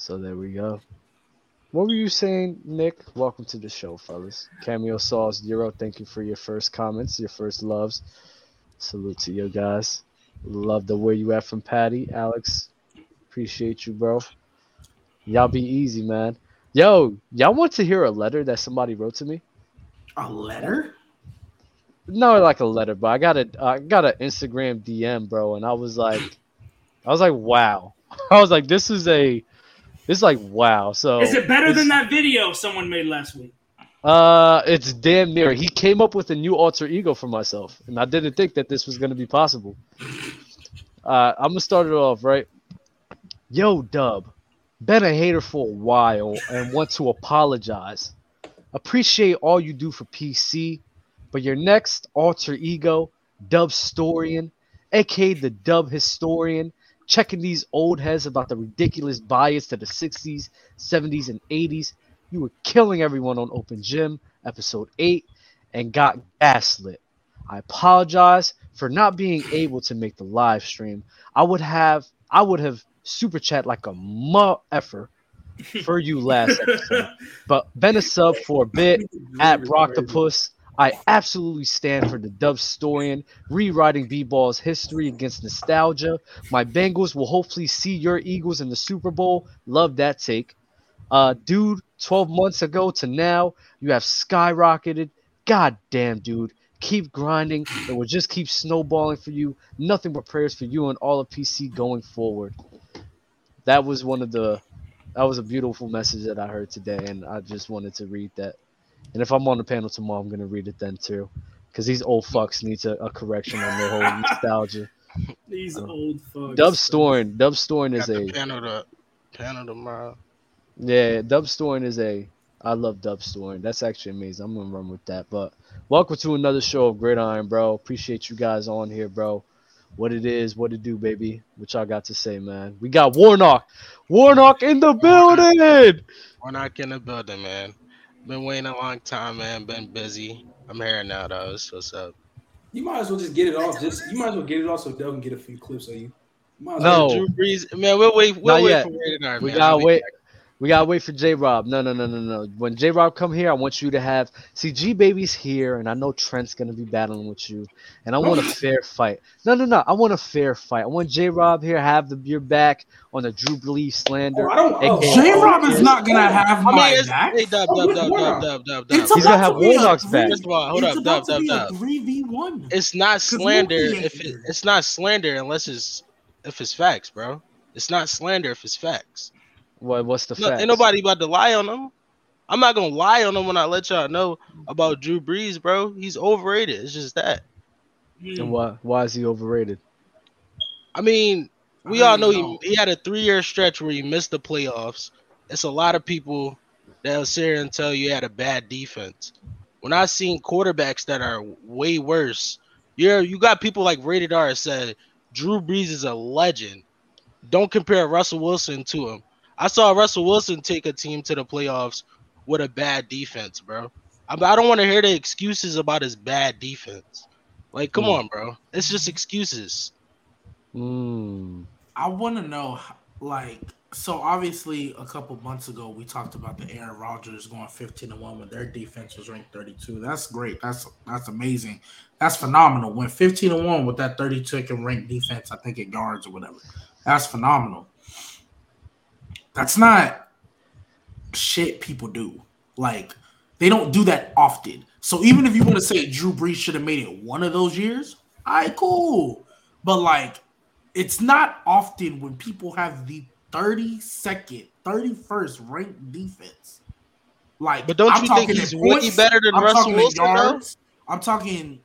So there we go. What were you saying, Nick? Welcome to the show, fellas. Cameo Sauce Euro, thank you for your first comments, your first loves. Salute to you guys. Love the where you at from Patty. Alex, appreciate you, bro. Y'all be easy, man. Yo, y'all want to hear a letter that somebody wrote to me? A letter? No, like a letter, but I got a I got an Instagram DM, bro, and I was like, I was like, wow. I was like, this is a, is like wow. So Is it better than that video someone made last week? Uh, it's damn near. He came up with a new alter ego for myself, and I didn't think that this was gonna be possible. Uh, I'm gonna start it off right. Yo, Dub, been a hater for a while and want to apologize. Appreciate all you do for PC, but your next alter ego, Dub Storian, aka the Dub Historian, checking these old heads about the ridiculous bias to the 60s, 70s, and 80s. You were killing everyone on Open Gym, episode 8, and got gaslit. I apologize for not being able to make the live stream. I would have I would have super chat like a mu effer for you last episode. But been a sub for a bit at Broctopus. I absolutely stand for the Dub Storian, rewriting B-Ball's history against nostalgia. My Bengals will hopefully see your Eagles in the Super Bowl. Love that take. Uh, dude, 12 months ago to now, you have skyrocketed. God damn, dude. Keep grinding. It will just keep snowballing for you. Nothing but prayers for you and all of PC going forward. That was one of the that was a beautiful message that I heard today, and I just wanted to read that. And if I'm on the panel tomorrow, I'm gonna read it then too, because these old fucks needs a, a correction on their whole nostalgia. These Uh, old fucks. Dub Storn, Dub Storn is a panel to panel tomorrow. yeah, Dub Storn is a I love Dub Storn. That's actually amazing. I'm gonna run with that. But welcome to another show of Gridiron, bro. Appreciate you guys on here, bro. What it is, what it do, baby. What y'all got to say, man? We got Warnock, Warnock in the building. We're in the building, man. Been waiting a long time, man. Been busy. I'm here now, though. So what's up? You might as well just get it off. Just you might as well get it off so Dub can get a few clips of you. you might as No. well- Drew Brees, man. We'll wait. We'll Not wait yet. for Radar, We man. gotta I'll be wait. Back. We gotta wait for J Rob. No, no, no, no, no. When J Rob come here, I want you to have see G Baby's here, and I know Trent's gonna be battling with you, and I want a fair fight. No, no, no. I want a fair fight. I want J Rob here, have the your back on the Drew Brees slander. Oh, I don't. Oh, J J-Rob is not gonna have I my mean, back. hey, dub, oh, dub, dub, dub, dub, dub, dub. It's He's gonna have to a Warnock's back. First of all, hold it's up, dub, dub, dub. three v one. It's not slander if it, it's not slander unless it's if it's facts, bro. It's not slander if it's facts. What, what's the No, fact? ain't nobody about to lie on him. I'm not gonna lie on him when I let y'all know about Drew Brees, bro. He's overrated. It's just that. And why? Why is he overrated? I mean, we I all know know. he, he had a three year stretch where he missed the playoffs. It's a lot of people that'll sit here and tell you he had a bad defense. When I seen quarterbacks that are way worse, you're you got people like Rated R said Drew Brees is a legend. Don't compare Russell Wilson to him. I saw Russell Wilson take a team to the playoffs with a bad defense, bro. I, I don't want to hear the excuses about his bad defense. Like, come Hmm. on, bro. It's just excuses. Mm. I want to know, like, so obviously a couple months ago we talked about the Aaron Rodgers going 15 to one when their defense was ranked 32. That's great. That's that's amazing. That's phenomenal. When 15 to one with that 32nd ranked defense, I think it guards or whatever. That's phenomenal. That's not shit people do. Like they don't do that often. So even if you want to say Drew Brees should have made it one of those years, all right, cool. But like it's not often when people have the 32nd, 31st ranked defense. Like, But don't I'm you think he's way better than I'm Russell talking Wilson, yards, I'm talking.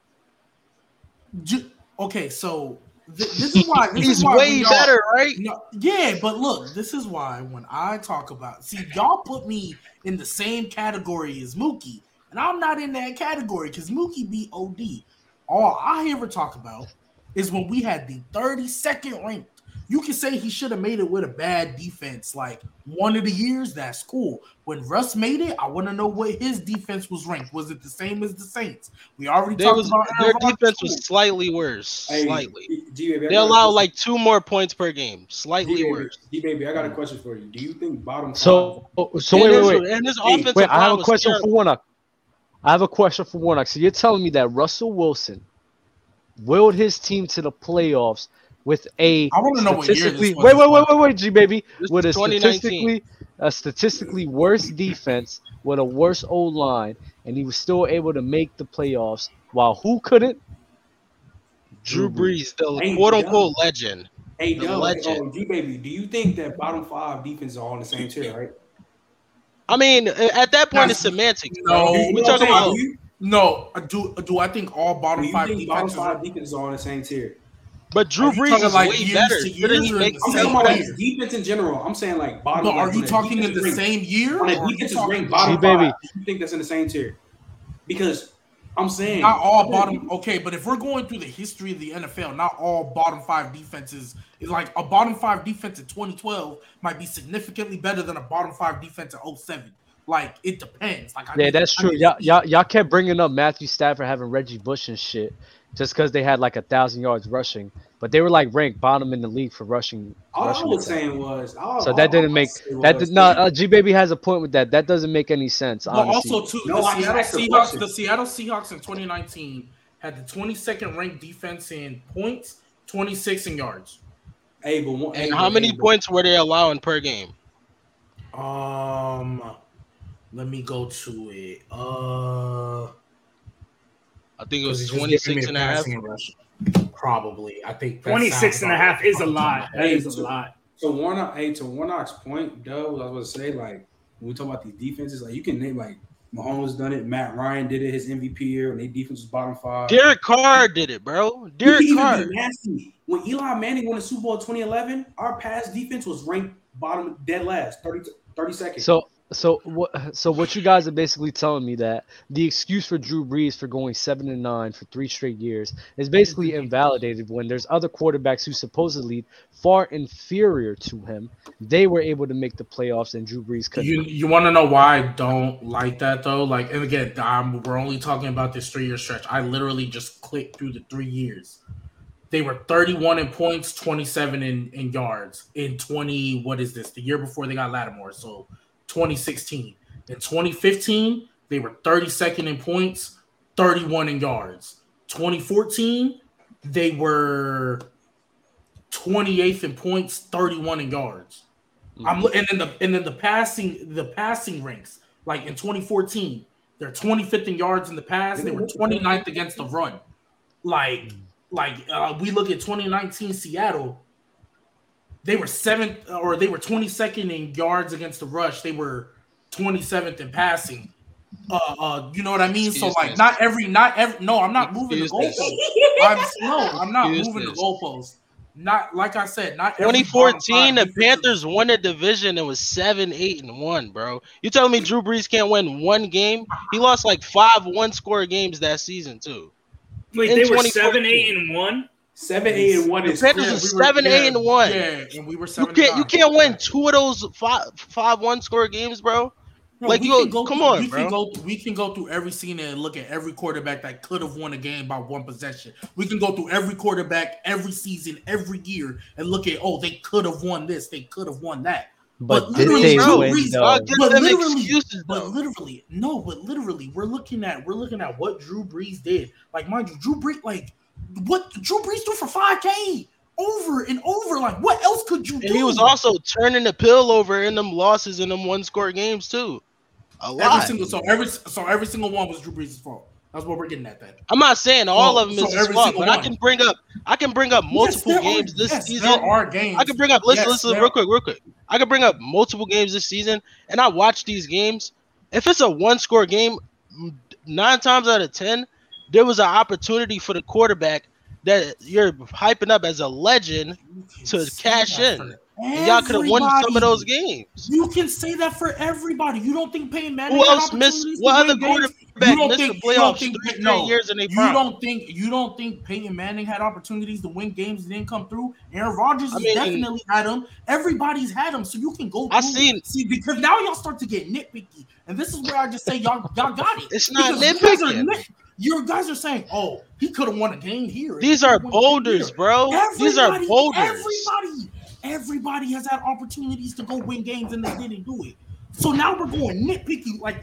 ju- Okay, so this is why this He's is why way better, right? no, yeah, but look, this is why when I talk about see, y'all put me in the same category as Mookie, and I'm not in that category because Mookie beat OD. All I ever talk about is when we had the 32nd ranked You can say he should have made it with a bad defense. Like one of the years, that's cool. When Russ made it, I want to know what his defense was ranked. Was it the same as the Saints? We already There talked was about their Aaron defense was slightly worse. Hey, Slightly. G baby, They allow like two more points per game. Slightly G baby, worse. G baby, I got a question for you. Do you think bottom five? So, so wait, wait, wait. And his Hey, offensive Wait, I have a question terrible. for Warnock. I have a question for Warnock. So you're telling me that Russell Wilson willed his team to the playoffs with a I wanna know what year this statistically was wait, wait, wait, wait, wait, G baby, This with a statistically a statistically worse defense with a worse old line, and he was still able to make the playoffs while who couldn't? Drew Brees, the Hey, quote unquote legend. Hey, The Doug, oh, legend. oh, G baby, do you think that bottom five defenses are all in the same tier, right? I mean, at that point, it's semantics. No, we know what talking I'm about. saying? No, do do I think all bottom you five think bottom defenses? five Are, defenses are all in the same tier? But Drew Are Brees is like way better. to Shouldn't he make I'm talking about like defense in general. I'm saying like bottom. but are you the talking in the is ranked- same year? When or the are you defense is ranked bottom G, baby. five, you think that's in the same tier? Because I'm saying Not all bottom. Okay, but if we're going through the history of the NFL, not all bottom five defenses. Is like a bottom five defense in 2012 might be significantly better than a bottom five defense in 07. Like it depends. Like I Yeah, need- that's I true. Y'all, y'all, y'all kept bringing up Matthew Stafford having Reggie Bush and shit just because they had like a thousand yards rushing, but they were like ranked bottom in the league for rushing. all I rushing was attack. saying was all, So all that I didn't was make saying that was- did not. Uh, G baby has a point with that. That doesn't make any sense. But Honestly. also too, No, the Seattle asked a Seahawks. The Seattle Seahawks in 2019 had the 22nd ranked defense in points, 26 in yards. Hey, but one, And but- how many hey, but- points were they allowing per game? Um, let me go to it. Uh, I think it was because it's just giving me 26 and a half. and rushing. Probably, I think that 26 and a half is a off the top lot. of my That head. is a lot. So Warnock, hey, to Warnock's point, though, what I was gonna say, like when we talk about these defenses, like you can name like Mahomes done it, Matt Ryan did it his MVP year, and their defense was bottom five. Derek Carr did it, bro. You Derek can even Carr. nasty. When Eli Manning won the Super Bowl in 2011, our pass defense was ranked bottom dead last, 30, 30 seconds. So so what so what you guys are basically telling me that the excuse for Drew Brees for going seven and nine for three straight years is basically invalidated when there's other quarterbacks who supposedly far inferior to him. They were able to make the playoffs and Drew Brees couldn't. You you want to know why I don't like that though? Like, and again, I'm, we're only talking about this three year stretch. I literally just clicked through the three years. They were 31 in points, 27 in, in yards in 20. What is this? The year before they got Lattimore, so 2016. In 2015, they were 32nd in points, 31 in yards. 2014, they were 28th in points, 31 in yards. I'm and then the and then the passing the passing ranks like in 2014 they're 25th in yards in the pass they were 29th against the run like like uh, we look at 2019 Seattle they were seventh or they were 22nd in yards against the rush they were 27th in passing uh uh you know what I mean so like this. not every not every no I'm not moving the Excuse this. goalposts I'm no I'm not Excuse moving this. the goalposts not like I said not 2014, the Panthers won the division and was seven, eight, and one, bro. You telling me Drew Brees can't win one game? He lost like five one-score games that season too. Wait, In they were seven, eight, and one. Seven, eight, and one The is Panthers Yeah, was we seven, yeah, eight, and one. Yeah, and we were You can't you can't win two of those five five one-score games, bro. Bro, like, you can go come through- on, we bro. Can go, we can go through every scene and look at every quarterback that could have won a game by one possession. We can go through every quarterback every season, every year, and look at oh they could have won this, they could have won that. But but literally, they Drew win Brees- though? Y'all give But literally- excuses But literally, no, but literally, we're looking at we're looking at what Drew Brees did. Like mind you, Drew Brees like what Drew Brees do for five K over and over. Like what else could you do? He was also turning the pill over in them losses in them one-score games too. A every lot. single so every so every single one was Drew Brees' fault. That's what we're getting at. That I'm not saying all So- of them so is his fault, but I can bring up I can bring up multiple Yes, games are, this yes, season. There are games. I can bring up listen, Yes, listen real quick, real quick. I can bring up multiple games this season, and I watch these games. If it's a one-score game, nine times out of ten, there was an opportunity for the quarterback that you're hyping up as a legend, to cash in. y'all could have won some of those games. You can say that for everybody. You don't think Peyton Manning Who had else missed- what other games? quarterback don't missed think- the playoffs think- three no, years in a You don't think you don't think Peyton Manning had opportunities to win games and didn't come through? Aaron Rodgers I mean- definitely had them. Everybody's had them, so you can go. I seen- see because now y'all start to get nitpicky, and this is where I just say y'all y'all got it. It's not Because you guys are nitpicking. nit- You guys are saying, "Oh, he could have won a game here." These He are could've won a game boulders, here." bro. These are boulders. Everybody, everybody has had opportunities to go win games and they didn't do it. So now we're going nitpicky, like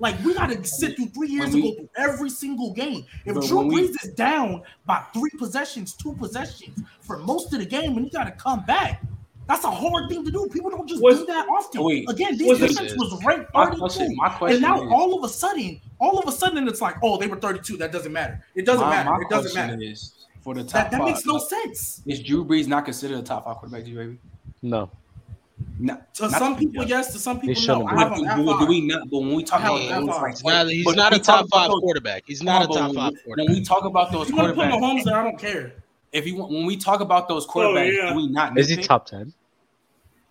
like we got to sit through three years When to we- go through every single game. If Drew when Brees is down by three possessions, two possessions for most of the game, and he got to come back. That's a hard thing to do. People don't just Was- do that often. Wait, Again, this was it- defense was ranked My 32. question, my And now is, all of a sudden, all of a sudden, it's like, oh, they were 32. That doesn't matter. It doesn't my, matter. my it doesn't matter. is for the top That, that five. makes no sense. Is Drew Brees not considered a top five quarterback, G baby? No. No. To not- some people, yes. To some people, no. shouldn't I be. have him do, do five. we not? But when we talk about those, like, He's not, he's but not we a talk top about five those- quarterback. He's not a top five quarterback. When we talk about those If you want to put quarterbacks, Mahomes there, I don't care. If you when we talk about those oh, quarterbacks, yeah. do we not? Is he nitpick? top ten?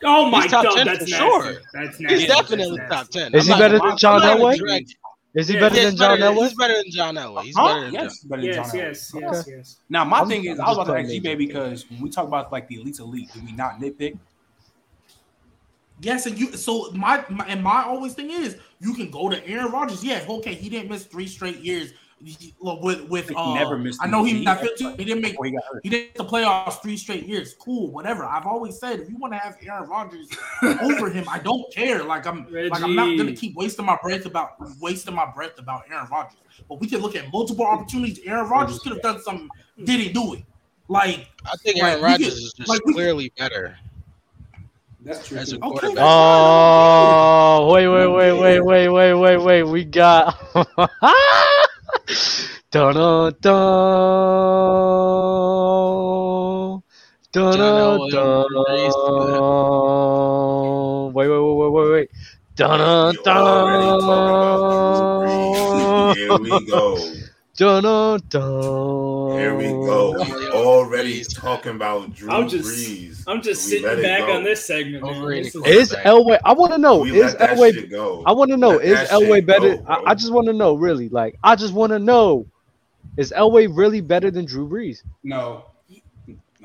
Oh my He's top god, 10 that's for nasty. sure. That's nasty. He's definitely nasty. top ten. Is he I'm better than John Elway? Is he Yeah, better Yeah, than John better- Elway? He's better than John Elway. He's Huh? better than Yes, better than Yes, John Elway. yes, yes, yes. Now, my I'm- thing is, I'm I was about to ask you, baby, because when we talk about like the elite elite, do we not nitpick? Yes, and you. So my, my and my always thing is, you can go to Aaron Rodgers. Yeah, okay, he didn't miss three straight years with with. He Uh, never missed I know he he not never- 15, He didn't make. He. He didn't make the playoffs three straight years. Cool, whatever. I've always said if you want to have Aaron Rodgers over him, I don't care. Like I'm like I'm not gonna keep wasting my breath about wasting my breath about Aaron Rodgers. But we can look at multiple opportunities. Aaron Rodgers could have done something, didn't do it. Like I think Like, Aaron we Rodgers get- is just like, we- clearly better That's true. as a too. Okay, Oh, wait, wait, wait, wait, wait, wait, wait, wait. We got. Dun dun dun dun. Wait, wait, wait, wait, wait, wait. Dun dun. Here we go. Dun dun dun. Here we go. We oh, already talking about Drew I'm just- Brees. I'm just We sitting back go. on this segment. Man. This Is quarterback. Elway? I want to know. We Is let Elway? go. I want to know. Let Is Elway better? go, I. I just want to know, really. Like, I just want to know. Is Elway really better than Drew Brees? No.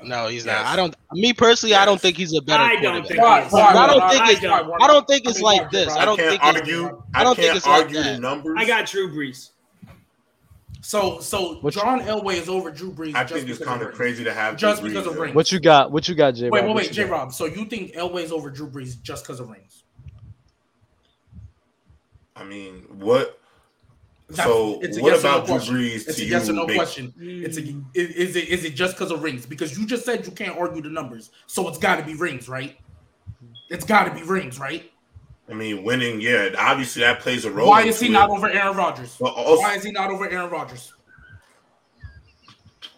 No, he's Yes. not. I don't. Me personally, I don't think he's a better I don't think Why- he is. why- I don't think it's- I don't think it's like this. I don't think it's- argue. I I, don't think can't it's like argue the that. numbers. I got Drew Brees. So so What you- John Elway is over Drew Brees. I just think it's kind of rings. crazy to have Just Drew because Brees of rings. What you got? What you got, J? Wait, wait, wait, you J. Rob. So you think Elway's over Drew Brees just because of rings? I mean, what? That's- So it's a what yes or no about Drew. Brees It's to a you? yes or no big- question. It's a mm. is, is it is it just because of rings? Because you just said you can't argue the numbers, so it's got to be rings, right? It's got to be rings, right? I mean, winning. Yeah, obviously that plays a role. Why is he not over Aaron Rodgers? Also, Why is he not over Aaron Rodgers?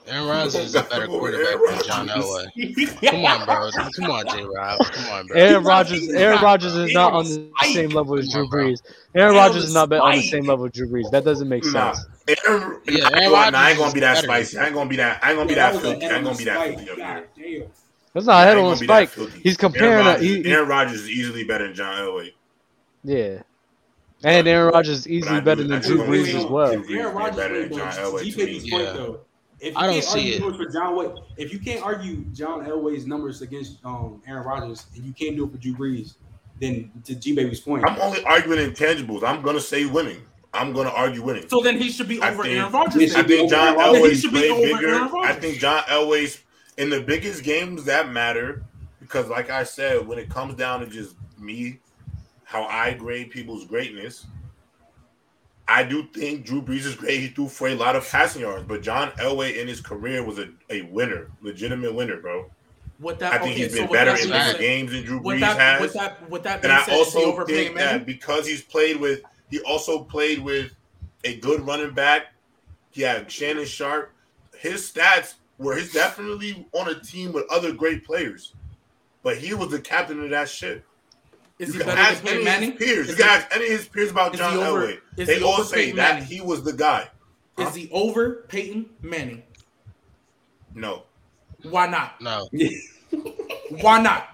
Aaron Rodgers is a better quarterback than John Elway. Come on, bro. Come on, J. Rob. Come on, bro. Aaron He's Rodgers. Aaron not- Rodgers is not on the same level as Drew on. Brees. Aaron Aaron Rodgers is not on the same level as Drew Brees. That doesn't make Nah, sense. Aaron, Yeah, I, ain't Aaron gonna, nah, I ain't gonna be that spicy. I ain't gonna be that. I ain't gonna be Yeah, that was. I ain't gonna be that filthy up God here. damn. That's not I a head on gonna be that spike. He's comparing. Aaron Rodgers, he, he- Aaron Rodgers is easily better than John Elway. yeah, and Aaron Rodgers is easily I better than I do Drew Brees as well. Drew Brees Aaron Rodgers better way, than John Elway G to me. Baby's point Yeah. though. If I don't see it. for John Way, if you can't argue John Elway's numbers against um, Aaron Rodgers, and you can't do it for Drew Brees, then to G Baby's point, I'm only arguing intangibles. I'm gonna say winning. I'm gonna argue winning. So then he should be I over think- Aaron Rodgers. I think John Then he Elway's should be played over bigger. I think John Elway's in the biggest games that matter because, like I said, when it comes down to just me, how I grade people's greatness, I do think Drew Brees is great. He threw for a lot of passing yards, but John Elway in his career was a, a winner, legitimate winner, bro. With that, I think okay, he's so been with better in bigger games than Drew Brees that, has. with that, with that And I said, is he also think Manning? that because he's played with, he also played with a good running back. He had Shannon Sharpe. His stats were he's definitely on a team with other great players, but he was the captain of that ship. Is you he can better than ask any Peyton of his peers. Is You can he- ask any of his peers about John over- Elway. They all say Peyton that Manning? he was the guy. Huh? Is he over Peyton Manning? No, Why not? No. Why not?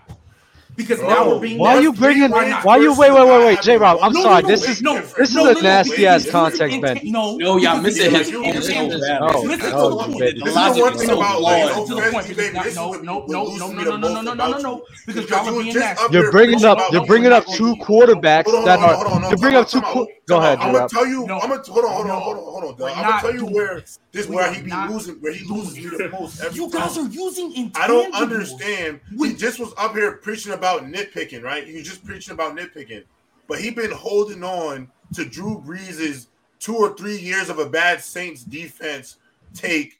Because Bro, now we're being. Why are you bringing? three not? Why you? Wait, wait, wait, wait, J. Rob. I'm No, sorry. no, This no, is no, this no, is no, a no, nasty no, ass no, context, no, Ben. No, No, y'all because missing you- his you- point. you- It's so you- bad. Oh, Listen to the point. baby. This is logic the one is thing so about flawed. like, Listen to the no point offense, because baby. no, This is no, what no, what no, loses no, me no, the no, most no, no, about no, no, you. because Because y'all are you were being just nasty. up You're here bringing bitching up. about You're no bringing up one- two Hold on, quarterbacks hold on, that hold are. on, hold on, You're hold bringing on, up two. time out. qu- Go Time ahead, out. I'm gonna tell you. No. I'm gonna hold on, hold No. on, hold on, hold on. I'm gonna tell you where this. this where he be losing, where he loses me the most You guys are using intangibles. I don't understand. He We- just was up here preaching about nitpicking, right? He was just preaching about nitpicking, but he been holding on to Drew Brees's two or three years of a bad Saints defense take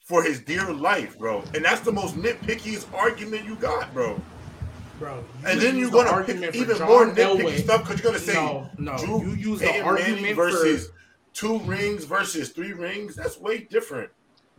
for his dear life, bro. And that's the most nitpickiest argument you got, bro. Bro, And then you're the gonna pick even John more nitpicky Elway. stuff because you're gonna say No, no, Drew you use the Peyton argument Manning for- versus two rings versus three rings. That's way different.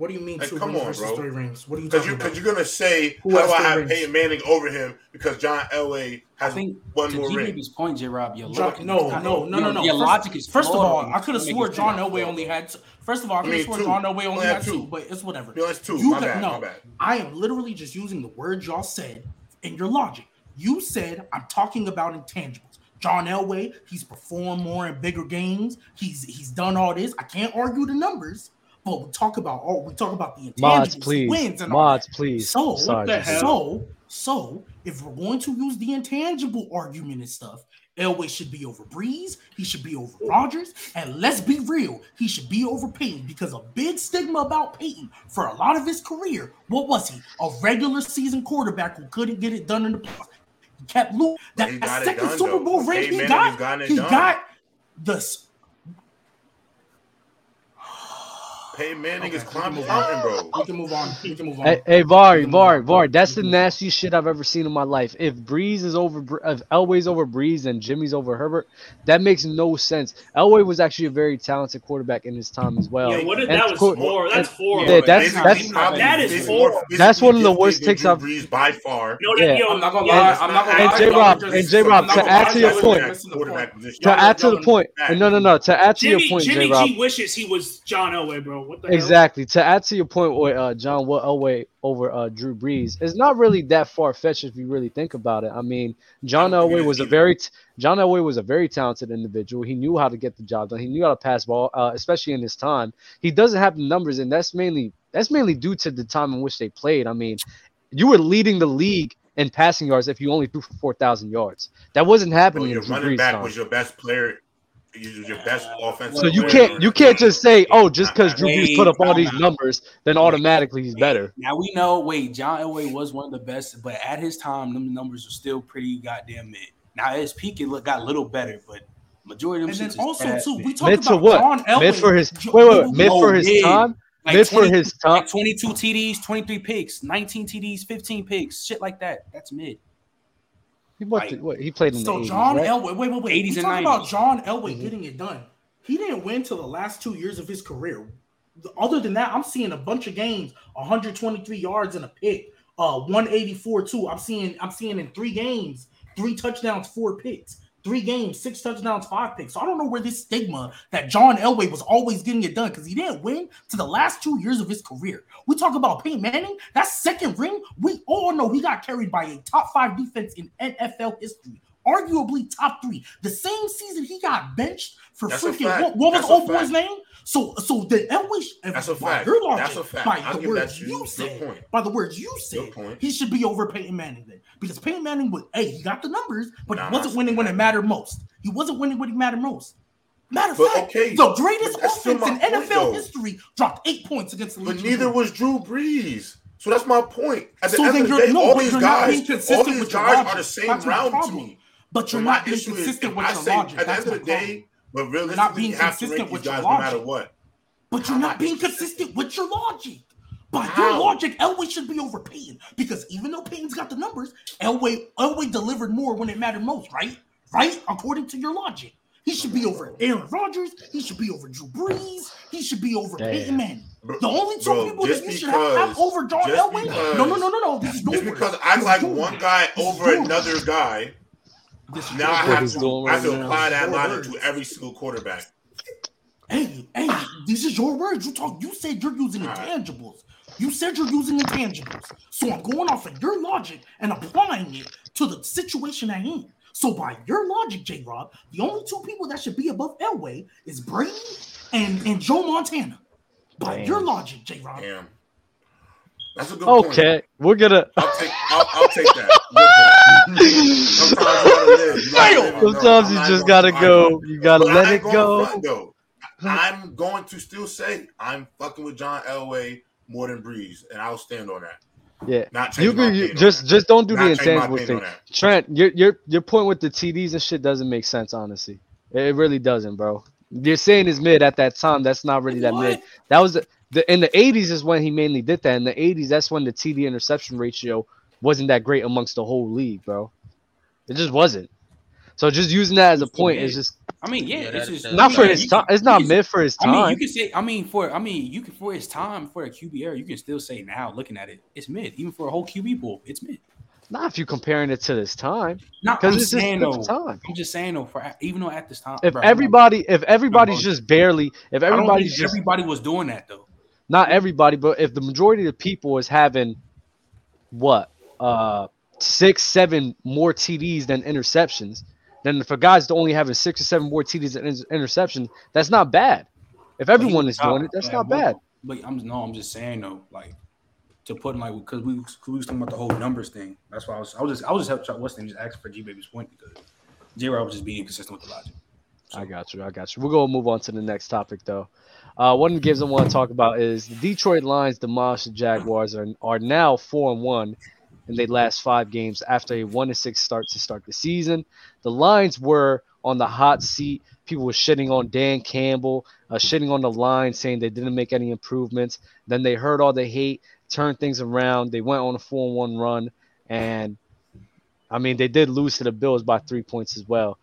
What do you mean Like, two come rings on, bro. three rings? What are you Because talking you about? because you're gonna say Who how do I have rings? Peyton Manning over him because John Elway I has think one more ring. Baby's point, J. Rob, your logic, no, no, no, no, your, no. Your first, logic is first of all, I could have swore John. Elway only had. Two. First of all, I I could have swore two. John Elway only Only had had two, two. but it's whatever. No, that's two. You My could- bad, no, my bad. I am literally just using the words y'all said in your logic. You said I'm talking about intangibles. John Elway, he's performed more in bigger games. He's he's done all this. I can't argue the numbers, but we talk about all we talk about the intangibles, Mods, please. wins, and all Mods, that. please. So, Sorry. the hell? so, so, if we're going to use the intangible argument and stuff, Elway should be over Brees. He should be over Rodgers. And let's be real, he should be over Peyton because a big stigma about Peyton for a lot of his career. What was he? A regular season quarterback who couldn't get it done in the playoffs. He kept losing. But That, he got it second done, Super. Bowl ring he got, has gotten he done. got the. s- Peyton Manning Okay, is we can climbing the mountain, bro. We can move on. We can move on. Hey, hey, Var, Var, can Vari, move on. Vari. That's the We can move on. nastiest shit I've ever seen in my life. If Brees is over, Bre- if Elway's over Brees and Jimmy's over Herbert, that makes no sense. Elway was actually a very talented quarterback in his time as well. Yeah, what if And that was qu- horrible? That's and- horrible. Yeah, that's Physically, that's that is physically horrible. That's one of the worst takes than I've- Drew Brees by far. No, Yeah. that, yo, I'm not gonna yeah, lie. I'm not not gonna And lie. J. y'all Rob, and J. Rob, to add to your point- are missing the quarterback point. position. to add to the point. No, no, no. To add to your point, Jimmy J. Rob. G wishes he was John Elway, bro. What the hell? Exactly. To add to your point with uh, John Wa- Elway over uh, Drew Brees, it's not really that far fetched if you really think about it. I mean, John I don't think it Elway is was a very t- John Elway was a very talented individual. He knew how to get the job done. He knew how to pass ball, uh, especially in his time. He doesn't have the numbers, and that's mainly that's mainly due to the time in which they played. I mean, you were leading the league in passing yards if you only threw for four thousand yards. That wasn't Bro, happening your in running Brees' back time. was your best player. You was your best offensive. So you player can't you can't just say, oh, just because Drew Brees put up all these numbers, then automatically he's better. Now we know. Wait, John Elway was one of the best, but at his time, them numbers are still pretty goddamn mid. Now at his peak, it look, got a little better, but majority of them. And them then also too, we talk Mid to about what? John Elway. Mid for his wait, wait, wait, mid for oh, his mid. time. Like mid for his time. like 22 TDs, 23 picks, 19 TDs, 15 picks, shit like that. That's mid. He, what, like- what, he played in So the 80s, John right? Elway, wait, wait, wait. 80s we and talk about John Elway Mhm. getting it done. He didn't win till the last two years of his career. Other than that, I'm seeing a bunch of games, 123 yards and a pick, uh, 184 two. I'm seeing, I'm seeing in three games, three touchdowns, four picks. Three games, six touchdowns, five picks. So I don't know where this stigma that John Elway was always getting it done because he didn't win to the last two years of his career. We talk about Peyton Manning, that second ring, we all know he got carried by a top five defense in NFL history, arguably top three. The same season he got benched for That's freaking what, what was old boy's name? So, so the Elway, That's a fact. your logic, That's a fact. by I'll the words you. you said, point. by the words you said, point. he should be over Peyton Manning then, because Peyton Manning was, hey, he got the numbers, but Nah, he wasn't winning when it mattered most. He wasn't winning when it mattered most. Matter of But fact, okay, the greatest but that's still offense in NFL though. history dropped eight points against the But neither was Drew Brees. So that's my point. At the So end then of the you're- day, no, all these guys, consistent all these with your guys are the same That's round to me. But you're But not being issue is, consistent with I your say logic. at the That's end of the problem. day, but not realistically, being you have to consistent rank these with your guys no matter what. But you're How not being consistent with your logic. By How? your logic, Elway should be over Peyton because even though Peyton's got the numbers, Elway Elway delivered more when it mattered most, right? Right? According to your logic, he should be over Aaron Rodgers. He should be over Drew Brees. He should be over Damn. Peyton Manning. Bro- The only two bro, people that you should have, have over John Elway. because- no, no, no, no, no. This is Just because I like one guy over another guy, This is now I have to, I have to apply that Your logic to every single quarterback. Hey, hey, these is your words. You talk. You said you're using All right. intangibles. You said you're using intangibles. So I'm going off of your logic and applying it to the situation at hand. So by your logic, J Rob, the only two people that should be above Elway is Brady and, and Joe Montana. By Damn. your logic, J Rob. Damn. That's a good point. Okay, we're gonna. I'll take I'll, I'll take that. Sometimes you gotta live. You gotta live. No, Sometimes I'm just gotta go. You gotta let it go. front, though. I'm going to still say I'm fucking with John Elway more than Brees, and I'll stand on that. Yeah. Not You, my you just just don't do the Not my intangible thing. Trent, your your your point with the TDs and shit doesn't make sense. Honestly, it, it really doesn't, bro. You're saying is mid at that time. That's not really that mid. That was the, in the 80s is when he mainly did that. In the 80s, that's when the TD interception ratio wasn't that great amongst the whole league, bro. It just wasn't. So just using that as a point is just I mean, yeah, it's just not for his time. It's not mid for his time. I mean, you can say. I mean, for I mean, you can for his time for a QB era, you can still say now, looking at it, it's mid. Even for a whole QB pool, it's mid. Not if you're comparing it to this time, Not because I'm it's just saying though. time. I'm just saying though. For even though at this time, If bro, everybody, if everybody's just barely, if everybody's just everybody was doing that though. Not everybody, but if the majority of the people is having what uh six, seven more TDs than interceptions, then if a guy's to only having six or seven more TDs than inter- interception, that's not bad. If everyone is doing it, that's not bad. But I'm no, I'm just saying though, like to put in like because we, we was talking about the whole numbers thing. That's why I was I was just I was just helping Chuck Weston just asking for G Baby's point because J Rob was just being consistent with the logic. I got you. I got you. We're gonna move on to the next topic though. Uh, one of the games I want to talk about is the Detroit Lions demolished the Jaguars are are now four and one in their last five games after a one and six start to start the season. The Lions were on the hot seat. People were shitting on Dan Campbell, uh, shitting on the line, saying they didn't make any improvements. Then they heard all the hate, turned things around. They went on a four and one run, and I mean they did lose to the Bills by three points as well.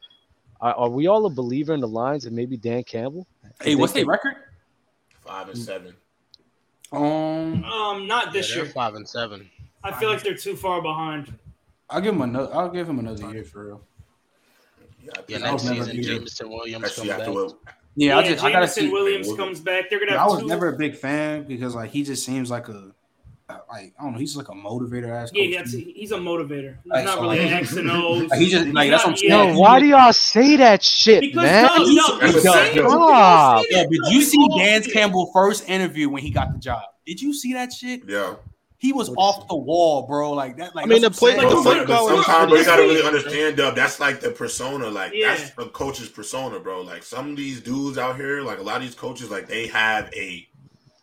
Are, are we all a believer in the Lions and maybe Dan Campbell? Hey, what's their record? Five and seven. Um, Um, not this they're year. five and seven. I feel like they're too far behind. I'll give him another. I'll give him another year for real. Yeah, I Yeah, think I was next season, Jameson Williams Actually, comes back. what Yeah, I just I gotta see. Williams Williams. comes back. They're gonna I was two. never a big fan because like he just seems like a like I don't know. He's like a motivator ass. yeah, coach. yeah, he's a motivator. He's Like, not so, really like, an X and O's. like, he just- like, He's that's not- what I'm saying. Yo, why do y'all say that shit, Because man? no, no, you say fact, it. though. You Stop. say it. Yeah, but you see all Dan. Campbell first interview when he got the job. Did you see that shit? Yeah. He was off the wall, bro. Like that. Like I mean, the what I'm play- Like, but, the but football sometimes you gotta really understand, Dub. That's like the persona. Like Yeah. that's a coach's persona, bro. Like some of these dudes out here, like a lot of these coaches, like they have a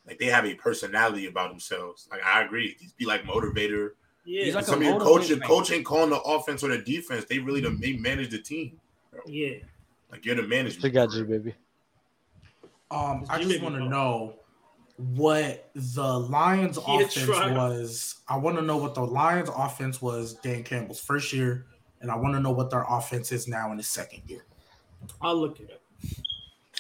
like they have a personality about themselves. Like I agree, these be like motivator. Yeah, He's like Some a of your motivator, coaches, man. coach ain't calling the offense or the defense. They really the, they manage the team. yeah. Like you're the manager. I got you, baby. Um, I just want to know what the Lions He offense was. I want to know what the Lions offense was Dan Campbell's first year, and I want to know what their offense is now in his second year. I'll look it up.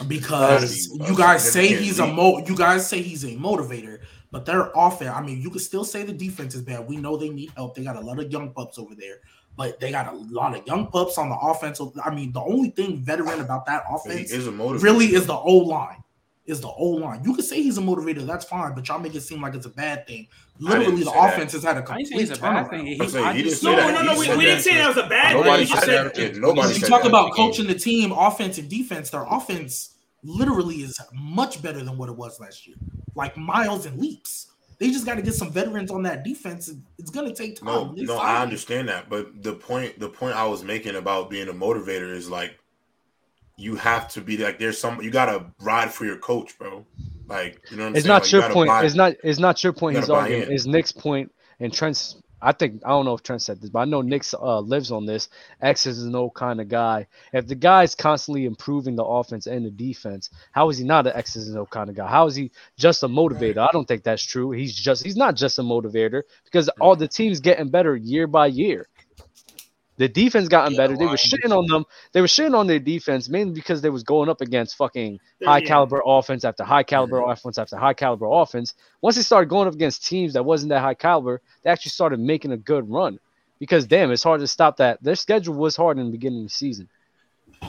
Because be, you guys say he's a mo, you guys say he's a motivator, but their offense. I mean, you could still say the defense is bad. We know they need help. They got a lot of young pups over there, but they got a lot of young pups on the offensive. I mean, the only thing veteran about that offense is a motivator. really is the O line. Is the O line. You could say he's a motivator, that's fine, but y'all make it seem like it's a bad thing. Literally, the say that. offense has had a I ain't complete saying it's a bad thing. turnaround. He, I'm saying he just No, say said that. no, no. We, we didn't say that was a bad thing. Nobody We just said said. Yeah, nobody you said talk that. about coaching the team, offense and defense. Their offense literally is much better than what it was last year, like miles and leaps. They just got to get some veterans on that defense. It's gonna take time. No, no, I understand that, but the point, the point I was making about being a motivator is like, you have to be like, there's some, you gotta ride for your coach, bro. Like, you know what I'm It's saying? not Like, you your point. buy- It's not. It's not your point. you He's arguing. It's Nick's point and Trent's. I think I don't know if Trent said this, but I know Nick's uh, lives on this. X's and O's kind of guy. If the guy's constantly improving the offense and the defense, how is he not an X's and O's kind of guy? How is he just a motivator? I don't think that's true. He's just he's not just a motivator because all the teams getting better year by year. The defense gotten Yeah, better. They were shitting on them. They were shitting on their defense mainly because they was going up against fucking high Yeah. caliber offense after high caliber offense after high caliber offense. Once they started going up against teams that wasn't that high caliber, they actually started making a good run. Because damn, it's hard to stop that. Their schedule was hard in the beginning of the season.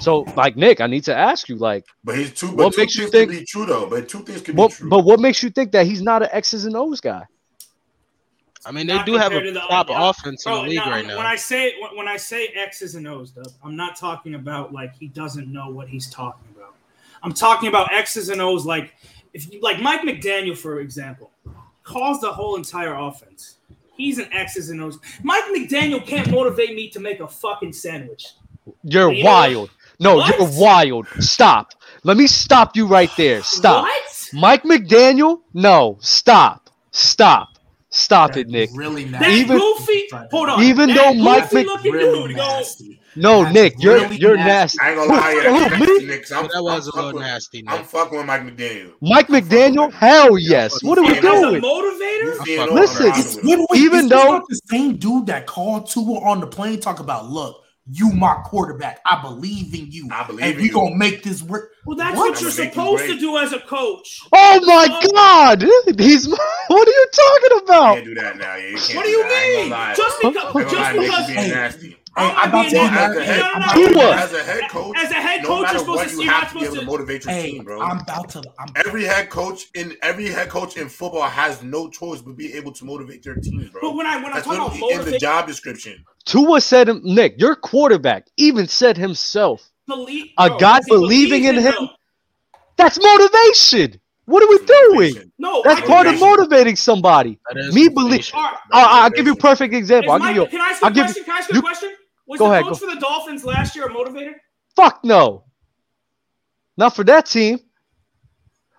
So, like Nick, I need to ask you, like, But he's two. But What two makes you things think- can be true though? But two things can what, be true. but what makes you think that he's not an X's and O's guy? I mean, they do have a to the- top yeah. offense in Bro, the league no, right When now. I say when, when I say X's and O's, though, I'm not talking about like he doesn't know what he's talking about. I'm talking about X's and O's like if you like Mike McDaniel, for example, calls the whole entire offense. He's an X's and O's. Mike McDaniel can't motivate me to make a fucking sandwich. You're You know- wild. No, What? you're wild. Stop. Let me stop you right there. Stop. What? Mike McDaniel? No. Stop. Stop. Stop it, Nick. Really That nasty. Even- goofy. Hold on. even that though Mike goofy Mc... really dude, nasty. No, That's Nick, you're really you're nasty. nasty. I ain't gonna lie, yeah, who, that's me? I'm, that was I'm a little fucking- nasty. I'm fucking with Mike McDaniel. Mike McDaniel? Hell yes. What are we As a doing? motivator, You seeing fuck all Listen, around It's with him. literally Even even though- though the same dude that called Tua on the plane talk about, look, you my quarterback. I believe in you. I believe and in we you. gonna make this work. well, that's What? what, you're I'ma you supposed to do as a coach. Oh my um, God! He's. What are you talking about? Can't do that now. Yeah, you can't What do you that. I ain't mean? Just because, ain't just because, being Hey, nasty. Hey, I'm about to being as a head, No, no, no, telling you, Tua. as a head coach, as a head no coach, matter you're supposed what, to you see not have to be able to to. motivate your Hey, team, bro. I'm about to. I'm Every head coach in every head coach in football has no choice but be able to motivate their teams, bro. But when I when I talk about literally in the job description. Tua said. Nick, your quarterback even said himself. believe, A bro, guy does he believe believing in him? though? That's motivation. What are we doing? No, That's part of motivating somebody. Me motivation. All right, I, I'll give you a perfect example. I'll give Mike- you. can I ask you I'll a give question? Can I ask you you- a question? Was Go the ahead, coach go. for the Dolphins last year a motivator? Fuck no. Not for that team.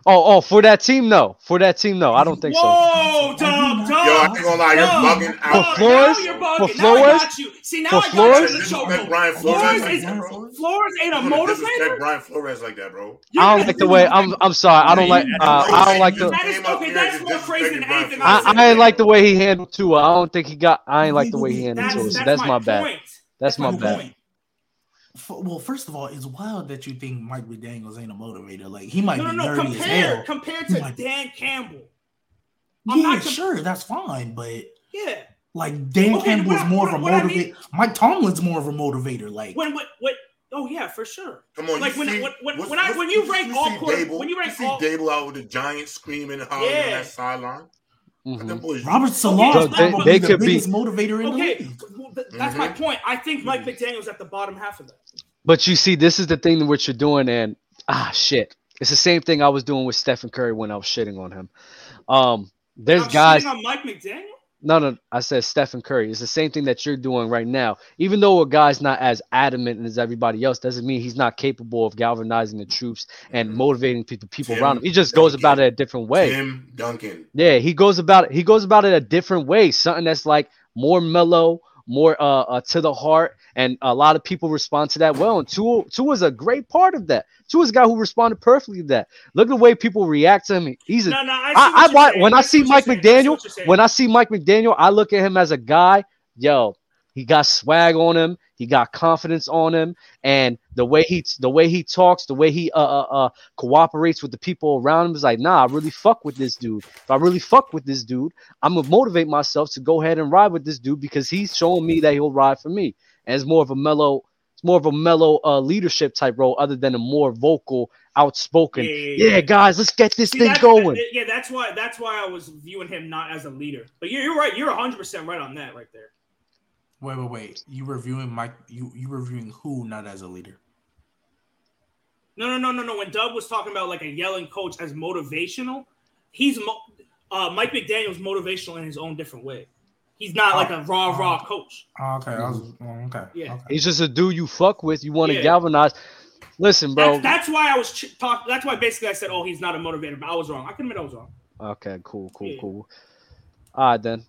Oh, oh, for that team, no. For that team, no. I don't think so. Whoa, dog, dog. Yo, I ain't gonna lie, you're dog, bugging out. For Flores? Now you're bugging. For Flores? See, now For I got Flores? you in the Disrespect chokehold. Brian Flores Flores is like that, bro. Flores ain't a You're gonna disrespect motivator. Brian Flores like that, bro. I don't like the way. I'm. I'm sorry. I don't like. Uh, I don't like the. That is- okay, that's more crazy than anything I, I've ain't like the way he handled Tua. I don't think he got. I ain't like the way he handled That's, Tua. that's, So that's my bad. point. That's my my bad. point. F- Well, first of all, it's wild that you think Mike McDaniel's ain't a motivator. Like he might No, no, be no. nerdy as Compare, hell. compared to might- Dan Campbell. I'm yeah, not com- sure, that's fine, but Yeah. like Dan Okay, Campbell is what- more of a what- what I motivator. mean- Mike Tomlin's more of a motivator. Like When what what? Oh yeah, for sure. Come on, Like, when- see, when- when- what's- when I- when you see rank all quarter- Daboll, when you rank see all- Daboll out with the Giants screaming and hollering on Yeah. that sideline. Mhm. Robert Saleh So they- they the could be- motivator in the Okay, league. well, th- that's my Mhm. point. I think Mike McDaniel's at the bottom half of that. But you see, this is the thing that what you're doing, and ah, shit. It's the same thing I was doing with Stephen Curry when I was shitting on him. Um, there's I'm guys. on Mike McDaniel. No, no, I said Stephen Curry. It's the same thing that you're doing right now. Even though a guy's not as adamant as everybody else, doesn't mean he's not capable of galvanizing the troops and Mhm. motivating people people Tim around him. He just goes about it a different way. Tim Duncan. Yeah, he goes about it. He goes about it a different way. Something that's like more mellow, more uh, uh to the heart, and a lot of people respond to that well. And Tua is a great part of that. Tua's a guy who responded perfectly to that. Look at the way people react to him. He's a No, no. I, I, I watch when I see see Mike saying. I see McDaniel. what you're saying. When I see Mike McDaniel, I look at him as a guy. Yo, he got swag on him. He got confidence on him, and the way he the way he talks, the way he uh uh, uh cooperates with the people around him is like, nah, I really fuck with this dude. If I really fuck with this dude, I'm gonna motivate myself to go ahead and ride with this dude because he's showing me that he'll ride for me. And it's more of a mellow, it's more of a mellow uh leadership type role, other than a more vocal, outspoken. Yeah, yeah, Yeah, guys, let's get this See, thing going. that- yeah, that's why. That's why I was viewing him not as a leader. But you're, you're right. You're 100 percent right on that right there. Wait, wait, wait. You reviewing Mike? You you reviewing who not as a leader? No, no, no, no, no. When Doug was talking about like a yelling coach as motivational, he's mo- uh, Mike McDaniel's motivational in his own different way. He's not like a raw, raw coach. Oh, okay, I was oh, okay. Yeah. okay. He's just a dude you fuck with. You want to Yeah. galvanize. Listen, bro. That's, that's why I was ch- talk. That's why basically I said, "Oh, he's not a motivator," but I was wrong. I can admit I was wrong. Okay, cool, cool, Yeah. cool. All right, then.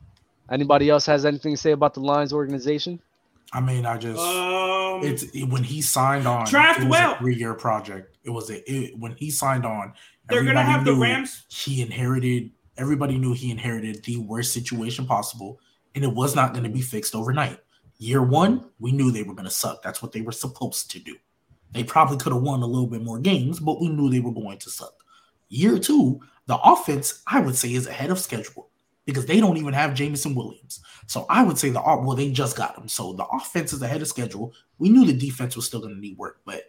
Anybody else has anything to say about the Lions organization? I mean, I just Um, it's it, when he signed on. Draft it was well. three-year project. It was a it, when he signed on. they're gonna have the Rams. He inherited. Everybody knew he inherited the worst situation possible, and it was not going to be fixed overnight. Year one, we knew they were going to suck. That's what they were supposed to do. They probably could have won a little bit more games, but we knew they were going to suck. Year two, the offense, I would say, is ahead of schedule because they don't even have Jameson Williams. So I would say the well, they just got him. So the offense is ahead of schedule. We knew the defense was still going to need work, but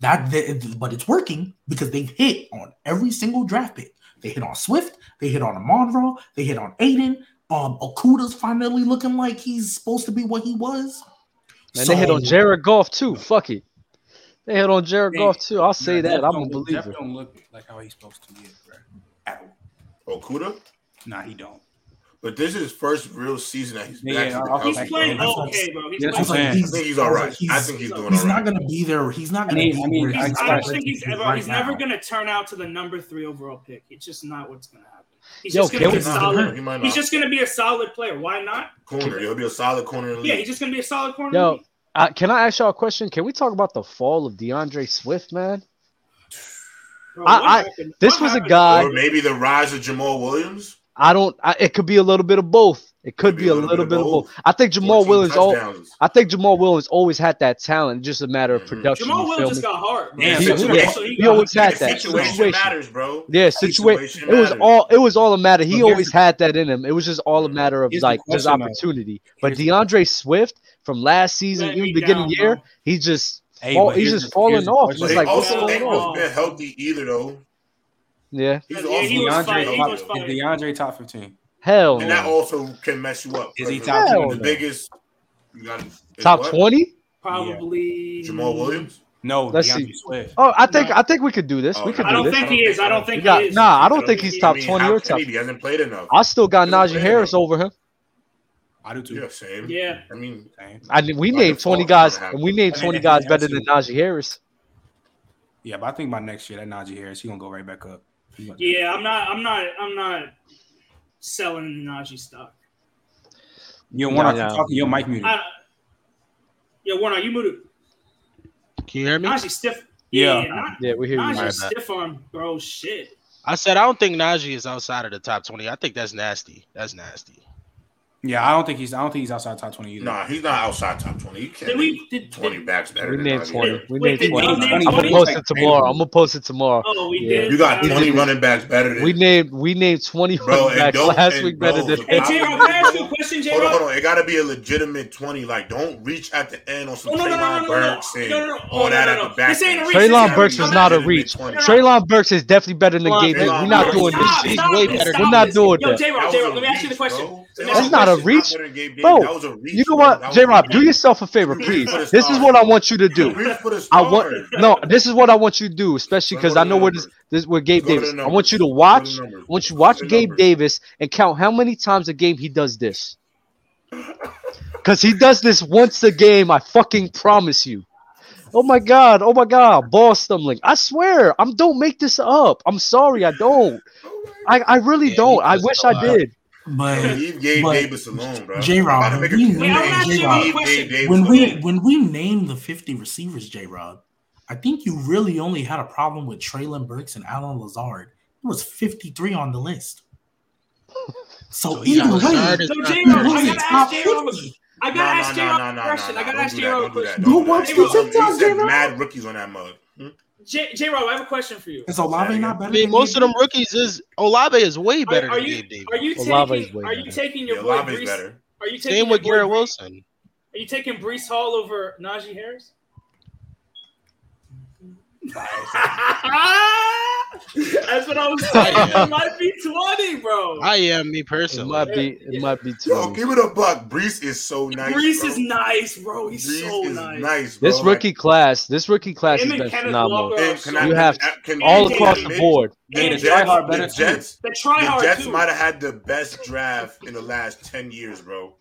that but it's working because they've hit on every single draft pick. They hit on Swift, they hit on Monroe, they hit on Aidan. Um, Okudah's finally looking like he's supposed to be what he was. And so, they hit on Jared Goff too. Fuck it. They hit on Jared Goff too. I'll say that. I'm a believer. Don't look like how he's supposed to be. Right? Okuda? Nah, he don't. But this is his first real season that he's back. Yeah, yeah he's playing okay, bro. He's that's playing. Like, he's, I think he's all right. He's, I think he's, he's doing all right. He's not going to be there. He's not going to. I mean, I, mean, I don't think he's ever. Right he's now. never going to turn out to the number three overall pick. It's just not what's going to happen. He's Yo, just going to be a solid. He he's just going to be a solid player. Why not? Corner. He'll be a solid corner. Yeah, he's just going to be a solid corner. Yo, uh, can I ask y'all a question? Can we talk about the fall of DeAndre Swift, man? Bro, I, I, this was happened? a guy. Or maybe the rise of Jamaal Williams. I don't. I, it could be a little bit of both. It could, be, be, a little, little bit, of both. both. I think Jamaal Williams. All, I think Jamaal Williams always had that talent. Just a matter of mm-hmm. production. Jamaal Williams just got hard. Man. Yeah, he, yeah, he, he always had that. Situation, situation, matters, bro. Yeah, situation. situation it was matters. all. It was all a matter. He always had that in him. It was just all a mm-hmm. matter of like just opportunity. But DeAndre Swift from last season, even beginning down, year, he just. Hey, fall, he's just falling off. It's like also, they haven't been healthy either, though. Yeah. He's yeah, awesome. He DeAndre, fired. He was DeAndre top 15? Hell. And that also can mess you up. Is he top Hell The biggest. got top 20? Probably. Yeah. Jamaal Williams? No, let's see. Swift. Oh, I think no. I think we could do this. Oh, we could. I don't think he is. I don't think got, he is. Nah, I don't, think, he's top I mean, twenty or top. He hasn't played enough. I still got Najee Harris enough. over him. I do too. Yeah, same. Yeah. I mean, same. I we like named twenty guys, and we named twenty guys better than Najee Harris. Yeah, but I think by next year that Najee Harris he gonna go right back up. Yeah, I'm not. I'm not. I'm not selling the Najee stock. Yo, Warnock, no, no. talking. Yo, mic muted. I, yo, Warnock, you muted. Can you hear me? Najee stiff. Yeah, yeah, yeah we hear Najee you. Stiff arm, bro. Shit. I said I don't think Najee is outside of the top twenty. I think that's nasty. That's nasty. Yeah, I don't think he's. I don't think he's outside top twenty either. nah, he's not outside top twenty. You can't. We- did- twenty did- backs better? We than made twenty. We Wait, made did we twenty. I'm gonna 20? post it tomorrow. I'm gonna post it tomorrow. Oh, we Yeah. did. You got twenty running backs better than. We named we named twenty Bro, running backs last and week better than. And Jay, I'll ask you a question Listen, J. Hold on, hold on. It got to be a legitimate twenty. Like, don't reach at the end on some Treylon Burks and all that at the back. Treylon Burks is not a reach. Treylon Burks is definitely better than Gabe. We're not doing this. He's way better. We're not doing this. J. Rob, J. Rob, let me ask you the question. That's not a reach, bro. You know what, J. Rob? Do yourself a favor, please. This is what I want you to do. I want no. This is what I want you to do, especially because I know where this this where Gabe Davis. I want you to watch. I want you to watch Gabe Davis and count how many times a game he does this. Because he does this once a game, I fucking promise you. Oh my god, oh my god, ball stumbling. I swear, I'm don't make this up. I'm sorry, I don't. I, I really yeah, don't. I wish I did. But leave Gabe alone, bro. J Rod, when, we, when we name the 50 receivers, J Rod, I think you really only had a problem with Treylon Burks and Allen Lazard. It was 53 on the list. So, so either way, so J-Ro, I gotta ask J-Ro. I gotta ask J-Ro a question. I gotta ask J-Ro a question. Go watch the TikTok, J-Ro. Mad rookies on that mug. J, J- Rob, I have a question for you. Is Olave not better? I mean, most of them rookies is Olave is way better. Are, are you are you taking are you taking your yeah, boy Breece, Are you taking same with Garrett Wilson? Are you taking Breece Hall over Najee Harris? That's what I was saying. It might be 20, bro. I am me personally. It might be it might be 20. Give it a buck. Breece is so nice. Breece bro. is nice, bro. He's Breece so nice. nice bro. This rookie like, class, this rookie class has been phenomenal. I, you have can, all can, across can, the board. And the, the Jets, the Jets, the the Jets might have had the best draft in the last 10 years, bro.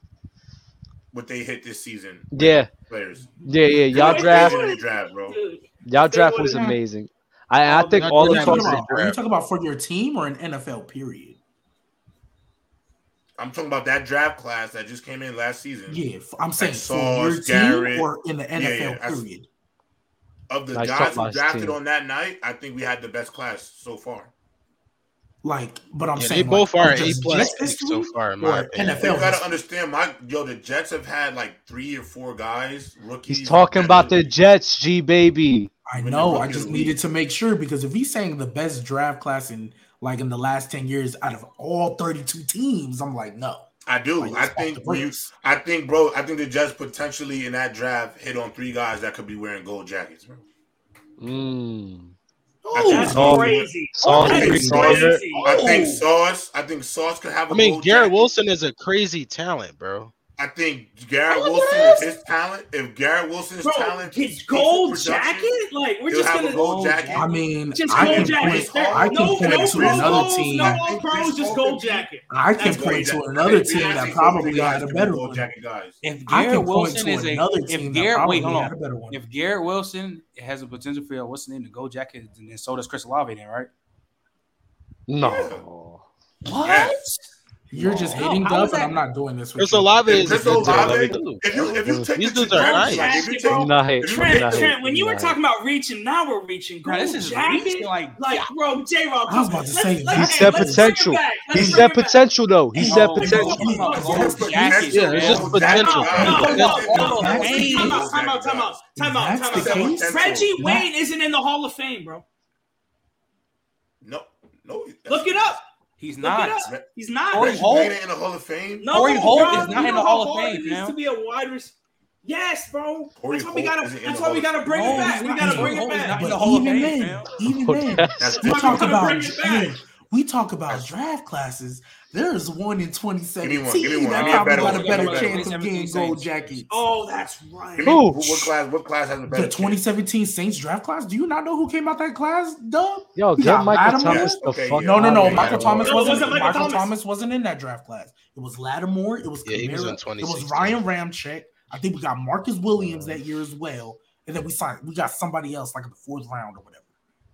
What they hit this season. Yeah. Players. Yeah, yeah. Y'all draft, draft bro. Dude. Y'all draft was amazing. I, I oh, think all of us. Are you talking about for your team or an NFL period? I'm talking about that draft class that just came in last season. Yeah, I'm saying Sauce, for your team or in the NFL yeah, yeah, period. Of the like guys who drafted team. on that night, I think we had the best class so far. Like, but I'm yeah, saying they both like, are A plus so far. In my opinion. NFL, you gotta understand, my yo, the Jets have had like three or four guys rookies. He's talking about the Jets, G baby. I know. I just needed to make sure because if he's saying the best draft class in like in the last 10 years out of all 32 teams, I'm like, no. I do. Like, I think you, I think, bro, I think the Jets potentially in that draft hit on three guys that could be wearing gold jackets, bro. Mm. Ooh, that's crazy. Sauce, oh, crazy. I think Sauce. I think Sauce could have. I mean, Garrett jacket. Wilson is a crazy talent, bro. I think Garrett I Wilson, is his talent, if Garrett Wilson's Bro, talent, his gold jacket, like we're just gonna gold oh, jacket. I mean, just I gold jacket. I can no, point no to another team. No all pros, just gold jacket. I can point to another team that probably had a better gold jacket, guys. If Garrett Wilson is a, if Garrett, wait, hold on. If Garrett Wilson has a potential for what's the name, the gold jacket, and then so does Chris Olave, then right? No. What? You're just no, eating dub, and I'm not doing this. With Chris Olave is Chris Olave. If you if you take these dudes are nice. Jacket, if you take, not hate, Trent, not Trent, when you were talking about reaching, now we're reaching. Bro, this is jacket, like, like bro, J Rob. I was about to say he said potential. He said potential though. He said potential. Yeah, it's just potential. Time out, time out, time out, time out, time out. Reggie Wayne isn't in the Hall of Fame, bro. No, no. Look it up. He's not. He's not. Torry Holt in the Hall of Fame. No, Torry Holt bro, is not in the Hall of Fame. It needs to be a wide receiver. Yes, bro. Corey that's why we gotta. That's why we gotta bring him it back. We gotta bring him it back. But even then, even then, we talk about we talk about draft classes there is one in 2017 give me one, give me one. that I need probably got a better chance of getting gold Jackie. Oh, that's right. Who? what class? What class has the better? The 2017 chance? Saints draft class. Do you not know who came out that class, Dub? Yo, get Michael Lattimore? Thomas. The okay, fuck. No, no, no. Michael Thomas wasn't. Michael, Michael Thomas. Thomas. wasn't in that draft class. It was Lattimore. It was yeah, was It was Ryan Ramczyk. I think we got Marcus Williams that year as well, and then we signed. We got somebody else like a the fourth round or whatever.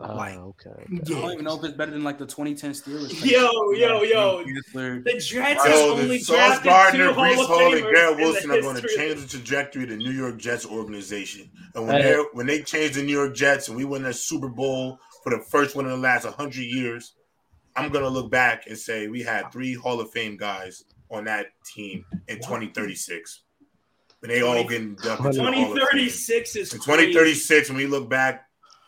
Oh, like, ah, okay. Yeah. I don't even know if it's better than like the 2010 Steelers. Yo, yo, yo. The Jets is only Sauce Gardner, Breece Hall, and Garrett Wilson are going to change the trajectory of the New York Jets organization. And when they when they change the New York Jets and we win that Super Bowl for the first one in the last 100 years, I'm going to look back and say we had three Hall of Fame guys on that team in 2036. And they 20, all getting 2036 is 2036 when we look back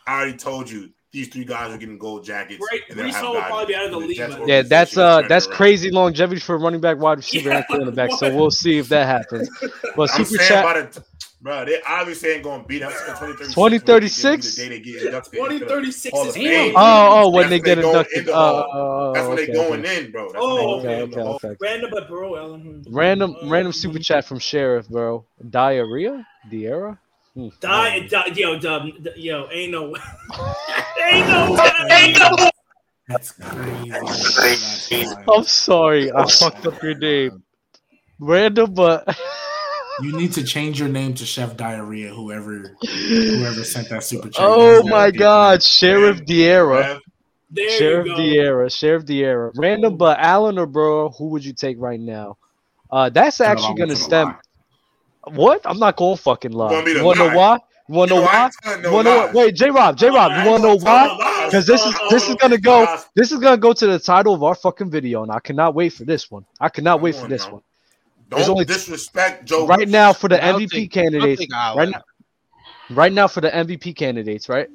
I already told you these three guys are getting gold jackets. Right, Breece will probably be out of the league. Yeah, that's uh, that's crazy around. longevity for running back, wide receiver, yeah, and quarterback. So we'll see if that happens. But I'm super chat, the, bro, they obviously ain't gonna beat us. Twenty thirty six. Twenty thirty six is damn. Oh, oh, when that's they get inducted. Oh, oh, that's when they oh, oh, going in, bro. Oh, okay, okay, Random, but bro, Ellen. Random, random super chat from Sheriff, bro. Diarrhea, Diarrhea. Hmm. Die, die, hmm. yo, dumb, yo, ain't no, ain't no, ain't no. That's crazy. I'm sorry, I fucked up your name. Random, but you need to change your name to Chef Diarrhea. Whoever, whoever sent that super chat. Oh my God, Sheriff Diera. Sheriff Diarra, Sheriff Diarra. Random, but Allen or Burrow, who would you take right now? Uh, that's actually going to stem. What? I'm not gonna fucking lie. You, wanna know why? You wanna know why? No wanna know, wait, J Rob, J Rob, you wanna know why? Because this is this is gonna go this is gonna go to the title of our fucking video, and I cannot wait for this one. I cannot wait for this one. Don't There's only disrespect Joe. Right now for the MVP think, candidates. Right now, right now for the MVP candidates, right?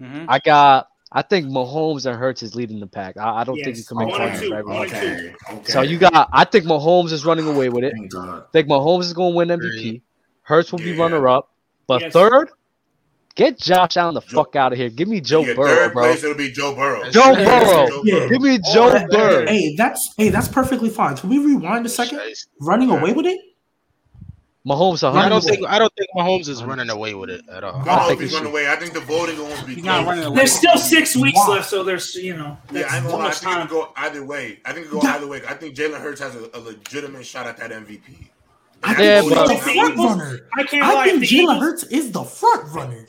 Mm-hmm. I got I think Mahomes and Hurts is leading the pack. I, I don't yes. think you can make arguments for everyone. Okay. Okay. So you got. I think Mahomes is running away with it. I think Mahomes is going to win MVP. Hurts will yeah. be runner up, but yes. third. Get Josh Allen the fuck out of here. Give me Joe yeah, Burrow, third bro. Place, it'll be Joe Burrow. Joe yeah. Burrow. Yeah. Give me Joe oh, Burrow. Hey, that's hey, that's perfectly fine. Can we rewind a second? Running away with it? Mahomes, 100%. I don't think I don't think Mahomes is running away with it at all. I don't, think he's running away. I think the voting won't be. He's not running away. There's still six weeks left, so there's you know. Yeah, I know. I think it could go either way. I think it could go either way. I think Jalen Hurts has a, a, legitimate shot at that MVP. I yeah, but the front runner. I can't. I think Jalen Hurts is the front runner.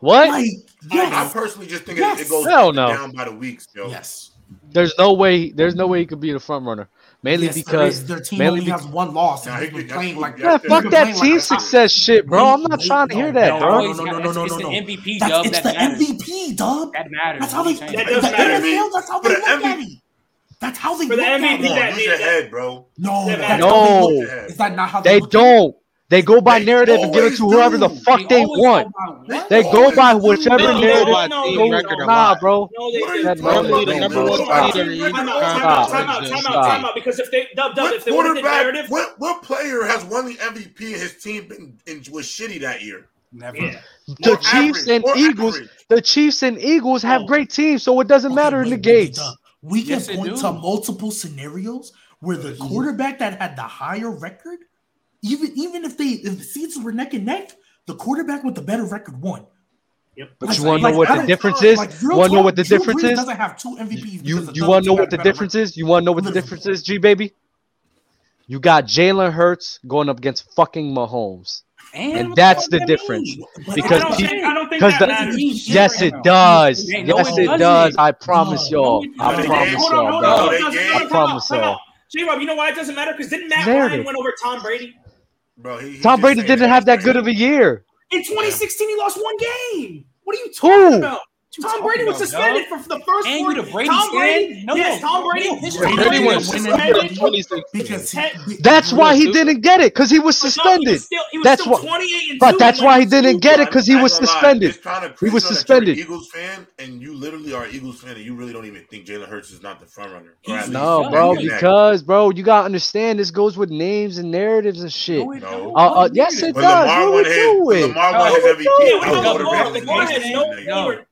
What? Like, yes. I, I, personally just think yes. it, it, goes no. down by the weeks, yo. Yes. There's no way. There's no way he could be the front runner mainly yes, because their team mainly only be- has one loss. And yeah, playing like yeah, fuck that team like success shit, bro. I'm not trying to hear that, no, bro. No, no, no, no, no, It's the MVP, dub. It's the MVP, dub. That matters. That's how they. That doesn't matter. That's how they look at it. That's how they for the MVP. That, that, head, bro. No, that, no, is that not how they, they don't? They go by they narrative and give it to whoever do. the fuck they, they want. They go by whichever they narrative. By no, record nah, bro. Time out, time out, time out, because if they dub dub, if they wanted the narrative, what what player has won the MVP and his team been was shitty that year? Never. Yeah. The Chiefs average. and Eagles, average. the Chiefs and Eagles have oh. great teams, so it doesn't matter in the gates. We can point to multiple scenarios where the quarterback that had the higher record even even if they if the seasons were neck and neck, the quarterback with the better record won. Yep. But Like- you want to like, know what the difference is? like, You want to know what the difference is? Doesn't have two MVPs. You you want to know what the difference record. is? You want to know what the difference is, G baby? You got Jalen Hurts going up against fucking Mahomes. And what that's the that difference. mean? Because I don't people- think, I don't think because that the- Yes, it No, does. it- no, Yes, it it doesn't. I promise No. y'all. No, I promise y'all, on, hold bro. on, No, hold they on, hold on, gave- hold I promise y'all. J-Rob, you know why it doesn't matter? Because didn't Matt Narrative. Ryan win over Tom Brady? Bro, he, he Tom Brady didn't have that good of a year. In 2016, he lost one game. What are you talking Who? about? Tom Brady was about, suspended for the first And four. you Brady Tom Brady. No, yes, no, Tom no, Brady. no, Tom. Brady Brady was suspended. because he, That's why he didn't get it because he was But no, he suspended. was still, he was That's still why- 28 and But that's why he didn't get it because he was gonna lie, suspended. just trying to He was criticize that you're suspended. Eagles fan, and you literally are an Eagles fan, and you really don't even think Jalen Hurts is not the front runner. Or at least No, bro, neck and neck. because bro, you gotta understand this goes with names and narratives and shit. No, it Uh, uh, What yes, year? it does. Lamar What won we doing? Lamar No, won his MVP,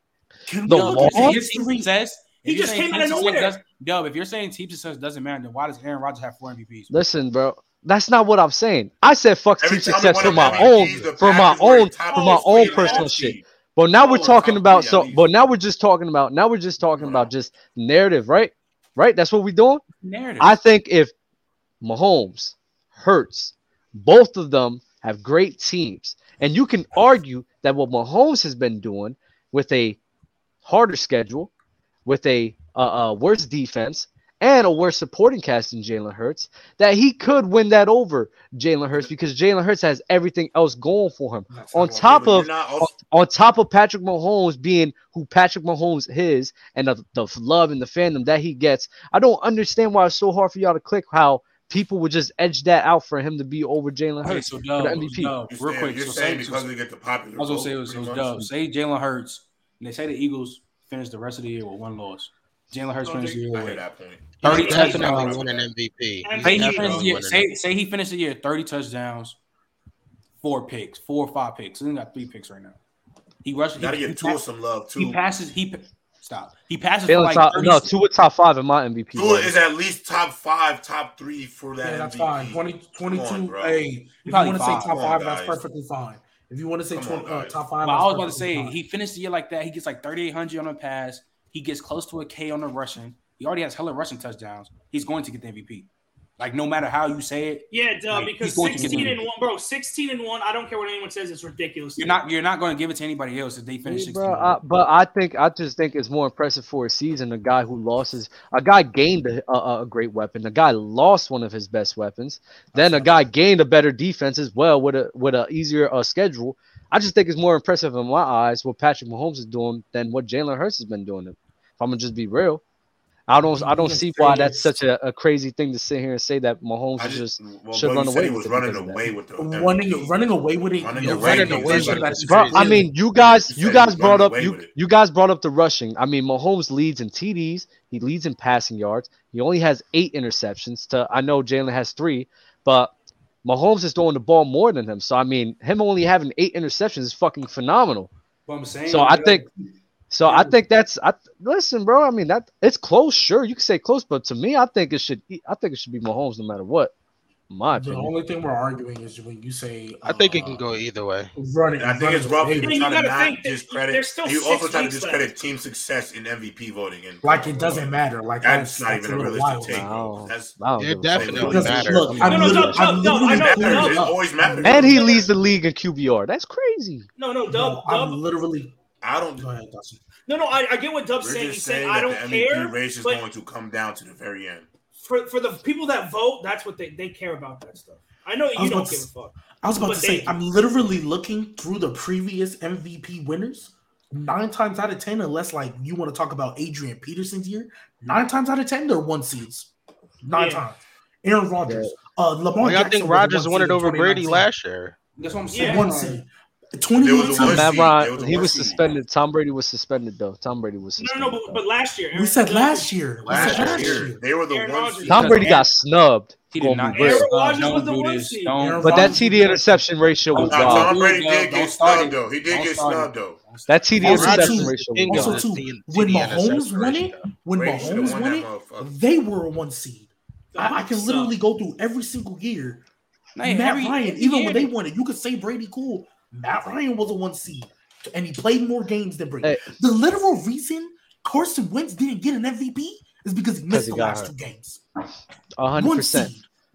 Yeah, I we would don't have know. been The the Lamar next has game no. that year. No. Lord, can The we Yo, look Lamar? at if you're saying history? success, He just came out of success nowhere. does- Yo, if you're saying team success doesn't matter, then why does Aaron Rodgers have four MVPs? Listen, bro. That's not what I'm saying. I said fuck Every team time we success won for my own, for my own, for my own personal NFC. shit. But now we're talking about so. But now we're just talking about. Now we're just talking about just narrative, right? Right. That's what we're doing. Narrative. I think if Mahomes, Hurts, both of them have great teams, and you can argue that what Mahomes has been doing with a harder schedule, with a uh, uh, worse defense, and a worse supporting cast than Jalen Hurts, that he could win that over Jalen Hurts because Jalen Hurts has everything else going for him. That's On top of not on, on top of Patrick Mahomes being who Patrick Mahomes is and the, the love and the fandom that he gets, I don't understand why it's so hard for y'all to click how people would just edge that out for him to be over Jalen Okay, Hurts so for Dub, the MVP. Dub, real quick. you're So saying because so, they get the popular I was gonna say it was, it was much. Dub. Say Jalen Hurts, and they say the Eagles finish the rest of the year with one loss. Jalen Hurts Oh, finished the year with that point. thirty He's touchdowns. definitely win an MVP. And Say he, Definitely finished the year, an say, say he finished the year 30 touchdowns, four picks, four or five picks. He only got three picks right now. He rushed. Got to he, get he, Tua some love too. he passes. He pa- stop. He passes for Jalen like top, no, two with top five in my MVP. Tua voting. is at least top five, top three for that Yeah, that's MVP. fine. 20, 22. on, hey, if you want to say top Come on, five, that's perfectly fine. If you want to say 20, on, uh, top five, But I was about to say fine. he finished the year like that. He gets like 3,800 on a pass. He gets close to a K on the rushing. He already has hella rushing touchdowns. He's going to get the MVP. Like no matter how you say it, Yeah, duh, Like, because he's going to get 16 and 1, bro, 16 and 1, I don't care what anyone says, it's ridiculous. you're not you're not going to give it to anybody else if they finish Hey, 16. bro, I, but I think I just think it's more impressive for a season. A guy who lost his, a guy gained a, a, a great weapon. A guy lost one of his best weapons. Then a guy gained a better defense as well with a with a easier uh, schedule. I just think it's more impressive in my eyes what Patrick Mahomes is doing than what Jalen Hurts has been doing. If I'm gonna just be real, I don't I don't see why that's such a, a crazy thing to sit here and say that Mahomes I just, just well, should bro, run away he with was it running that. away with the running MVP. running away with it. Running away running with away it. with it. Bro, I mean, you guys, You you guys brought up you, you guys brought up the rushing. I mean, Mahomes leads in TDs. He leads in passing yards. He only has eight interceptions. To I know Jalen has three, but Mahomes is throwing the ball more than him. So I mean, him only having eight interceptions is fucking phenomenal. But I'm saying So I think, so I think that's I listen, bro. I mean that it's close. Sure, you can say close, but to me, I think it should. I think it should be Mahomes no matter what. in My The opinion. only thing we're arguing is when you say I think it uh, can go either way. running. I think it's rough away you trying to gotta not think discredit. still You also try to discredit left. team success in MVP voting. And like it doesn't matter. Like That's that's, not that's even a realistic wild. take. Wow. That's I don't It give a fuck. definitely Because matters. look, I'm No, no, literally, Dub, I'm Dub, Dub, I literally know, matters. Dub. It always matters. And he leads the league in QBR. That's crazy. No, no, No, Dub, I'm Dub. literally. I don't. Go ahead, Dustin. No, no, I, I get what Dub's We're saying. just He's saying saying I don't the MVP care, race is but going to come down to the very end. for for the people that vote, that's what they, they care about that stuff. I know I you was don't about give to a fuck. I was about to say, they- I'm literally looking through the previous MVP winners. Nine times out of ten, unless like you want to talk about Adrian Peterson's year, nine times out of ten they're one seeds. Nine Yeah. times. Aaron Rodgers, uh, Lamar. Why y'all think was Rodgers won it over Brady last year? that's what I'm saying. Yeah. 21 was Matt he was suspended. Tom Brady was suspended though. Tom Brady was suspended. No, no, no but, but last year. Aaron we said last year. Last, last year. year. They were the Aaron one. Tom Brady got snubbed. He did not. Aaron Rodgers was the one seed. But that TD interception ratio was wild. Tom Brady did get snubbed though. He did get snubbed though. That TD also interception too, ratio. Also, too, when Mahomes won it, when Mahomes won, it, they were a one seed. I can literally go through every single year. Matt Ryan, even when they won it, you could say Brady cool. Matt Ryan was a one seed, and he played more games than Brady. Hey. The literal reason Carson Wentz didn't get an MVP is because he missed he the last hurt. two games. hundred percent.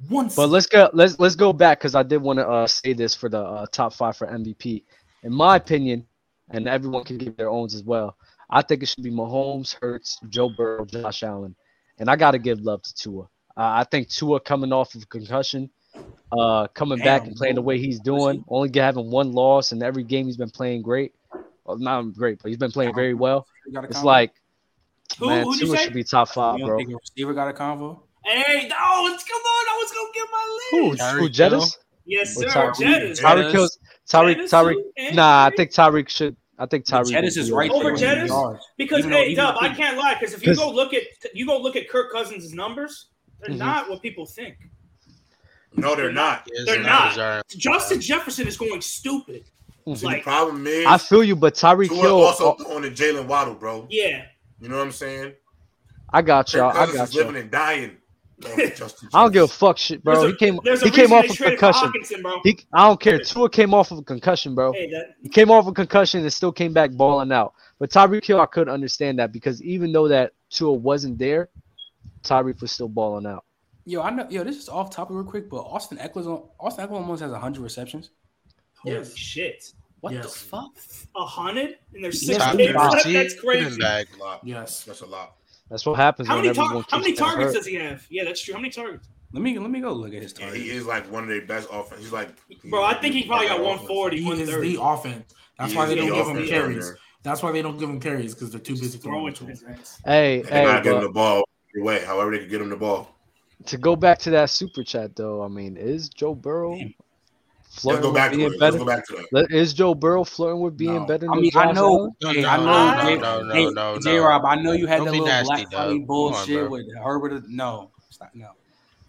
But let's go. Let's let's go back because I did want to uh, say this for the uh, top five for MVP. In my opinion, and everyone can give their owns as well. I think it should be Mahomes, Hurts, Joe Burrow, Josh Allen, and I got to give love to Tua. Uh, I think Tua coming off of concussion uh, coming Damn, back and playing the way he's doing, only having one loss in every game he's been playing great. Well, not great, but he's been playing very well. It's like, who, man, Tua should be top five, bro. receiver got a convo. Hey, oh, come on, I was gonna get my list. Who, who Jettis? Yes, sir. Jettis. Tyreek kills. Tyreek. Tyreek. Nah, I think Tyreek should. I think Tyreek Jettis is right over Jettis because even hey, Dub, I can't lie because if you go look at you go look at Kirk Cousins' numbers, they're mm-hmm. not what people think. No, they're not. They're, not. Justin Jefferson is going stupid. Mm-hmm. See Like, the problem is, I feel you, but Tyreek Hill also uh, on the Jaylen Waddle, bro. Yeah, you know what I'm saying. I got y'all. I got you. Living and dying. I don't give a fuck shit, bro. A, he came. He came off a concussion. He, I don't care. Tua came off of a concussion, bro. Hey, that, he came off a concussion and still came back balling out. But Tyreek Hill, I couldn't understand that because even though that Tua wasn't there, Tyreek was still balling out. Yo, I know. Yo, this is off topic real quick, but Austin Ekeler's on, Austin Ekeler almost has hundred receptions. Holy yes. shit! What yes. the fuck? A hundred and there's six yes, crazy left. That's crazy. Yes, that's a lot. That's what happens. How many, tar- how many targets does he have? Yeah, that's true. How many targets? Let me let me go look at his targets. Yeah, he is like one of their best offense. He's like, he, bro, I think he probably got 140. He is the offense. That's he why they don't give him carries. That's why they don't give him carries because they're too busy throwing to him. Hey, they hey, gotta get him the ball away. However, they can get him the ball to go back to that super chat though, I mean, is Joe Burrow flirting with being better? Is Joe Burrow flirting with being no. better? I mean, I know, no, I know, no, no, hey, no, J Rob, I know you had do that little nasty, black funny bullshit on, with Herbert. No, no.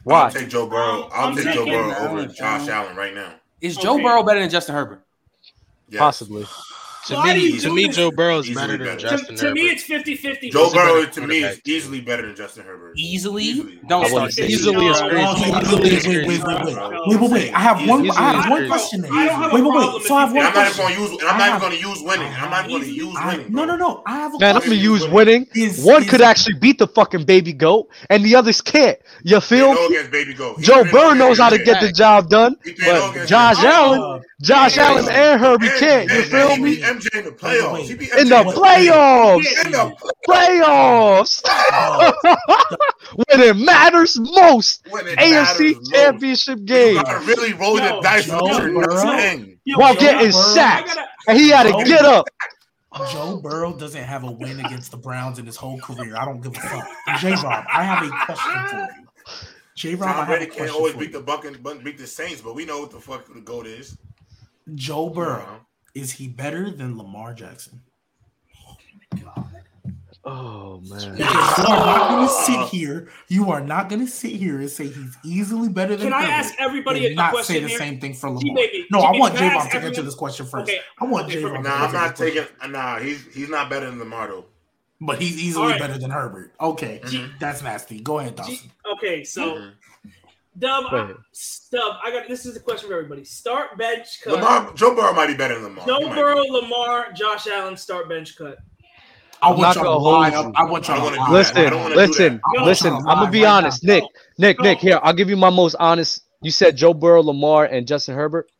Why? I'll take Joe Burrow. I'll I'm take Joe Burrow over Josh Allen right now. Is Joe. Burrow better than Justin Herbert? Possibly. To me, to me. Joe Burrow is better than better. Justin to, Herbert. To me, it's 50 50. Joe Burrow, to me, is easily better than Justin Herbert. Easily? Don't easily. say easily. Easily. Easily. Wait, wait, wait. Wait, wait, wait. I have one, I have one question. Wait, wait, wait. So I have one question. I'm not even going to use winning. I'm not even going to use winning. No, no, no. I have a Man, I'm going to use winning. One could actually beat the fucking baby goat, and the others can't. You feel? Joe Burrow knows how to get the job done, but Josh Allen, Josh Allen and Herbie can't. You feel me? MJ in the playoffs. He beat MJ in the playoffs. In the playoffs. when it matters most. When it AFC matters championship most. game. You really rolled the dice Joe, with your thing. While getting sacked. And he had to get up. Joe Burrow doesn't have a win against the Browns in his whole career. I don't give a fuck. J Rob, I have a question for you. J Rob, Tom Brady can't always beat you. the Buccaneers, beat the Saints, but we know what the fuck the goat is. Joe Burrow uh-huh is he better than Lamar Jackson? Oh my god. Oh man. You are not gonna sit here. You are not gonna sit here and say he's easily better than. Can I ask everybody and not say the here? same thing for Lamar? G-Baby, no, G-Baby, I want Javon to everyone? answer this question first. Okay. I want okay, Javon. Nah, I'm not taking. Question. Nah, he's he's not better than Lamar though. But he's easily right. better than Herbert. Okay, G- mm-hmm. that's nasty. Go ahead, Dawson. G- okay, so mm-hmm. Dub, I, I got this is a question for everybody. Start bench cut. Lamar, Joe Burrow might be better than Lamar. Joe Burrow, Lamar, Josh Allen, start bench cut. I want y'all to line up. I want y'all to listen. Listen, listen. I'm gonna be honest. Nick. Nick, no. Nick. Here, I'll give you my most honest. You said Joe Burrow, Lamar, and Justin Herbert.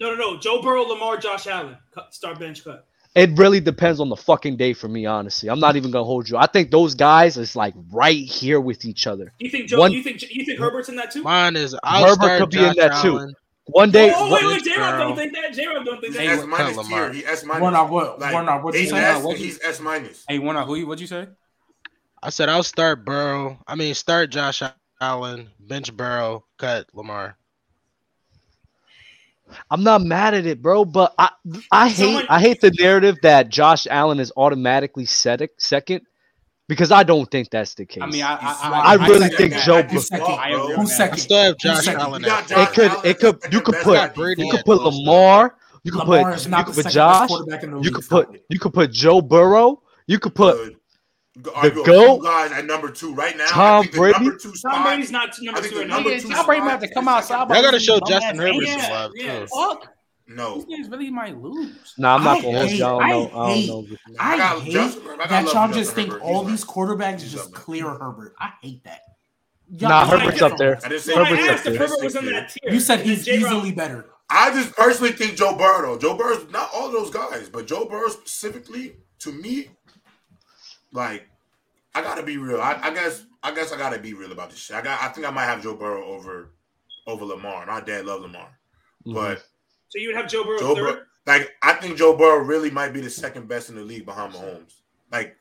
No, no, no. Joe Burrow, Lamar, Josh Allen, cut, start bench cut it really depends on the fucking day for me, honestly. I'm not even gonna hold you. I think those guys is like right here with each other. You think Joe? One, you think you think Herbert's in that too? Mine is. I'll Herbert could be Josh in that Allen. too. One day. Oh, oh wait, wait, J-Rod don't think that. J-Rod don't think that. S minus tier. He S minus. One out what? Like, one out what? He's S minus. Hey, one out who? What'd you say? I said I'll start Burrow. I mean, start Josh Allen, bench Burrow, cut Lamar. I'm not mad at it, bro. But I I hate Someone- I hate the narrative that Josh Allen is automatically set, second because I don't think that's the case. I mean, I I, I I, really think that. Joe That's his Burrow- fault, bro. Who's second? I still have Josh second? Allen. At Josh it could Allen it could you could put you could put. Lamar, you could Lamar put is you not could the put second Josh, quarterback in the you league. could put you could put Joe Burrow, you could put Good. Go GOAT, guys at number two right now. I Tom Brady. number two Tom. Brady's not number two right number now. Two Tom Brady might have to come outside second Y'all gotta show Justin ass Herbert Angels. some love Yeah. too. Fuck. No. These niggas really might lose. Nah, I'm not gonna hold y'all. don't I know. I hate- don't know. I, I got hate Justin I got that y'all just think Herbert. all He's these quarterbacks He's just up clear Herbert. I hate that. Y'all Nah, Herbert's up there. I didn't say Herbert's up there. Herbert was in that tier. You said he's easily better. I just personally think Joe Burrow. Joe Burrow's not all those guys, but Joe Burrow specifically, to me, like, I gotta be real. I, I guess I guess I gotta be real about this shit. I got I think I might have Joe Burrow over over Lamar. My dad loved Lamar. Mhm. But So you would have Joe Burrow Joe third. Burrow like I think Joe Burrow really might be the second best in the league behind Mahomes. Like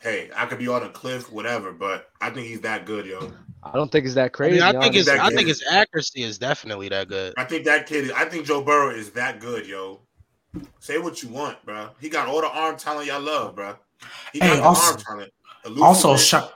hey, I could be on a cliff, whatever, but I think he's that good, yo. I don't think it's that I crazy. mean, I think his I think his accuracy is definitely that good. I think that kid. I think Joe Burrow is that good, yo. Say what you want, bro. He got all the arm talent y'all love, bro. He Hey, also- arm talent. Elusive Also, man. shout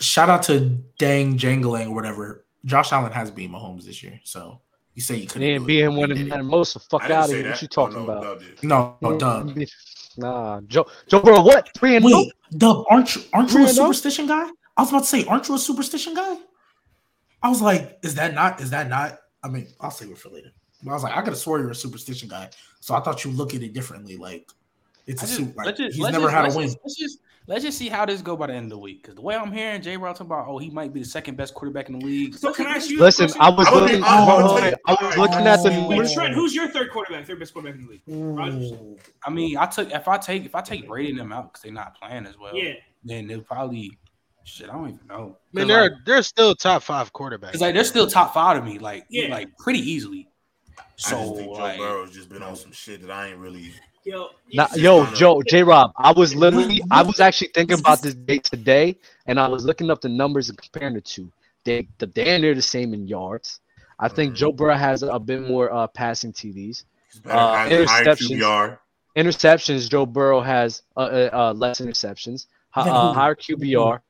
shout out to Dang Jangling or whatever. Josh Allen has beat Mahomes this year, so you say you couldn't. He ain't being one of the most. So fuck out of say here. that. What you Oh, talking no, about? No, no, mm-hmm. Dub. Nah, Joe Joe bro, What three and Wait, Dub, aren't you aren't you a oh? superstition guy? I was about to say, aren't you a superstition guy? I was like, is that not? Is that not? I mean, I'll save it for later. But I was like, I could have swore you're a superstition guy, so I thought you look at it differently. Like, it's a I just- super. Like, let's just- he's let's never just- had a win. just- Let's just let's just see how this go by the end of the week. Because the way I'm hearing Jay Rob talking about, oh, he might be the second best quarterback in the league. So can I ask you? Listen. I was I'm be looking. honest, I'm hold gonna on, tell you- I was looking at the. Wait, numbers. Trent, who's your third quarterback? Third best quarterback in the league? Rodgers. I mean, I took if I take if I take Brady and them out because they're not playing as well. Yeah. Then they'll probably shit. I don't even know. I mean, they're they're still top five quarterbacks. It's like they're still top five to me, like Yeah. like pretty easily. So I just think Joe like, Burrow's just been on some shit that I ain't really. Yo, Nah, yo, Joe, J Rob, I was literally, I was actually thinking about this date today, and I was looking up the numbers and comparing the two. They, the damn near the same in yards. I think Mhm. Joe Burrow has a bit more uh, passing TDs. He's Uh, higher interceptions. QBR. Interceptions, Joe Burrow has uh, uh, uh, less interceptions, Hi- uh, higher QBR.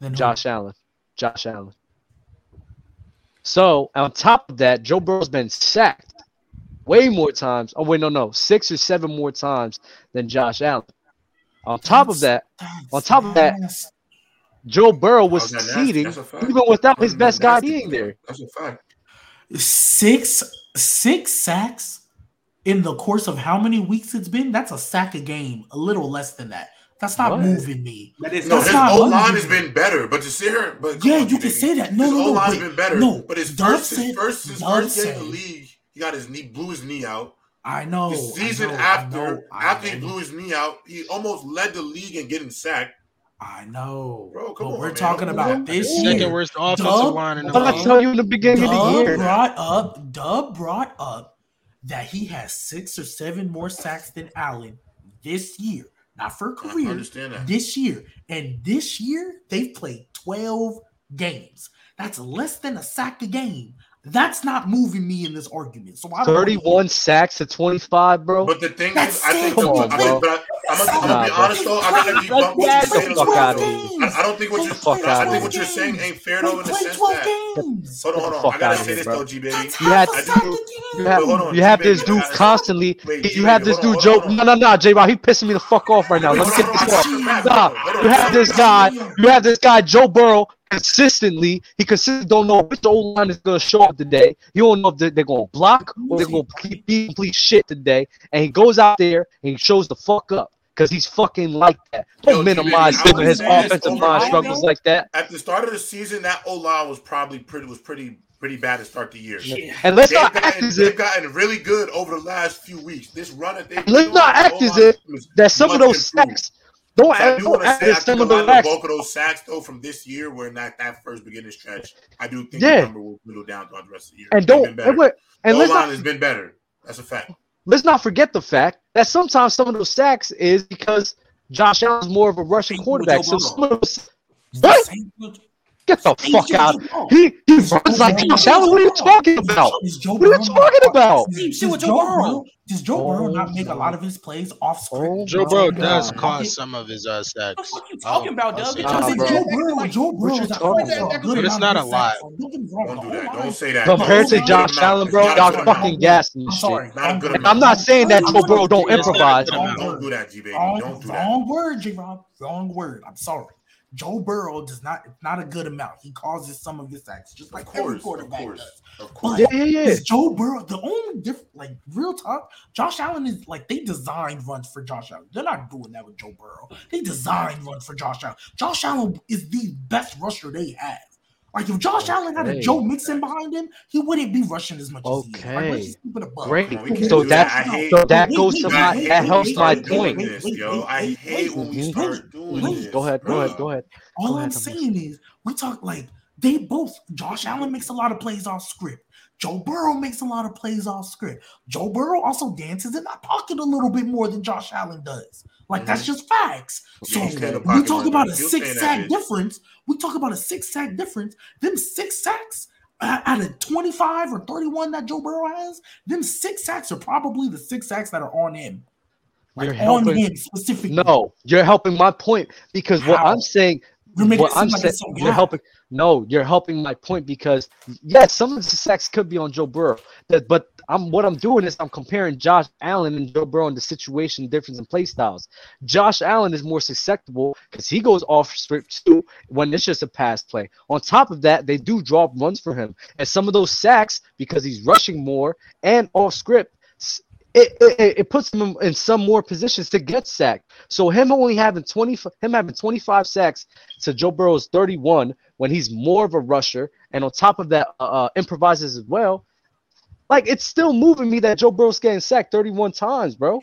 Then who? Josh Allen, Josh Allen. So on top of that, Joe Burrow's been sacked way more times. Oh wait, no, no, six or seven more times than Josh Allen. On top of that, on top of that. Joe Burrow was How's that nasty? succeeding That's even without his best guy being there. That's a fact. six six sacks in the course of how many weeks it's been? That's a sack a game, a little less than that. That's not What? moving me. that is No, his O line has been better, but to sit here, but Yeah, on, you can say that. No, his no, no, O line's wait. been better. No, but his Dub first, his said- first, his Dub first game in the league, he got his knee, blew his knee out. I know. the I season know, I after, know, I after he blew his knee out, he almost led the league in getting sacked. I know. Bro, come but on, we're man. talking about don't- this second year. worst offensive Dub- line in the What did I league. tell you in the beginning of the year? brought up. Dub brought up that he has six or seven more sacks than Allen this year, not for I career. understand that. This year, and this year they've played twelve games. That's less than a sack a game. That's not moving me in this argument. So I don't 31 sacks to 25, bro. But the thing That's is, I think, the, Come on, I bro. think but I, I'm, gonna, I'm be bro. honest though. I gotta debunk what you're Get the saying. fuck though. outta here. I, I don't think what you're, Fuck I outta think what you're saying ain't fair though in the sense that. games. Hold on, hold on. I gotta say this bro. though, G baby. You had- half a I sack do- a You have, hold on, you have this dude constantly. Wait, you have this dude on, Joe. hold. No, no, no, J Rob. He pissing me the fuck off right now. Let me get this off. I got the fact, Nah, you have this guy. You have this guy Joe Burrow consistently. He consistently don't know which old line is gonna show up today. You don't know if they're, they're gonna block or they're gonna keep be complete shit today. And he goes out there and he shows the fuck up because he's fucking like that. Don't Yo, minimize I him and his offensive over line struggles like that. At the start of the season, that O line was probably pretty was pretty pretty bad to start the year. Yeah. And let's They've not act gotten, as they've if gotten really good over the last few weeks. This run that they've Let's not act as if that some of those improved. sacks. Don't So I do want to say I as some think a of the lot of the bulk of those sacks though from this year were in that, that first beginning stretch. I do think Yeah. the number will dwindle down throughout the rest of the year. And don't been better. and, wait, and the let's line not has been better. That's a fact. let's not forget the fact that sometimes some of those sacks is because Josh Allen's more of a rushing Same thing with quarterback. So some of those What? Same thing- Get the Same fuck shit out. with Joe Burrow. He he Is runs Joe like Burrow- Josh Allen. What are you talking about? Is What are you Burrow talking about? Does, Same shit with Joe Joe Burrow. Burrow? Does Joe Burrow Oh not make a lot of his plays off script? Oh Joe my Burrow does Pocket? cause some of his uh, sacks. What the fuck you talking about, I'll Doug? say You're Because that. talking if bro. Joe about Burrow, like, Joe what you Burrow's at talking fault for a about? good it's not a lot. don't get me wrong, Don't the do that. Don't say that. Compared to say Josh that. Allen, bro, y'all fucking amount. gassing I'm sorry. shit. Not a Wrong good word. And I'm not saying that Joe sorry. Burrow don't It's not a improvise. good Wrong amount. Don't do that, G baby. Don't do that. wrong word, J Rob. Wrong word. I'm sorry. Joe Burrow does not it's not a good amount. He causes some of his sacks, just Of like every course, of quarterback course, does. of course. Yeah, yeah, yeah. Joe Burrow the only different? Like real talk, Josh Allen is like they designed runs for Josh Allen. They're not doing that with Joe Burrow. They designed runs for Josh Allen. Josh Allen is the best rusher they have. Like if Josh Allen had a Joe Mixon behind him, he wouldn't be rushing as much as he is. Like, Okay. let's just keep it above. Great. Come on, So that that. So that goes wait, to my wait, that wait, helps my wait, doing wait, point. this, yo. I hate when we start doing this. Go ahead, go ahead, go ahead. All Go I'm ahead, I'm saying is, we talk like they both. Josh Allen makes a lot of plays off script. Joe Burrow makes a lot of plays off script. Joe Burrow also dances in that pocket a little bit more than Josh Allen does. Like that's just facts. So Yeah, he's in the we talk about a six sack difference. We talk about a six sack difference. Them six sacks uh, out of 25 or 31 that Joe Burrow has, them six sacks are probably the six sacks that are on him. Like You're on helping. him specifically. No, you're helping my point because what I'm saying, You're making what it seem I'm like saying, it's so you're helping. No, you're helping my point because yes, some of the sacks could be on Joe Burrow. That, but I'm what I'm doing is I'm comparing Josh Allen and Joe Burrow in the situation difference in play styles. Josh Allen is more susceptible because he goes off script too when it's just a pass play. On top of that, they do drop runs for him, and some of those sacks because he's rushing more and off script. It, it, it puts him in- some more positions to get sacked. So him only having 20, him having 25 sacks to Joe Burrow's 31 when he's more of a rusher, and on top of that, uh, uh, improvises as well. Like it's still moving me that Joe Burrow's getting sacked 31 times, bro.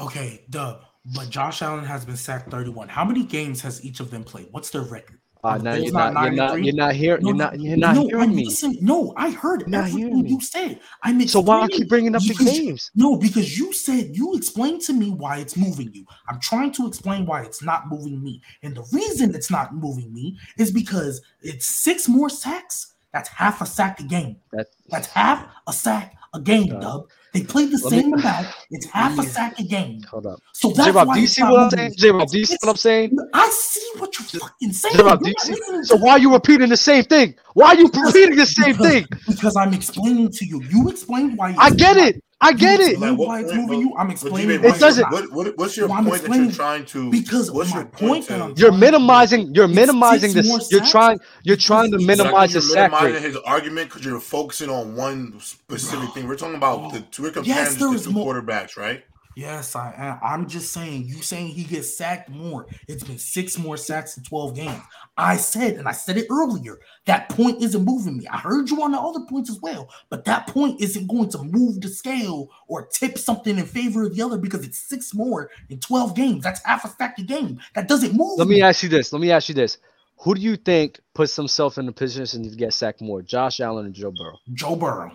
Okay, Dub. But Josh Allen has been sacked 31. How many games has each of them played? What's their record? Uh, now Bills you're not not, you're not, you're not hearing, No, you're not, you're not no, hearing me. no, I heard not everything you said. I'm So why I keep bringing up the games? No, because you said you explained to me why it's moving you. I'm trying to explain why it's not moving me. And the reason it's not moving me is because it's six more sacks. That's half a sack a game. That That's half a sack a game, Uh, Dub. They played the let me- same amount. It's half a sack a game. hold up. So that's J Rob, why do you see what I'm saying? me. J Rob, do you see what I'm saying? I see what you're fucking saying. J Rob, do You're see? So why are you repeating the same thing? Why are you repeating the same because, thing? Because I'm explaining to you. You explained why. I get it. I get it. Like, what why it's moving you. I'm explaining. It what's doesn't- Your, what, what, what's your Well, point that you're trying to? because what's my your point point that to? You're trying to make- minimizing. You're minimizing this. You're sacks. trying. You're trying to Because But I minimize think the you're minimizing his argument because you're focusing on one specific Bro. thing. We're talking about Bro. the two. We're comparing Yes, the two more- quarterbacks, right? Yes, I am. I'm just saying. You saying he gets sacked more? It's been six more sacks in 12 games. I said, and I said it earlier. That point isn't moving me. I heard you on the other points as well, but that point isn't going to move the scale or tip something in favor of the other because it's six more in 12 games. That's half a sack a game. That doesn't move. Let me ask you this. Let me ask you this. Who do you think puts himself in the position to get sacked more, Josh Allen or Joe Burrow? Joe Burrow.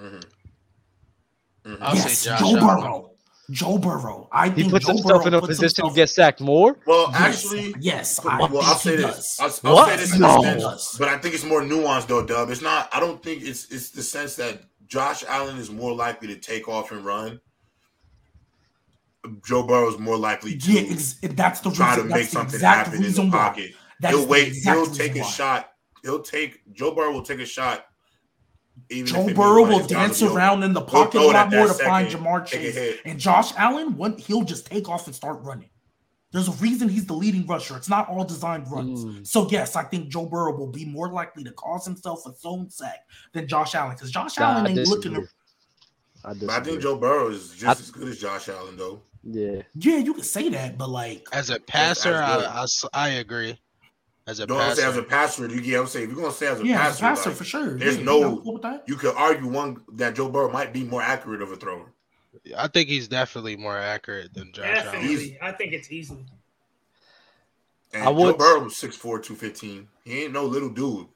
Mm-hmm. I'll yes, say Josh Joe Allen. Burrow. Joe Burrow. I He think puts Joe himself Burrow in a puts position to get sacked more. Well, Yes, actually, yes. I well, think I'll say he this. does. I'll, I'll What? say this in No. the sense, but I think it's more nuanced though, Dub. It's not. I don't think it's it's the sense that Josh Allen is more likely to take off and run. Joe Burrow is more likely to Yeah, ex- that's the try to reason. make the something happen in the reason why. pocket. That he'll wait. He'll take a why. shot. He'll take Joe Burrow will take a shot. Even Joe if it means Burrow will dance field. around in the pocket a lot more that to find second, Ja'Marr Chase. And Josh Allen, one, he'll just take off and start running. There's a reason he's the leading rusher. It's not all designed runs. Mm. So yes, I think Joe Burrow will be more likely to cause himself a zone sack than Josh Allen because Josh Nah, Allen I ain't looking to. I I think. Joe Burrow is just I- as good as Josh Allen, though. Yeah. Yeah, you can say that, but like, As a passer, as I, good. I s- I agree. As a Don't say passer, as a passer. You get. I'm saying if you're gonna say as a yeah, passer, as a passer like, for sure. there's yeah, no- I'm cool you could argue one that Joe Burrow might be more accurate of a thrower. I think he's definitely more accurate than Josh Allen. Definitely. I think it's easily. And I Joe Burrow was 6'4", 215. He ain't no little dude.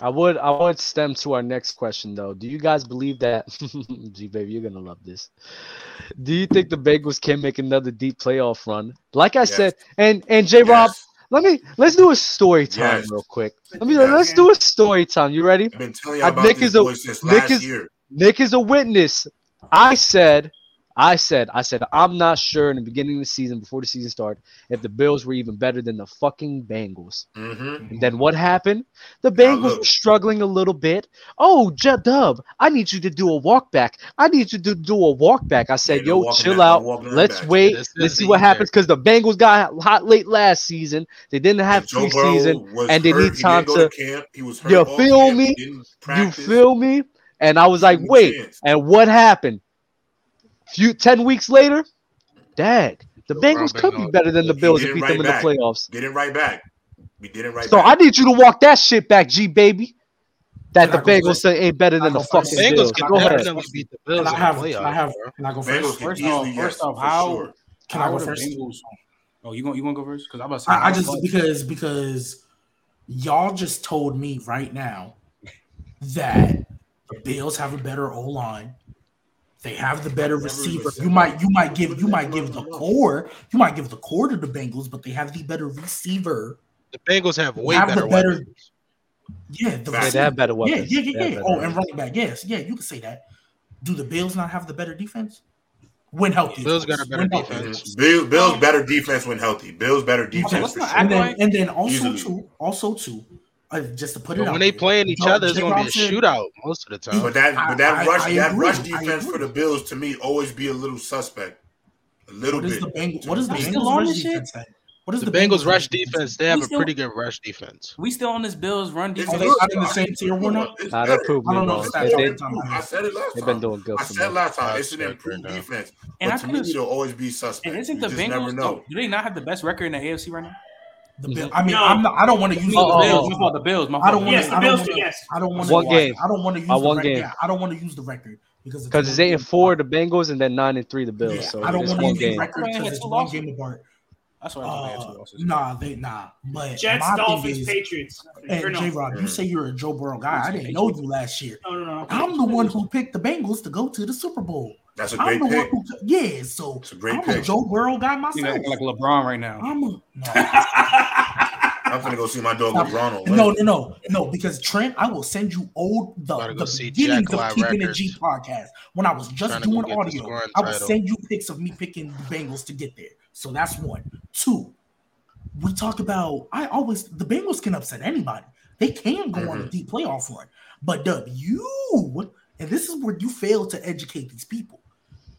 I would I would stem to our next question though. Do you guys believe that G baby, you're gonna love this. Do you think the Bengals can make another deep playoff run? Like I Yes. said, and and J Rob, Yes. Let me let's do a story time Yes. real quick. Let me Yes. let's do a story time. You ready? I've been telling you about Nick this is a- boy Nick last is- year. Nick is a witness. I said, I said, I said, I'm not sure in the beginning of the season, before the season started, if the Bills were even better than the fucking Bengals. Mm-hmm. And then what happened? The Bengals were struggling a little bit. Oh, J- Dub, I need you to do a walk back. I need you to do a walk back. I said, Ain't no yo, chill that- no out. Let's back. wait. This Let's see what easier. happens because the Bengals got hot late last season. They didn't have And preseason. and they hurt. need time didn't to- camp. He was hurt. You feel camp. me? He You feel me? And I was like, Give him a wait. chance. And what happened? Few ten weeks later, dag, the Joe Bengals could be better than the Bills did and beat right them in the playoffs. Get it right back. We did it right So back. I need you to walk that shit back, G baby. That the Can I go Bengals say ain't better than the first. fucking Bengals Bills. can Go ahead. definitely beat the Bills Can I have? Can I have? Can I go Bengals first? can First easily off, yes, first off, how- sure. Can I How go first? Bengals- Oh, you going you want to go first? Because I'm about to say. I, I just fuck- because because y'all just told me right now that the Bills have a better O line. They have the better receiver. You might you might give you might give the core you might give the core to the Bengals, but they have the better receiver. The Bengals have way Have the better, better- weapons. Yeah, the Yeah, Yeah, they have better Yeah, weapons. yeah, They yeah, yeah. Oh, and running back. Yes, yeah, you can say that. Do the Bills not have the better defense? When healthy, Bills got a better When defense. Bills, Bills better defense when healthy. Bills better defense let's for sure. And then, and then also Easily. too, also too, just to put it But out when they there, playing each other, it's gonna be a shootout most of the time. But that, but that I- rush, I that agree. rush defense for the Bills to me always be a little suspect, a little What is bit. the Bengals? What is the Bengals rush this shit? defense? at? What is the Bengals rush defense, they have We a pretty good rush defense. We still on this Bills run defense. Are they good. not in the same tier one now? It's Nah, they better. proved I me don't know wrong. if They, that's they, all the time. I said it last they've been doing good I said me. last time Five it's an straight improved defense, And but I to think me it's- they'll always be suspect. And isn't the Bengals? know. oh, do they not have the best record in the AFC right now? The Mhm. Bill- I mean, No. I'm not, I don't want to use The Oh, the oh, Bills. oh. My fault. The Bills. My I don't want Yes, to. the I Bills don't want to. yes. I don't want One game. I don't want to use Uh, the one record. game. Yeah, I don't want to use the record because Because it's eight and four the Bengals and then nine and three the Bills. Yeah, So I don't want to one use the record because it's two one losses. game apart. That's what I thought they two Uh, losses. nah, they nah. But Jets, my Dolphins, is, Patriots. And. J Rob, you say you're a Joe Burrow guy. I didn't know you last year. No, no, no. I'm the one who picked the Bengals to go to the Super Bowl. That's a I'm great the pick. one who, yeah. So It's a great I'm a pick. Joe Burrow guy You myself. acting like LeBron right now. I'm a no. I'm gonna go see my dog Stop. LeBron on No, no, no, no, because Trent, I will send you old the, the beginnings of keeping Records. a G podcast when I was just Trying to go doing audio. I will title. send you pics of me picking the Bengals to get there. So that's one. Two, we talk about I always the Bengals can upset anybody. They can go on a Mhm. deep playoff run. But Dub, you and this is where you fail to educate these people.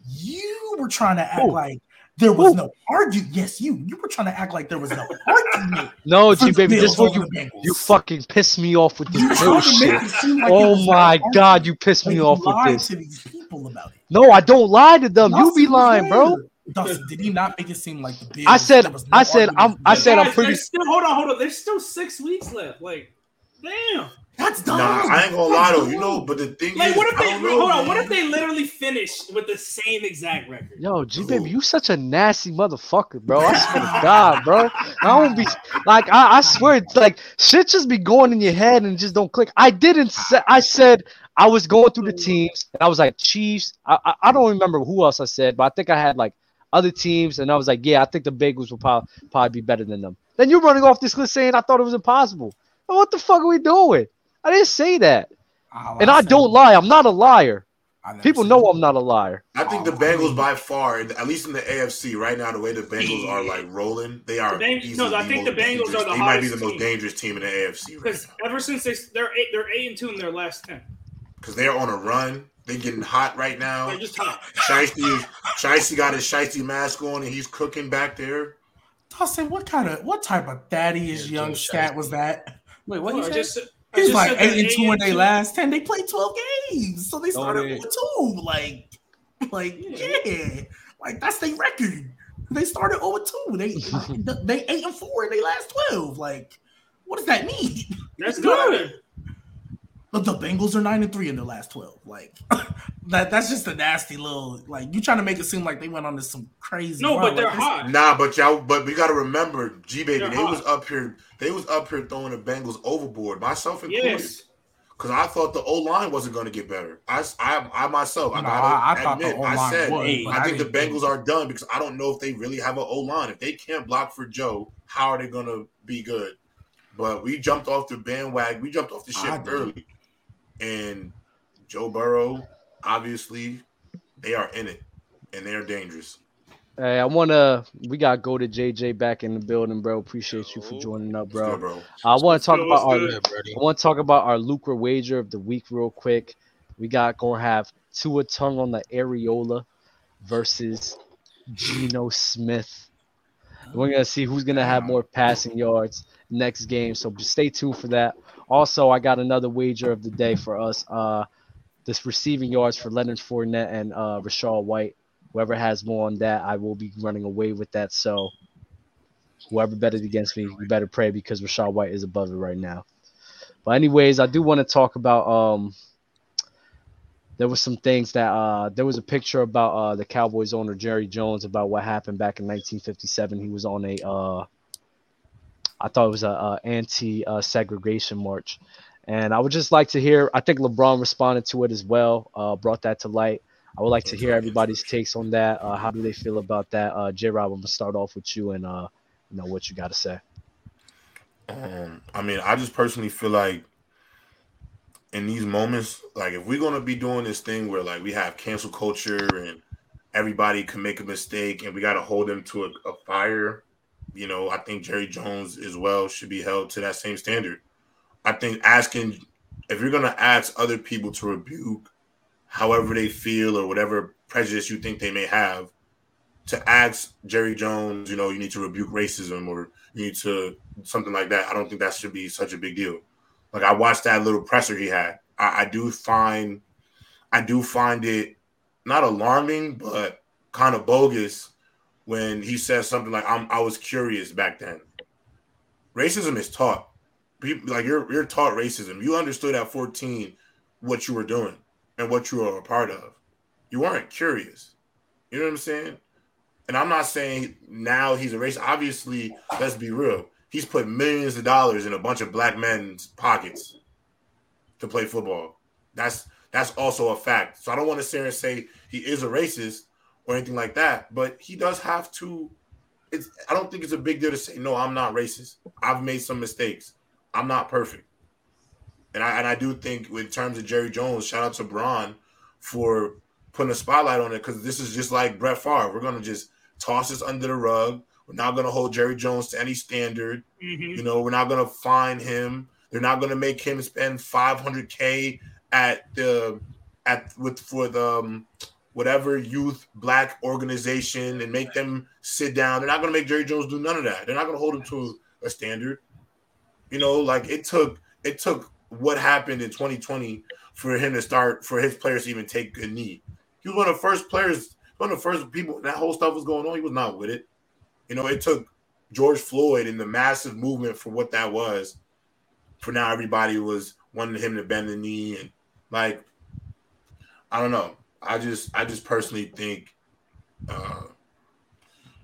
You were trying to act Who? like there was Who? no argument. Yes, you. You were trying to act like there was no argument. No, G baby, Bills this is what you Bengals. you fucking piss me off with this tried bullshit. like Oh was no my argument. god, you pissed Like me you off with this. to these people about it. No, I don't lie to them. You be lying, bro. Dustin, did he not make it seem like the Bills? I said- there was I said I'm- I the said I'm pretty- Still, hold on, hold on. There's still six weeks left. Like, damn. That's dumb. Nah, I ain't gonna lie though. You know, but the thing Like, is, what if I they don't know, hold on? man. What if they literally finish with the same exact record? Yo, G baby, you such a nasty motherfucker, bro. I swear to God, bro. I don't be like I, I swear it's like shit just be going in your head and just don't click. I didn't say I said I was going through the teams and I was like Chiefs. I, I I don't remember who else I said, but I think I had like other teams and I was like, yeah, I think the Bengals will probably probably be better than them. Then you're running off this list saying I thought it was impossible. What the fuck are we doing? I didn't say that. All And I said- don't lie. I'm not a liar. People know that. I'm not a liar. I think the Oh, I Bengals mean- by far, at least in the AFC right now, the way the Bengals are like rolling, they are. The Beng- easily no, I think the Bengals dangerous- are the They might be the most team. dangerous team in the AFC Because now ever since they they're eight, they're eight and two in their last ten. because they're on a run. They're getting hot right now. They're just hot. Shiesty, Shiesty got his Shiesty mask on and he's cooking back there. Dustin, what kind of what type of daddy-ish Yeah, young stat was that? Wait, what he I said? just, I He's like eight and two in their last ten. They played twelve games, so they started they- with two. Like, like yeah, like that's their record. They started oh over two. They they eight and four in their last twelve. Like, what does that mean? That's good. But the Bengals are nine and three in their last twelve. Like that. That's just a nasty little. Like you trying to make it seem like they went on to some crazy. No, run. but they're Like, hot. Nah, but y'all, but we got to remember, G baby, They're they was up here. They was up here throwing the Bengals overboard, myself included. Yes. because I thought the O line wasn't going to get better. I, I, I myself, I No, gotta I- I thought the admit, O-line I said would, Hey, I think the didn't think- Bengals are done because I don't know if they really have an O line. If they can't block for Joe, how are they going to be good? But we jumped off the bandwagon. We jumped off the ship early, and Joe Burrow, obviously, they are in it, and they are dangerous. Hey, I wanna. We got go to JJ back in the building, bro. Appreciate you for joining up, Let's go, bro. bro. I want to talk good, about our. Good, I want to talk about our lucre wager of the week real quick. We got gonna have Tua tongue on the areola versus Geno Smith. We're gonna see who's gonna have more passing yards next game. So just stay tuned for that. Also, I got another wager of the day for us. Uh, this receiving yards for Leonard Fournette and uh, Rachaad White. Whoever has more on that, I will be running away with that. So whoever betted against me, you better pray because Rachaad White is above it right now. But anyways, I do want to talk about um there was some things that uh there was a picture about uh the Cowboys owner Jerry Jones about what happened back in 1957. He was on a uh I thought it was a, uh anti uh, segregation march. And I would just like to hear I think LeBron responded to it as well, uh brought that to light. I would like to hear everybody's takes on that. Uh how do they feel about that? Uh J Rob, I'm gonna start off with you and uh you know what you gotta say. Um, I mean, I just personally feel like in these moments, like if we're gonna be doing this thing where like we have cancel culture and everybody can make a mistake and we gotta hold them to a, a fire, you know, I think Jerry Jones as well should be held to that same standard. I think asking if you're gonna ask other people to rebuke however they feel or whatever prejudice you think they may have, to ask Jerry Jones, you know, you need to rebuke racism or you need to something like that. I don't think that should be such a big deal. Like I watched that little presser he had. I, I do find, I do find it not alarming, but kind of bogus when he says something like, "I'm I was curious back then." Racism is taught. People like you're you're taught racism. You understood at 14 what you were doing and what you were a part of. You weren't curious. You know what I'm saying? And I'm not saying now he's a racist. Obviously, let's be real. He's put millions of dollars in a bunch of black men's pockets to play football. That's that's also a fact. So I don't want to sit here and say he is a racist or anything like that, but he does have to. It's I don't think it's a big deal to say no. I'm not racist. I've made some mistakes. I'm not perfect, and I and I do think in terms of Jerry Jones, shout out to Bron for putting a spotlight on it because this is just like Brett Favre. We're gonna just toss this under the rug. We're not gonna hold Jerry Jones to any standard. Mhm. You know, we're not gonna fine him. They're not gonna make him spend 500k at the at with for the um, whatever youth black organization and make them sit down. They're not gonna make Jerry Jones do none of that. They're not gonna hold him to a standard. You know, like it took it took what happened in 2020 for him to start for his players to even take a knee. He was one of the first players, one of the first people. That whole stuff was going on. He was not with it. You know, it took George Floyd and the massive movement for what that was. For now, everybody was wanting him to bend the knee and like, I don't know. I just, I just personally think, uh,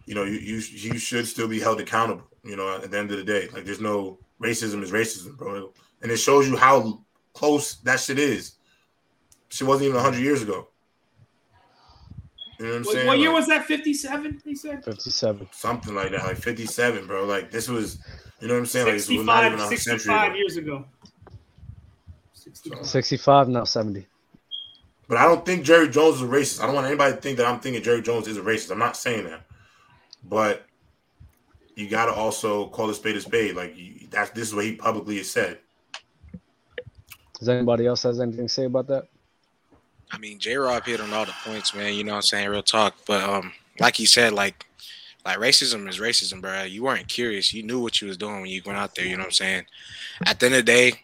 you know, you you you should still be held accountable. You know, at the end of the day, like there's no racism is racism, bro, and it shows you how close that shit is. She wasn't even hundred years ago. You know what I'm What, saying? what year Like, was that? 57, they said? 57. something like that, like 57, bro. Like this was, you know what I'm saying? Like this was not 65, even a century years ago. 65. 65 now 70. But I don't think Jerry Jones is a racist. I don't want anybody to think that I'm thinking Jerry Jones is a racist. I'm not saying that. But you got to also call a spade a spade. Like you, that's this is what he publicly has said. Does anybody else has anything to say about that? I mean, J Rob hit on all the points, man. You know what I'm saying? Real talk. But um, like he said, like like racism is racism, bro. You weren't curious. You knew what you was doing when you went out there. You know what I'm saying? At the end of the day,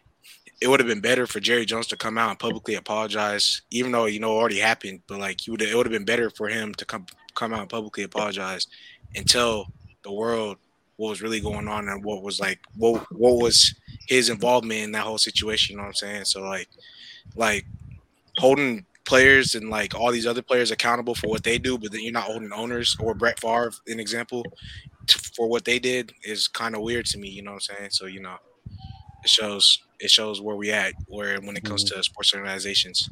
it would have been better for Jerry Jones to come out and publicly apologize, even though you know it already happened. But like, he would it would have been better for him to come come out and publicly apologize and tell the world what was really going on and what was like what what was his involvement in that whole situation. You know what I'm saying? So like, like holding players and like all these other players accountable for what they do, but then you're not holding owners or Brett Favre, an example, for what they did is kind of weird to me. You know what I'm saying? So you know, it shows it shows where we at where when it comes to sports organizations.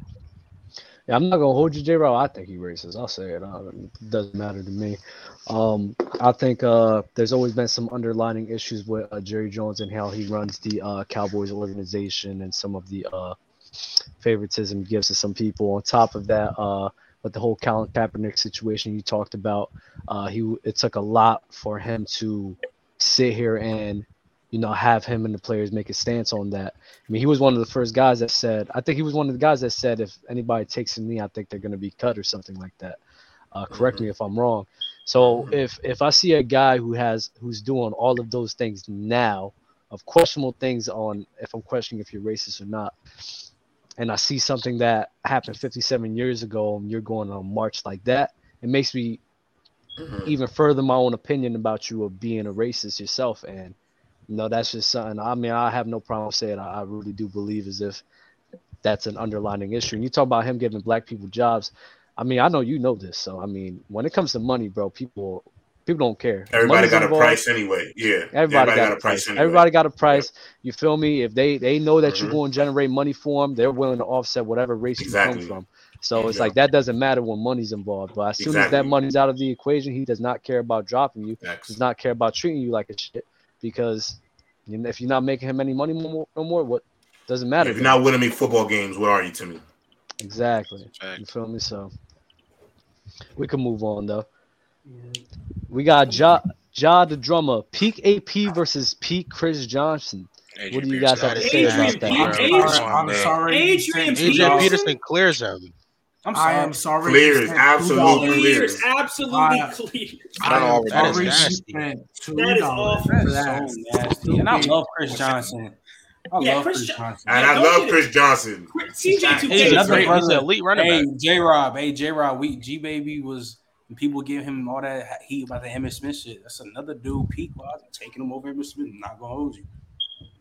Yeah, I'm not gonna hold you, J. Rob. I think he racist. I'll say it. Uh, It doesn't matter to me. Um, I think uh, there's always been some underlining issues with uh, Jerry Jones and how he runs the uh, Cowboys organization and some of the uh, favoritism he gives to some people. On top of that, uh, with the whole Colin Kaepernick situation you talked about, uh, he it took a lot for him to sit here and you know have him and the players make a stance on that. I mean, he was one of the first guys that said. I think he was one of the guys that said, if anybody takes a knee, I think they're going to be cut or something like that. Uh, correct me if I'm wrong. So if if I see a guy who has who's doing all of those things now, of questionable things on if I'm questioning if you're racist or not, and I see something that happened 57 years ago, and you're going on a march like that, it makes me Mhm. even further my own opinion about you of being a racist yourself. And you know, that's just something. I mean, I have no problem saying I, I really do believe as if that's an underlining issue. And you talk about him giving black people jobs. I mean, I know you know this. So I mean, when it comes to money, bro, people people don't care. Everybody money's got a price anyway. Yeah. Everybody, got, a price. anyway. Everybody got a price. You feel me? If they they know that Mhm. you're going to generate money for them, they're willing to offset whatever race Exactly. you come from. So it's like that doesn't matter when money's involved. But as soon as that money's out of the equation, he does not care about dropping you. Facts. Does not care about treating you like a shit because if you're not making him any money no more, no more what doesn't matter. If you're not winning me football games, what are you to me? exactly. Fact. You feel me? So we can move on though. We got Ja Ja the drummer, peak AP versus peak Chris Johnson. What do you guys have to say Adrian about that? Peterson. I'm, sorry- I'm man. sorry. Adrian Peterson. Peterson clears him. I'm I sorry. am sorry. Clears, you absolutely $2. clears. Clears, absolutely clear. I don't know I am what that is sorry you nasty. That is awful. for That's that. so nasty. And I love Chris Johnson. I Yeah, love Chris Chris, Johnson. And I love. Chris Johnson. CJ Hey, two Hey, He's, a another great, brother. an elite running Hey, back. J Rob, hey J Rob, we G baby was when people give him all that heat about the Emmitt Smith shit. That's another dude peak wise taking him over Emmitt Smith. I'm not gonna hold you.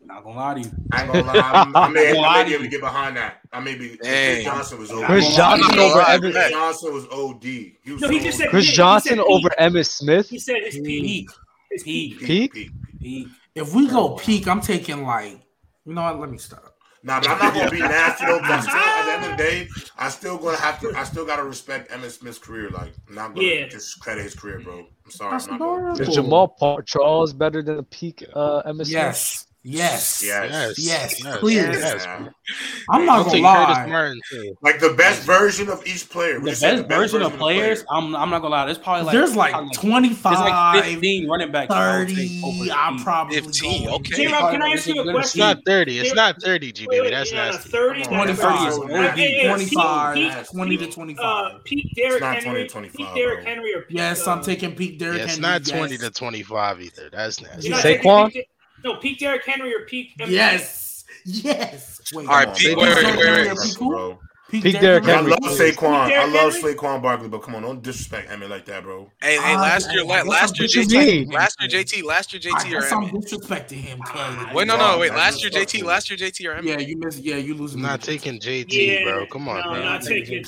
I'm not gonna lie to you. I ain't gonna lie. I'm, I may, I'm gonna may be able you. to get behind that. I may be. Chris Johnson was OD. Chris Johnson over gonna lie, Emmitt. Chris Johnson was OD. He was No, he just said Chris he said Johnson peak. over Emmitt Smith. He said his peak. Peak, peak, Peak? peak. If we go peak, I'm taking like, you know what? Let me stop. Nah, but I'm not gonna be nasty though. 'cause I still, at the end of the day, I still gonna have to. I still gotta respect Emmitt Smith's career. Like, I'm not gonna Yeah. discredit his career, bro. I'm sorry. That's I'm not gonna. adorable. Is Jamaal Pa- Charles better than a peak uh, Emmitt Smith? Yes. Yes. Yes. Yes, yes, clear. yes. I'm not gonna lie. Martin. Like the best version of each player. The just said best version of players, player. I'm I'm not gonna lie. There's probably like There's like 25, like 15 running backs. I would take 30. I'm probably 15, going- okay. J-Rob, can I ask you a It's It's not 30. It's not 30, G Wait, baby. wait, That's yeah, nasty. 30, Come on, 25, OD, nasty. Hey, hey, hey, 25, peak- 20 to 25. Uh, peak Derrick not Henry. 20 to 25, peak Derrick. Henry or peak, yes, uh, I'm taking peak Derrick Yeah, it's not 20 to 25 either. That's nasty. not Saquon? Taking peak- No, peak Derrick Henry or peak. Yes. Yes. Wait, All right, on. Pete, Peak wait, wait, Derrick wait, wait. Peak bro. Peak Peak Derrick I Henry. love Saquon. I love Henry? Saquon Barkley, but come on, don't disrespect Emmitt like that, bro. Hey, hey, Ah, last year, la- last year, JT, last year, JT, last year, I JT or guess I'm Emmitt. disrespecting him. cuz- Wait, no, no, wait. Last year, JT, last year, JT or Emmitt. Yeah, you miss. Yeah, you losing. I'm not taking JT, bro. Come on, no, man. not taking.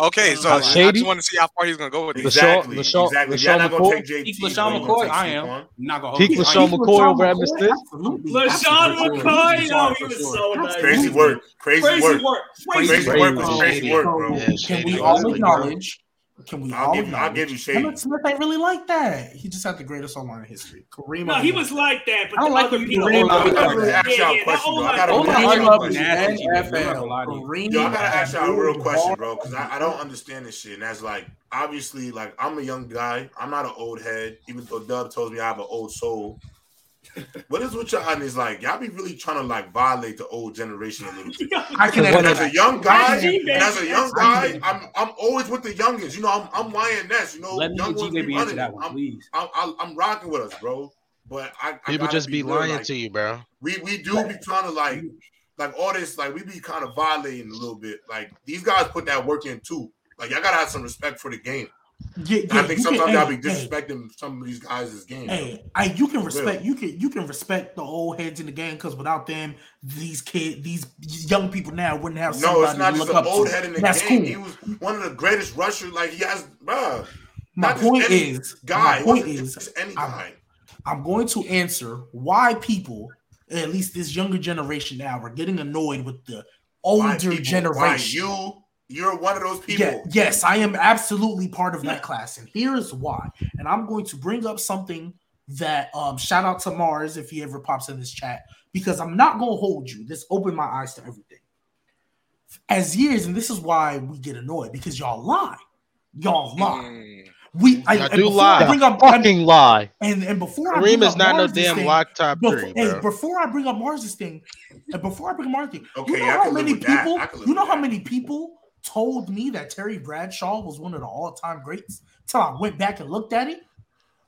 Okay, so Uh, I just want to see how far he's gonna go with this. Exactly. LeSean- exactly. LeSean You're not gonna McCoy? take JT. LeSean McCoy, take I am. Saquon. Not gonna Peak hold you. LeSean Peak McCoy over LeSean Emmitt McCoy? Smith? Absolutely. LeSean McCoy, For oh, he was so nice. Crazy work. Crazy, Crazy work. work. Crazy, Crazy work. work. was Crazy Crazy work. work, bro. Can we all acknowledge? Can we I'll all give you- I'll give you Shady. Emmitt Smith ain't really like that. He just had the greatest O-line in history. Kareem. No, he was like that, but I don't like other when people. do. I gotta ask y'all a question, bro. I O-line- gotta ask y'all a love question. nasty, and I'm not gonna NFL. lie to you. Kareem I gotta ask y'all a real question, bro, because I, I don't understand this shit. And that's like, obviously, like, I'm a young guy. I'm not an old head, even though Dub tells me I have an old soul. What is with y'all and is like, y'all be really trying to like violate the old generation a little bit. I can Because And as a young guy, and as a young guy, I'm I'm always with the youngins. You know, I'm I'm YNS. You know, Let young get ones be running. that it. one, I'm, please. I'm, I'm I'm rocking with us, bro. But I, I People just be real, lying like, to you, bro. we we do be trying to like like all this like we be kind of violating a little bit. Like these guys put that work in too. Like y'all gotta have some respect for the game. Yeah, yeah I think sometimes can, y'all be disrespecting hey, some of these guys' game. Hey, I, you can respect really. you can you can respect the old heads in the game because without them, these kids, these young people now wouldn't have somebody no. It's not to just an old to. head in the That's game. Cool. He was one of the greatest rushers. Like he has, bruh. My point is, guy. My point is, any guy. I'm, I'm going to answer why people, at least this younger generation now, are getting annoyed with the older why people, generation. Why you? You're one of those people. Yeah, yes, I am absolutely part of yeah. that class. And here's why. And I'm going to bring up something that um, shout out to Mars if he ever pops in this chat, because I'm not going to hold you. This opened my eyes to everything. As years, and this is why we get annoyed because y'all lie. Y'all hmm. lie. Mm. We I, I do lie. I bring up, I fucking lie. And and before Kareem I bring is up not Mars no damn thing, lock top before, three, before I bring up Mars' thing, and before I bring up Mars' thing, okay, you know how many people? You know that. how many people told me that Terry Bradshaw was one of the all-time greats until I went back and looked at it.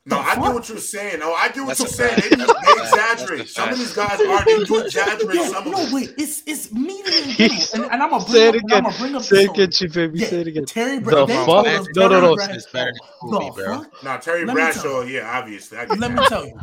No, I get what you're saying. No, I get what that's you're saying. They, they exaggerate. Some of these guys are they do exaggerate. Yeah, some no, of wait, it's it's median and, and I'm gonna bring up. Again. I'm gonna bring up. Say it again, Chief baby. Yeah, say it again. Terry Bradshaw. The fuck? No, no. Bradshaw. It's bro. No, Terry Bradshaw. Yeah, obviously. I let that. me tell you,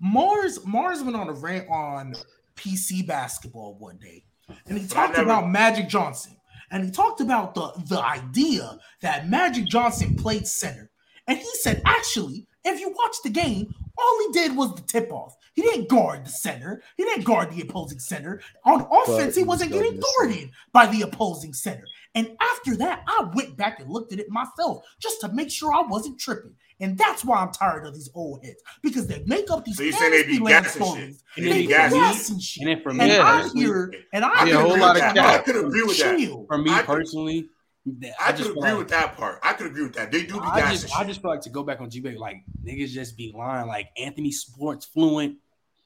Mars Mars went on a rant on PC basketball one day, and he talked never, about Magic Johnson and he talked about the, the idea that Magic Johnson played center. And he said, actually, if you watch the game, all he did was the tip off. He didn't guard the center. He didn't guard the opposing center. On offense, but he wasn't getting guarded by the opposing center. And after that, I went back and looked at it myself just to make sure I wasn't tripping. And that's why I'm tired of these old heads because they make up these so fantasy land stories. Shit. They, they gas and shit. And, for me, and yeah, I hear, and I, I hear a whole lot of that. I could agree with that. For me I personally, I, I could agree like, with that part. I could agree with that. They do be I just, I just feel like to go back on G-Baby, like niggas just be lying. Like Anthony Sports fluent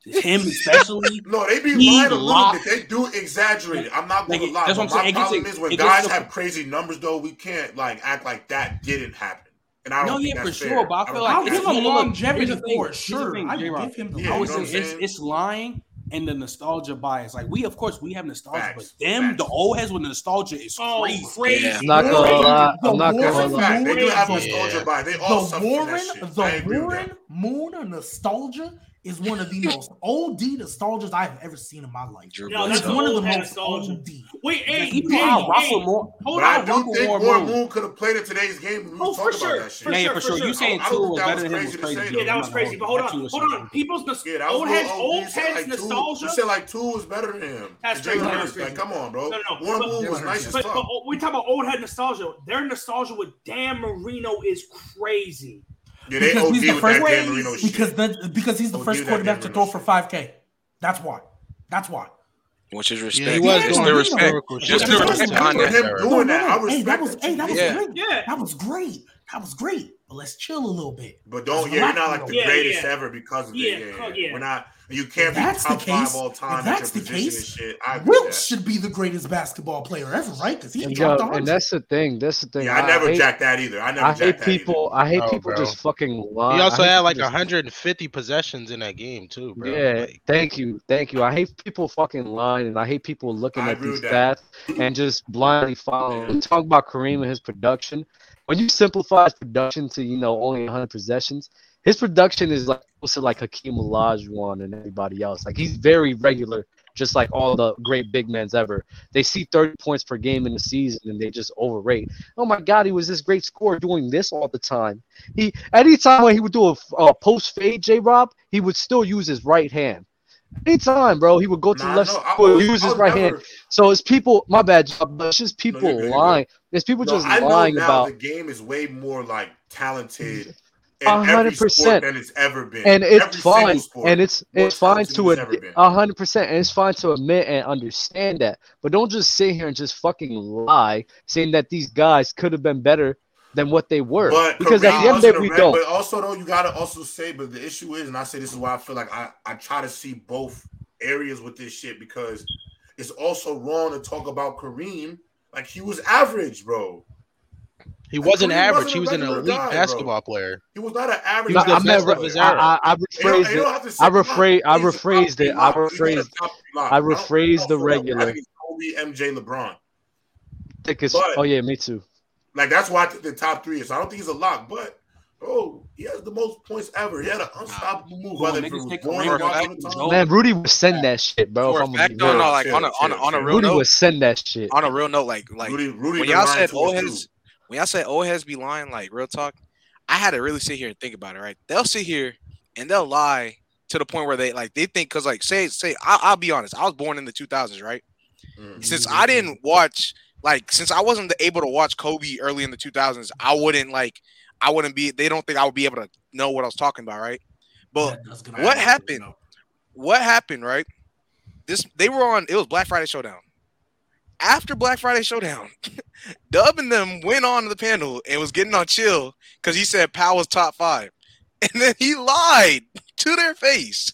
him especially. no, they be lying a little bit. They do exaggerate it. I'm not going like, to lie. That's what I'm my saying. problem is when guys have crazy numbers, though, we can't like act like that didn't happen. And I don't no, yeah, for fair. sure. But I feel I like I'll give him longevity for sure. I give him the yeah, you know it's, it's lying and the nostalgia bias. Like we, of course, we have nostalgia, facts, but them, facts. the old heads with nostalgia is oh, crazy. crazy. Yeah. I'm not gonna lie. I'm not gonna lie. They do have nostalgia yeah. bias. They all the Warren, the Warren Moon nostalgia is one of the most OD nostalgias I have ever seen in my life. Drew yeah, that's one of the most nostalgia. OD. Wait, hey, even hey, hey, Moore. Hold on, I do Russell think Moore, Moore Moon could have played in today's game. We oh, for sure, that shit. For, yeah, sure, for sure. sure. You saying two was better than him was crazy. Yeah, that was crazy. But hold on, hold on. People's nostalgia, old heads, nostalgia. You said like two was better than him. That's crazy. Come on, bro. No, no, Warren Moon was nice as fuck. But we talk about old head nostalgia. Their nostalgia with Dan Marino is crazy. Yeah, because he's the first way, because the, because he's the OD first quarterback to throw for five k. That's why. That's why. Which is respect. Yeah, he was it's the respect. Just the respect. Him doing that, respect. Hey, that was, hey, that was yeah. great. Yeah. That was great. That was great but let's chill a little bit. But don't, yeah, you're not like the yeah, greatest yeah. ever because of yeah, it. Yeah, yeah. We're not, you can't if be that's top the case, five all time. If that's the case, shit. I Wilkes should be the greatest basketball player ever, right? Because he and, dropped yo, and that's the thing. That's the thing. Yeah, I, I never hate, jacked that either. I never. I hate people. Either. I hate oh, people bro. just fucking lying. He also had like 150 possessions in that game too, bro. Yeah, like, thank you, thank you. I hate people fucking lying, and I hate people looking I at these stats and just blindly following. Talk about Kareem and his production when you simplify his production to you know only 100 possessions, his production is like also like Hakeem Olajuwon and everybody else. Like he's very regular, just like all the great big men's ever. They see 30 points per game in the season and they just overrate. Oh my God, he was this great scorer doing this all the time. He anytime when he would do a, a post fade, J. Rob, he would still use his right hand anytime, bro. He would go to nah, the left, no, use his right never. hand. So it's people. My bad, but it's just people no, lying. It's people no, just I lying about. The game is way more like talented. hundred percent than it's ever been, and it's every fine, and it's it's fine to hundred percent, and it's fine to admit and understand that. But don't just sit here and just fucking lie, saying that these guys could have been better than what they were. But because at the end of we don't. But also though, you gotta also say, but the issue is, and I say this is why I feel like I, I try to see both areas with this shit because it's also wrong to talk about Kareem like he was average, bro. He wasn't he average. Wasn't he was an elite guy, basketball bro. player. He was not an average. Was, I, meant, I, I, I rephrased it. I rephrased. I rephrased it. I rephrased. I rephrased the regular. Kobe, MJ, LeBron. Thickest. Oh yeah, me too. Like that's why I think the top three is. I don't think he's a lock, but oh, he has the most points ever. He had an unstoppable move. Whether it was born or man, Rudy would send that shit, bro. For fact, no, no, like on a on a, on a real Rudy note, would send that shit. On a real note, like like Rudy, Rudy when y'all said old heads, when y'all said old be lying, like real talk, I had to really sit here and think about it. Right, they'll sit here and they'll lie to the point where they like they think because like say say I, will be honest, I was born in the 2000s, right? Mm. Mm-hmm. Since I didn't watch like since I wasn't able to watch Kobe early in the 2000s, I wouldn't like I wouldn't be. They don't think I would be able to know what I was talking about, right? But get what happened? know. what happened, right? This they were on it was Black Friday Showdown. After Black Friday Showdown, Dub and them went on the panel and was getting on chill because he said Powell was top five. And then he lied to their face.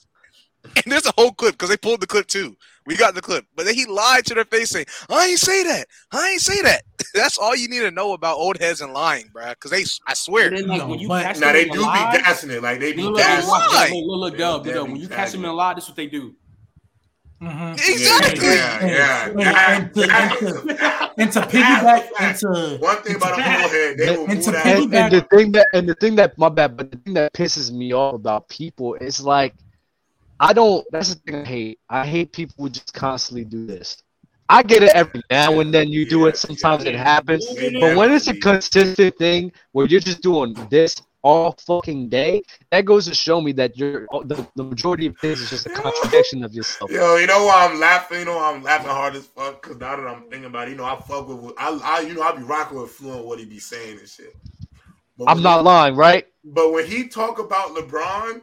And there's a whole clip because they pulled the clip too. We got the clip. But then he lied to their face saying, I ain't say that. I ain't say that. That's all you need to know about old heads and lying, bruh. Because they I swear. Then like No, when you but- catch Now them they in do a lie, be gassing it, like they be look, look, gassing. lie. look, look, look, look, dub, dub. When you catch them in a lie, this is what they do. Mhm. Exactly. Yeah, yeah, And- yeah. and to- and to- And to piggyback into One thing about a whole head, they will And move to that. and, and the thing that and the thing that my bad, but the thing that pisses me off about people is like I don't that's the thing I hate. I hate people who just constantly do this. I get it every now and then you do it, sometimes it happens. But when it's a consistent thing where you're just doing this all fucking day, that goes to show me that you're the, the majority of things is just a contradiction of yourself. Yo, you know why I'm laughing? You know why I'm laughing hard as fuck? Because now that I'm thinking about it, you know, I fuck with, I, I you know, I be rocking with Fluent what he be saying and shit. But I'm not lying, right? but when he talk about LeBron,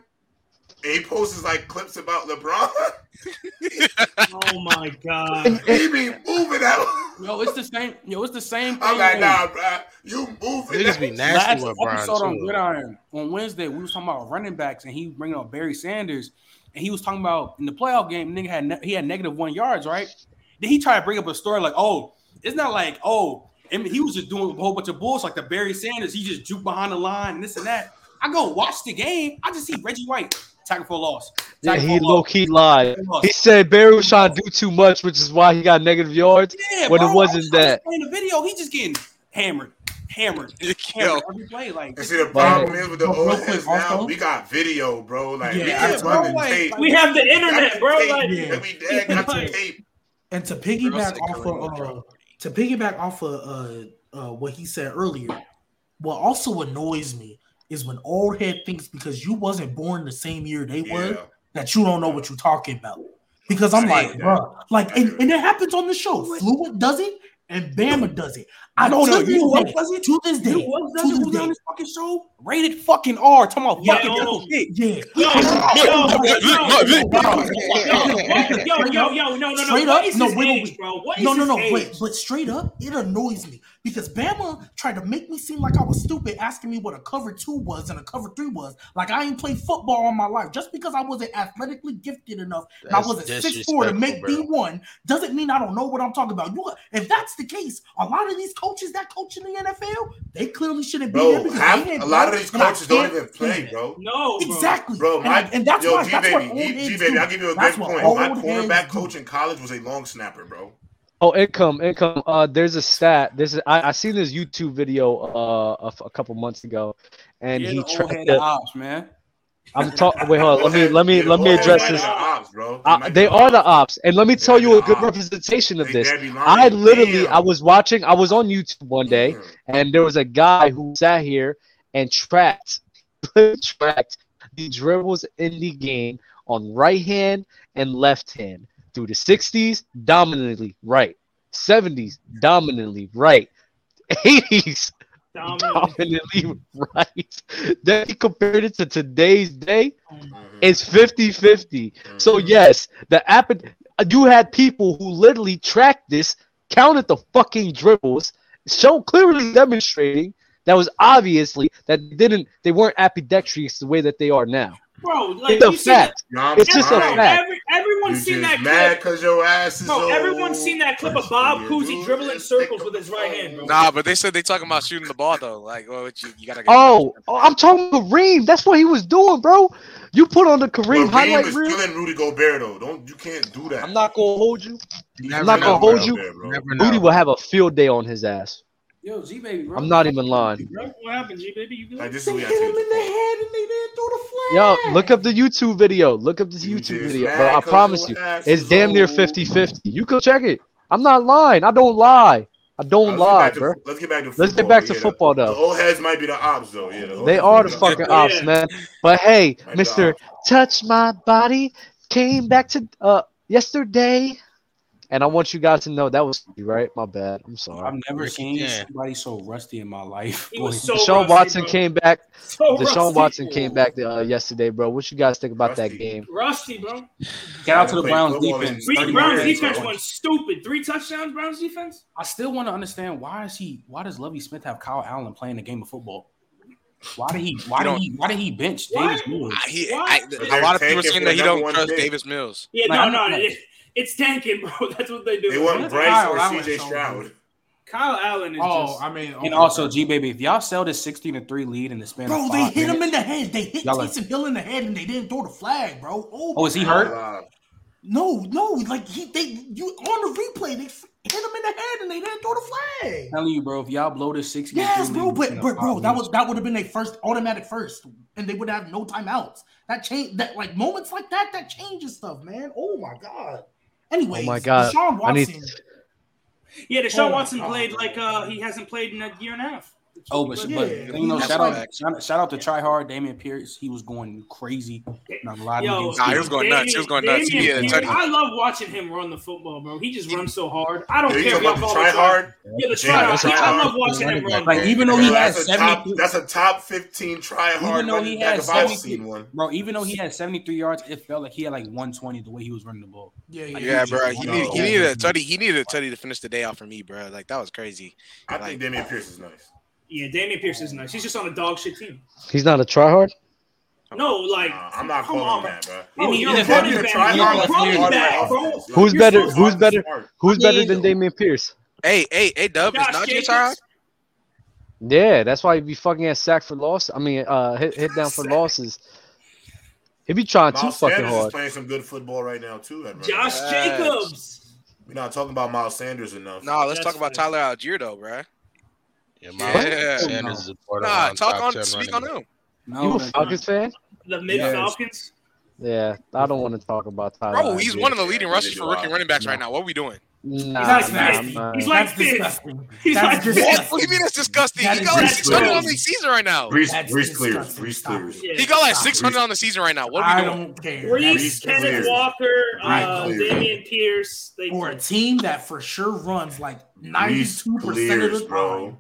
he posts like clips about LeBron, Oh my god. he be moving out. Yo, it's the same. Yo, it's the same thing. I'm like, nah, bro, you moving. Niggas be out. nasty Last with episode on Brian too. Gridiron on Wednesday, we was talking about running backs, and he bringing up Barry Sanders, and he was talking about in the playoff game, nigga had ne- he had negative one yards, right? Then he tried to bring up a story like, oh, it's not like, oh, I mean, he was just doing a whole bunch of bullshit like the Barry Sanders. He just juke behind the line and this and that. I go watch the game. I just see Reggie White tackle for a loss. Yeah, he for a low loss. key lied. Tackle for a loss. He said Barry was trying to do too much, which is why he got negative yards. Yeah, when it wasn't I was that. Playing the video, he just getting hammered, hammered, Yo. hammered every play. Like And see, the problem Right. is with the But old real now, we got video, bro. Like, we Yeah, bro, the like- tape. We have the internet, bro. Tape, Like, Yeah. and we dead got the tape. and to piggyback off of uh, to piggyback off of uh, uh, what he said earlier, what also annoys me is when old head thinks because you wasn't born the same year they were that you don't know what you're talking about. Because I'm like, hate bro, like, and, and it happens on the show. Fluent does it, and Bama does it. I No, no, to you what day- does it? To this day, You what does it? this Who's on this fucking show? Rated fucking R. Talking about fucking double dick. yeah. yo, yo, yo, Straight yo, yo, yo, no, no, no. straight up- no, wait, wait, wait. bro? No, no, his no. age? But but straight up, it annoys me because Bama tried to make me seem like I was stupid, asking me what a cover two was and a cover three was. Like I ain't played football all my life. Just because I wasn't athletically gifted enough, and I wasn't six four to make D one, doesn't mean I don't know what I'm talking about. You, if that's the case, a lot of these coaches that coach in the NFL, they clearly shouldn't be there Bro, because half, they ain't a lot of these coaches don't even play, bro. No, bro. Exactly, Bro, and, my and that's yo, why G that's what baby, old G-Baby. I'll give you a That's good point. My old quarterback do. coach in college was a long snapper, bro. Oh, income, income. Uh, there's a stat. This is I, I seen this YouTube video uh a, a couple months ago, and he tracked. head The, ops, man. I'm talking. Wait, hold on. Let me let me let me address this. ops, bro. Uh, they are the ops. and let me tell you a good representation of this. gotta be lying. I literally. I was watching, I was on YouTube one day, and there was a guy who sat here and tracked, tracked the dribbles in the game on right hand and left hand through the 60s, dominantly right, 70s, dominantly right, 80s, Dominant. dominantly right. Then he compared it to today's day. Mhm. It's 50 50. So, Mhm. yes, the app, you had people who literally tracked this, counted the fucking dribbles, so clearly demonstrating that was obviously that they didn't, they weren't ambidextrous the way that they are now. Bro, like It's a you see that- fact. Yo, It's just a Bro, fine. fact. Every, everyone's You seen just that mad clip. because your ass is Bro, old. everyone's seen that clip of Bob you Cousy dribbling circles with his right hand, bro. Nah, but they said they talking about shooting the ball though. Like, oh, what you, you gotta. Get Oh, oh, I'm talking Kareem. That's what he was doing, bro. You put on the Kareem Kareem highlight is reel. killing Rudy Gobert though. Don't you can't do that. I'm not gonna hold you. Never I'm not gonna hold you. There, Rudy will have a field day on his ass. Yo, G baby, I'm not even lying. What happened, G baby? You hit him in the head and they didn't throw the flag. Yo, look up the YouTube video. Look up this YouTube video, bro. I promise you, it's damn near 50-50. You can check it. I'm not lying. I don't lie. I don't lie, bro. Let's get back to football. Let's get back to yeah, football, though. The old heads might be the ops, though. Yeah, the they are the fucking the ops, man. But hey, Mister, touch my body came back to uh yesterday. And I want you guys to know that was right. My bad. I'm sorry. I've never seen yeah. somebody so rusty in my life. So Deshaun rusty, Watson bro. came back. So Deshaun rusty. Watson came back uh, yesterday, bro. What you guys think about rusty. that game? Rusty, bro. Get out to the Browns defense. Three, Browns defense went stupid. Three touchdowns, Browns defense. I still want to understand why is he? Why does Lovie Smith have Kyle Allen playing a game of football? Why did he? Why did he? Why did he bench what? Davis Mills? I, he, I, a lot of people saying that he don't trust pick. Davis Mills. Yeah, like, no, no. It's tanking, bro. That's what they do. They want Bryce Kyle or Allen CJ Stroud. Kyle Allen is oh, just. I mean, oh and also G baby, if y'all sell this sixteen to three lead in the span, bro, they hit minutes, him in the head. They hit Taysom Hill in the head, and they didn't throw the flag, bro. Oh, oh is he hurt? No, no, like he they you on the replay they hit him in the head and they didn't throw the flag. I'm telling you, bro, if y'all blow this six, yes, bro, but, but bro, that was that would have been their first automatic first, and they would have no timeouts. That change that like moments like that that changes stuff, man. Oh my god. Anyway, oh my god, Deshaun Watson. Need... Yeah, Deshaun oh Watson played like uh, he hasn't played in a year and a half. Oh, but, yeah. but you know, shout out, shout, shout out to Try Hard, Dameon Pierce. He was going crazy. Not a lot Yo, of nah, he was going Dameon, nuts. He was going uh, Dameon nuts. Dameon yeah, Pierce, I love watching him run the football, bro. He just runs so hard. I don't yeah, care about the try hard. Yeah, the try hard. I love watching him run. Like even though he has seventy, that's a top fifteen try hard. Even though he has seventy, bro. Even though he had seventy three yards, it felt like he had like one twenty the way he was running the ball. Yeah, yeah, bro. He needed, oh, he needed a tutty. He needed a tutty to finish the day off for me, bro. Like that was crazy. I think Dameon Pierce is nice. Yeah, Dameon Pierce is nice. He's just on a dog shit team. He's not a tryhard. No, like uh, I'm not come on, that, bro. Oh, you're you're running back, bro. Who's you're better? Who's better? Who's better than Dameon Pierce? Hey, hey, hey, Dub, is not your tryhard. Yeah, that's why he be fucking at sack for loss. I mean, uh, hit, hit down for losses. He be trying Miles too Sanders fucking hard. Is playing some good football right now too. Right Josh. Jacobs. We're not talking about Miles Sanders enough. No, let's That's talk about Tyler Allgeier though, bro. Yeah, Miles yeah. Sanders is a quarterback. Nah, talk on, speak on him. No, you a Falcons fan? The mid Falcons. Yeah, I don't want to talk about Tyler. Bro, he's one of the leading rushers for rookie running backs right now. What are we doing? Nah, he's like this. Nah, he's like this. He's that's like this. What do you mean that's disgusting? That he got like 600 on the season right now. Breece, Breece clears. Breece clears. He got like 600 on the season right now. What are we doing? I don't care. Breece, Kenneth Walker, uh, Dameon Pierce. They for a team that for sure runs like 92% of the time.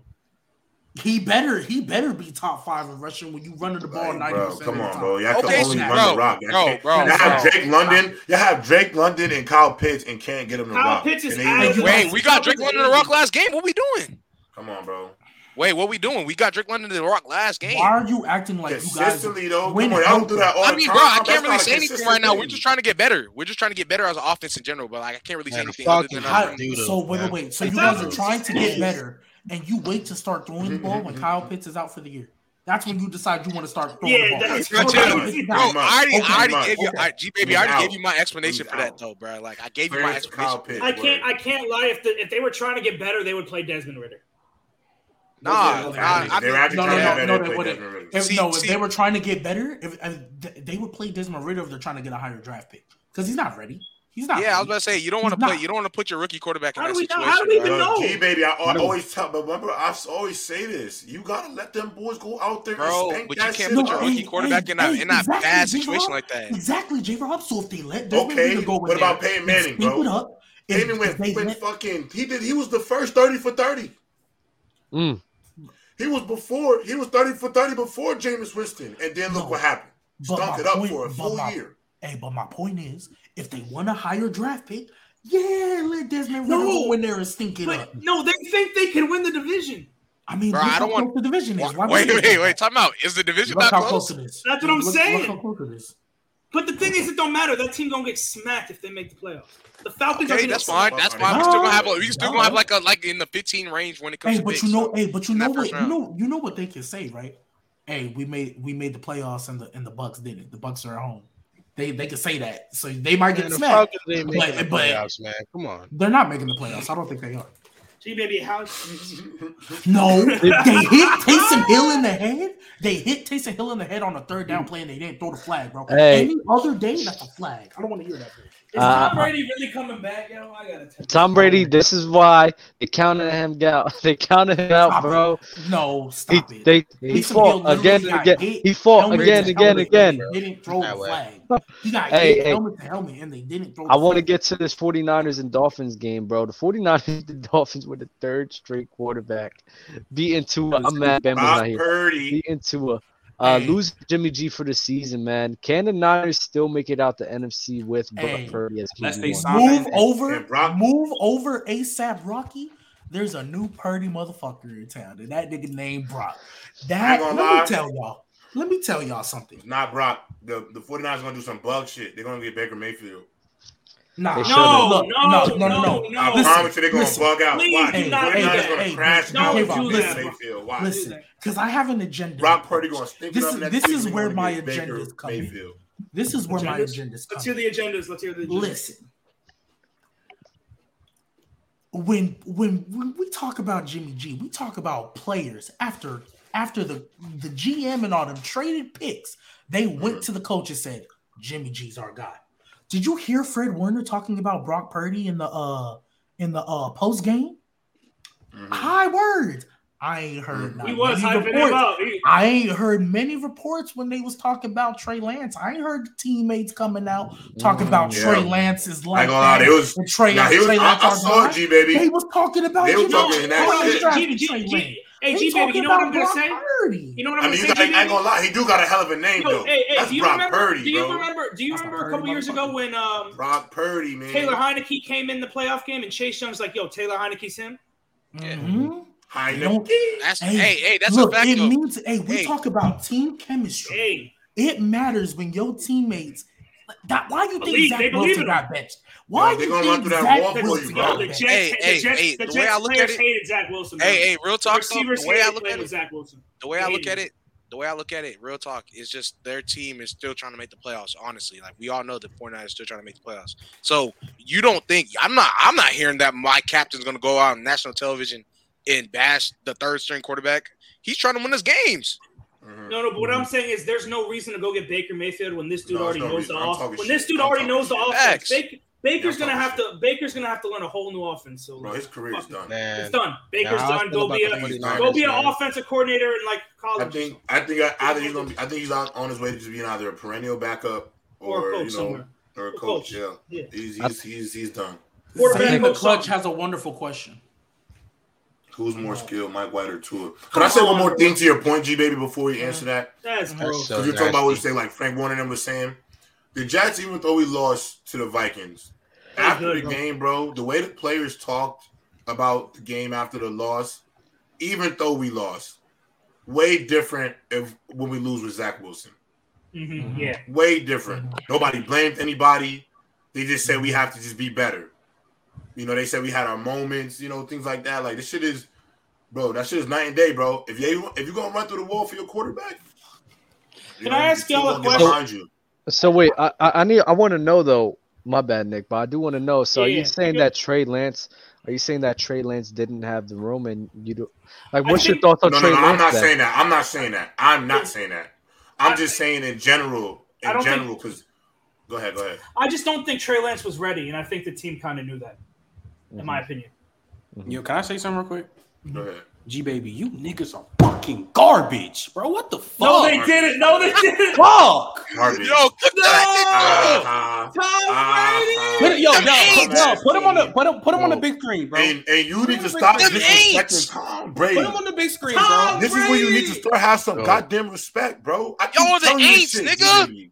He better he better be top five in rushing when you running the ball ninety percent. Come on, bro. Y'all to can only run the rock. You have Drake London. you have Drake London and Kyle Pitts and can't get him the rock. Wait, we got Drake London to the rock last game. What we doing? Come on, bro. Wait, what we doing? We got Drake London to the rock last game. Why are you acting like you guys though? Win Come on, y'all do that all I mean, bro, I can't really say anything right now. We're just trying to get better. We're just trying to get better as an offense in general, but like I can't really say anything. Other than so wait, wait, wait. So you guys are trying to get better and you wait to start throwing the ball when Kyle Pitts is out for the year. That's when you decide you want to start throwing yeah, the ball. That's. Bro, I already, okay. I already gave you. I, G baby, I already gave you my explanation for that though, bro. Like I gave you my explanation. Pitt, I can't, I can't lie. If the, if they were trying to get better, they would play Desmond Ridder. Nah, no, they, no, no, no, no. If, they were trying to get better, if, if, they would play Desmond Ridder if they're trying to get a higher draft pick because he's not ready. He's not. Yeah, I was about to say you don't want to play. You don't want to put your rookie quarterback in how that situation. How do we even know? G baby, I, I always tell. But remember, I always say this: you gotta let them boys go out there. Bro, and but you can't put your rookie quarterback hey, in that hey, in that exactly, bad situation like that. Exactly, J. Rob. So if they let them okay, go in what about Peyton Manning, bro? Up, Peyton went, went fucking. He did. He was the first thirty for thirty. Mm. He was before. He was thirty for thirty before Jameis Winston, and then look no, what happened. Stunk it up point, for a full year. Hey, but my point is, if they want a higher draft pick, yeah, let Desmond no, Ridder when they're stinking but up. No, they think they can win the division. I mean, Bro, I don't want the division is. Why wait, wait, wait. Time out. Is the division look not close? close That's what I'm look, saying. Look how close it is. But the thing is, it don't matter. That team gonna get smacked if they make the playoffs. The Falcons. Okay, that's fine. That's fine. No, we still gonna have. A, we still no. gonna have like a like in the 15 range when it comes. Hey, to but picks, you know. Hey, but you know what? You know. You know what they can say, right? Hey, we made we made the playoffs and the and the Bucks did it. The Bucks are at home. They they can say that, so they might get man, smacked. The but, the playoffs, man. Come on, they're not making the playoffs. I don't think they are. G baby, how? no, they hit Taysom Hill in the head. They hit Taysom Hill in the head on a third down mm. play, and they didn't throw the flag, bro. Hey. Any other day, that's a flag. I don't want to hear that. Bro. Is Uh, Tom Brady really coming back, yo? I gotta tell you. Tom Brady. This is why they counted him out. They counted him out, Stop it. bro. No, He stop it. they he Taysom fought again and again. hit, He fought helmet again, to again, helmet, again. They didn't throw That the way. flag. He got Hey, hit hey. helmet to helmet, and they didn't throw. I want to get to this 49ers and Dolphins game, bro. The 49ers and the Dolphins were the third straight quarterback. Beating Tua. I'm mad Bama's Brock not here. Purdy. Beating Tua. Uh, Hey. lose Jimmy G for the season, man. Can the Niners still make it out the NFC with Brock Purdy as Unless QB1? Move and- over, and Brock- move over ASAP Rocky. There's a new Purdy motherfucker in town, and that nigga named Brock. That let gonna me tell y'all. Let me tell y'all something. It's not Brock. The the 49ers gonna do some bug shit. They're gonna get Baker Mayfield. Nah, No, no, no, no, no, no, no. no. I promise you they're gonna listen. bug out. Please Watch. do The not 49ers do that. gonna Hey, crash no, out do Baker that. Mayfield. Watch. Listen, because I have an agenda. Brock Purdy gonna stink This it up is- this is where my agenda is coming. Mayfield. This is where my Agendas? agenda's Let's hear the agendas. Let's hear the agendas. Listen, when when when we talk about Jimmy G, we talk about players after after the the GM and all them traded picks. They went mm-hmm. to the coach and said, "Jimmy G's our guy." Did you hear Fred Warner talking about Brock Purdy in the uh in the uh post game? Mhm. High words. I ain't heard. not He was many hyping him reports. up. He- I ain't heard many reports when they was talking about Trey Lance. I ain't heard teammates coming out talking about Yeah. Trey Lance's is I like ain't gonna lie, that, was. and Trey, Now he was. Trey I, Lance I our saw guy. it, G baby. They was talking about They were talking G. that shit. G- G-. Hey, They G baby, you know what I'm gonna say? Purdy. You know what I'm I gonna say? you got, I G ain't gonna lie. He do got a hell of a name Yo, though. hey, hey, That's do you Brock remember? Purdy, do you bro. remember? Do you That's a remember a Purdy couple years ago when um Brock Purdy, man. Taylor Heinicke came in the playoff game and Chase Young's like, "Yo, Taylor Heinicke's him." Mhm. High Don't- That's Hey, hey, hey, that's Look, a fact it though. means hey, we Hey. talk about team chemistry. Hey, It matters when your teammates. That, why you think Believe- Zach they believe Wilson in got benched? Why Yo, they you gonna think run through that Zach wall for you, bro. got the? Jets, Hey, the hey, Jets, hey, the the Jets way I look at it- hated Zach Wilson. bro. Hey, hey, real the talk. though, The way I look at it, Zach Wilson. the way I look at it, the way I look at it, real talk, is just their team is still trying to make the playoffs. Honestly, like we all know the 49ers is still trying to make the playoffs. So you don't think I'm not? I'm not hearing that my captain's going to go out on national television and bash the third string quarterback. He's trying to win his games. Mhm. No, no, but what I'm saying is there's no reason to go get Baker Mayfield when this dude No, already no knows reason. the I'm offense. When this dude I'm already talking knows the offense, Baker, Baker's I'm gonna have to Baker's gonna have to learn a whole new offense. So Bro, like, his career is done. Man, It's done. Baker's Nah, I done. Go be a go be an offensive coordinator in like college. I think I think I, think he's gonna be I think he's on, on his way to just being either a perennial backup or or, a coach you know somewhere. or a Or coach. coach. Yeah. Yeah. He's he's he's he's done. Quarterback Zane the Clutch something. has a wonderful question. Who's more skilled, Mike White or Tua? Can I say one more thing to your point, G baby, before you answer that? That's That's gross. so- Because you're talking about what you nasty. say, like Frank Warner and them was saying. The Jets, even though we lost to the Vikings, after the game, bro, the way the players talked about the game after the loss, even though we lost, way different if when we lose with Zach Wilson. Mhm, Yeah. Way different. Nobody blamed anybody. They just said we have to just be better. You know, they said we had our moments, you know, things like that. Like this shit is, bro, that shit is night and day, bro. If you if you're gonna run through the wall for your quarterback, you Can I ask y'all a question? Behind you. So wait, I I, I need I want to know though. My bad, Nick, but I do want to know. So are you saying that Trey Lance? Are you saying that Trey Lance didn't have the room and you do? Like, I what's your thoughts on No, Trey no, no. I'm not then? saying that. I'm not saying that. I'm not saying that. I'm just saying in general. In general, because go ahead, go ahead. I just don't think Trey Lance was ready, and I think the team kind of knew that, in Mm-hmm. my opinion. Yo, can I say something real quick? Go ahead. G baby, you niggas are fucking garbage, bro. What the fuck? No, they didn't. No, they didn't. fuck. Garbage. Yo, cook that. Uh-huh. Tom Uh-huh. Put it, yo, Them yo, ain't. put, him on the put him put him on the big screen, bro. And, and you need to stop disrespecting ain't. Tom Put him on the big screen, Tom bro. This is where you need to start have some Bro. goddamn respect, bro. I keep Y'all the telling you this ain'ts, nigga.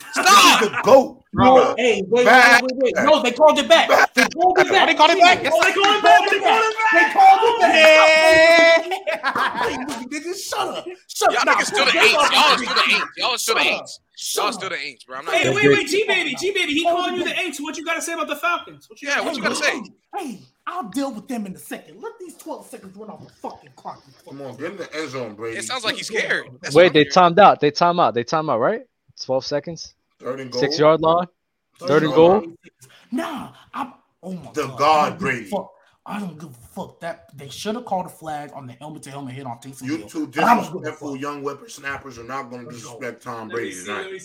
G-Baby. Stop. This is the goat, No, bro. hey, wait, wait, wait, wait, wait. No, they called it back. They called it back. They called it back. Oh, they called it back. They called it They back. called it back. Yeah. Hey, nigga, shut up. Shut Y'all niggas still the put ain'ts. that Y'all are still the ain'ts. Y'all still the Shut up. ain'ts. Shut Y'all still the ain'ts, bro. I'm not. Hey, wait, wait, G baby, G baby. He calling you the Aints. What you got to say about the Falcons? What you Yeah, what you gotta say? Hey, I'll deal with them in a second. Let these 12 seconds run off the fucking clock. Come on, get in the end zone, Brady. It sounds like he's scared. That's Wait, they timed out. They time out. They time out, right? 12 seconds. Third and goal. Six yard line. Third, Third and goal. Nah, I'm oh my the god. god Brady. I don't give a fuck that they should have called a flag on the helmet to helmet hit on Taysom You two disrespectful young whippersnappers are not going to disrespect Tom Brady tonight.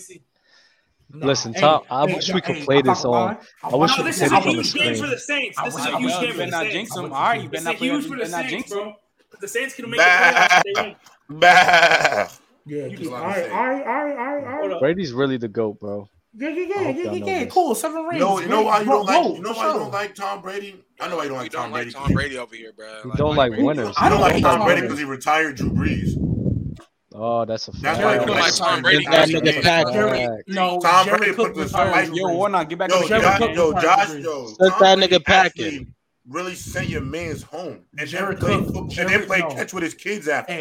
No, Listen, hey, Tom, I hey, wish we could hey, play this on. I wish we could play this on the screen. This is a huge game for the Saints. This is a huge game for the Saints. All right. You better not jinx them. The Saints can make it. Bah. Yeah, you all right, all right, Brady's really the goat, bro. Yeah, yeah, yeah, yeah, yeah. Cool, seven rings. No, you know why you don't like, you know why you don't like Tom Brady? I know why you don't like, Tom, don't Brady. like Tom Brady over here, bro. You like, don't like, like winners. I don't like Tom Brady because he retired Drew Brees. Oh, that's a fact. That's why you don't Tom Brady. That nigga back. No, Tom Brady put this life. Yo, not get back. Yo, yo, Josh, yo. Set that nigga packing. Really sent your man's home and then play catch with his kids after.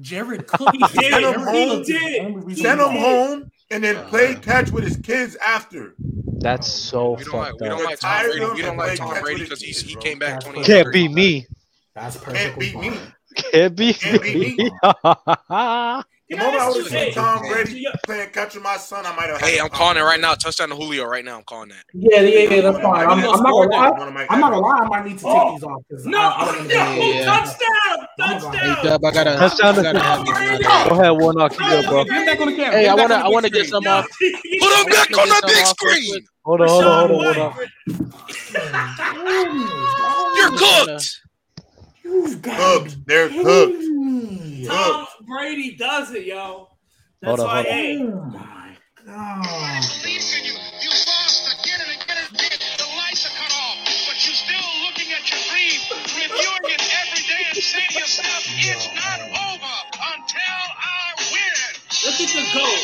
Jared Cook. He did. Send him home. Did. Send him home and then play uh. catch with his kids after. That's oh, so we fucked like, We don't like Tom Brady. We don't like Tom Brady because he, he came back Can't beat me. That's perfect. Can't beat me. Can't beat me. The yeah, moment I would have seen Tom Brady playing catch my son, I might have. Hey, I'm calling it right now. Touchdown to Julio right now. I'm calling that. Yeah, yeah, yeah. That's fine. I'm, I'm. I'm not gonna lie. I might need to take oh. these off. No, I, I yeah, yeah. touchdown, touchdown. Hey, Dub, I gotta, touchdown. Go ahead, Warnock. You good, bro? Hey, I wanna, I wanna get some off. Put him back on the big screen. Hold on, hold on, hold on, hold on. You're cooked. You've got cooked. They're cooked. Cooked. Brady does it, yo. That's hold why. Up, hey, oh my God. The. Look at the goat.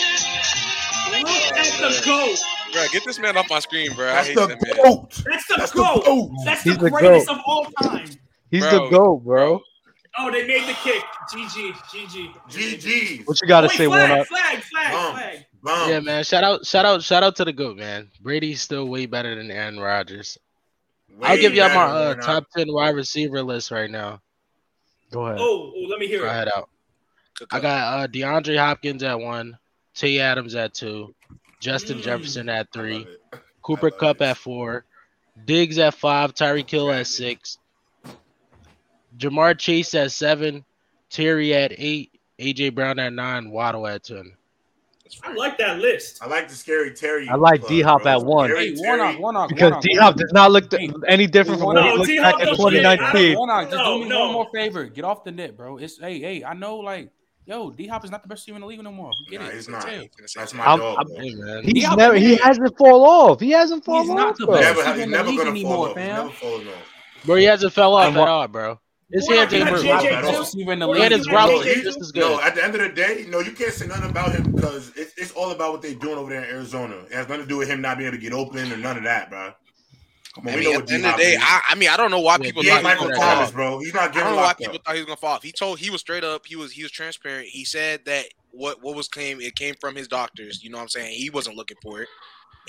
Look at the goat. Bro, get this man off my screen, bro. That's I hate the that man. goat. That's the That's goat. The goat. That's the greatest the goat. of all time. He's bro. the goat, bro. Oh, they made the kick. GG, GG, GG. What you got to say? Flag, one up. Flag, flag, flag. Bums. Yeah, man. Shout out, shout out, shout out to the goat, man. Brady's still way better than Aaron Rodgers. Way I'll give y'all my uh, top ten wide receiver list right now. Go ahead. Oh, oh let me hear Go it. Ahead out. Okay. I got uh, DeAndre Hopkins at one, T. Adams at two, Justin mm. Jefferson at three, Cooper Kupp it. at four, Diggs at five, Tyreek Hill at six, Ja'Marr Chase at seven, Terry at eight, AJ Brown at nine, Waddle at ten. I like that list. I like the scary Terry. I like D Hop at one. Hey, one on, one on, because D Hop does not look th- any different from no, what he looked back in 2019. One just no, do me no. one more favor. Get off the net, bro. It's hey, hey. I know, like, yo, D Hop is not the best team in the league no more. Get nah, it. He's not. That's my I'm, dog. I'm, man. He's never. He hasn't fall off. He hasn't fallen off. Never, he's never gonna fall off. Never fallen off. Bro, he hasn't fell off at all, bro. It's here, ain't hurt. He had his route just as good. No, at the end of the day, no, you can't say nothing about him because it's, it's all about what they're doing over there in Arizona. It has nothing to do with him not being able to get open or none of that, bro. Come on, I mean, at the end of the day, I, I, mean, I don't know why people. Michael Thomas, bro. He's not getting. I don't know why people up. thought he was gonna fall off. He told he was straight up. He was he was transparent. He said that what what was came it came from his doctors. You know what I'm saying? He wasn't looking for it,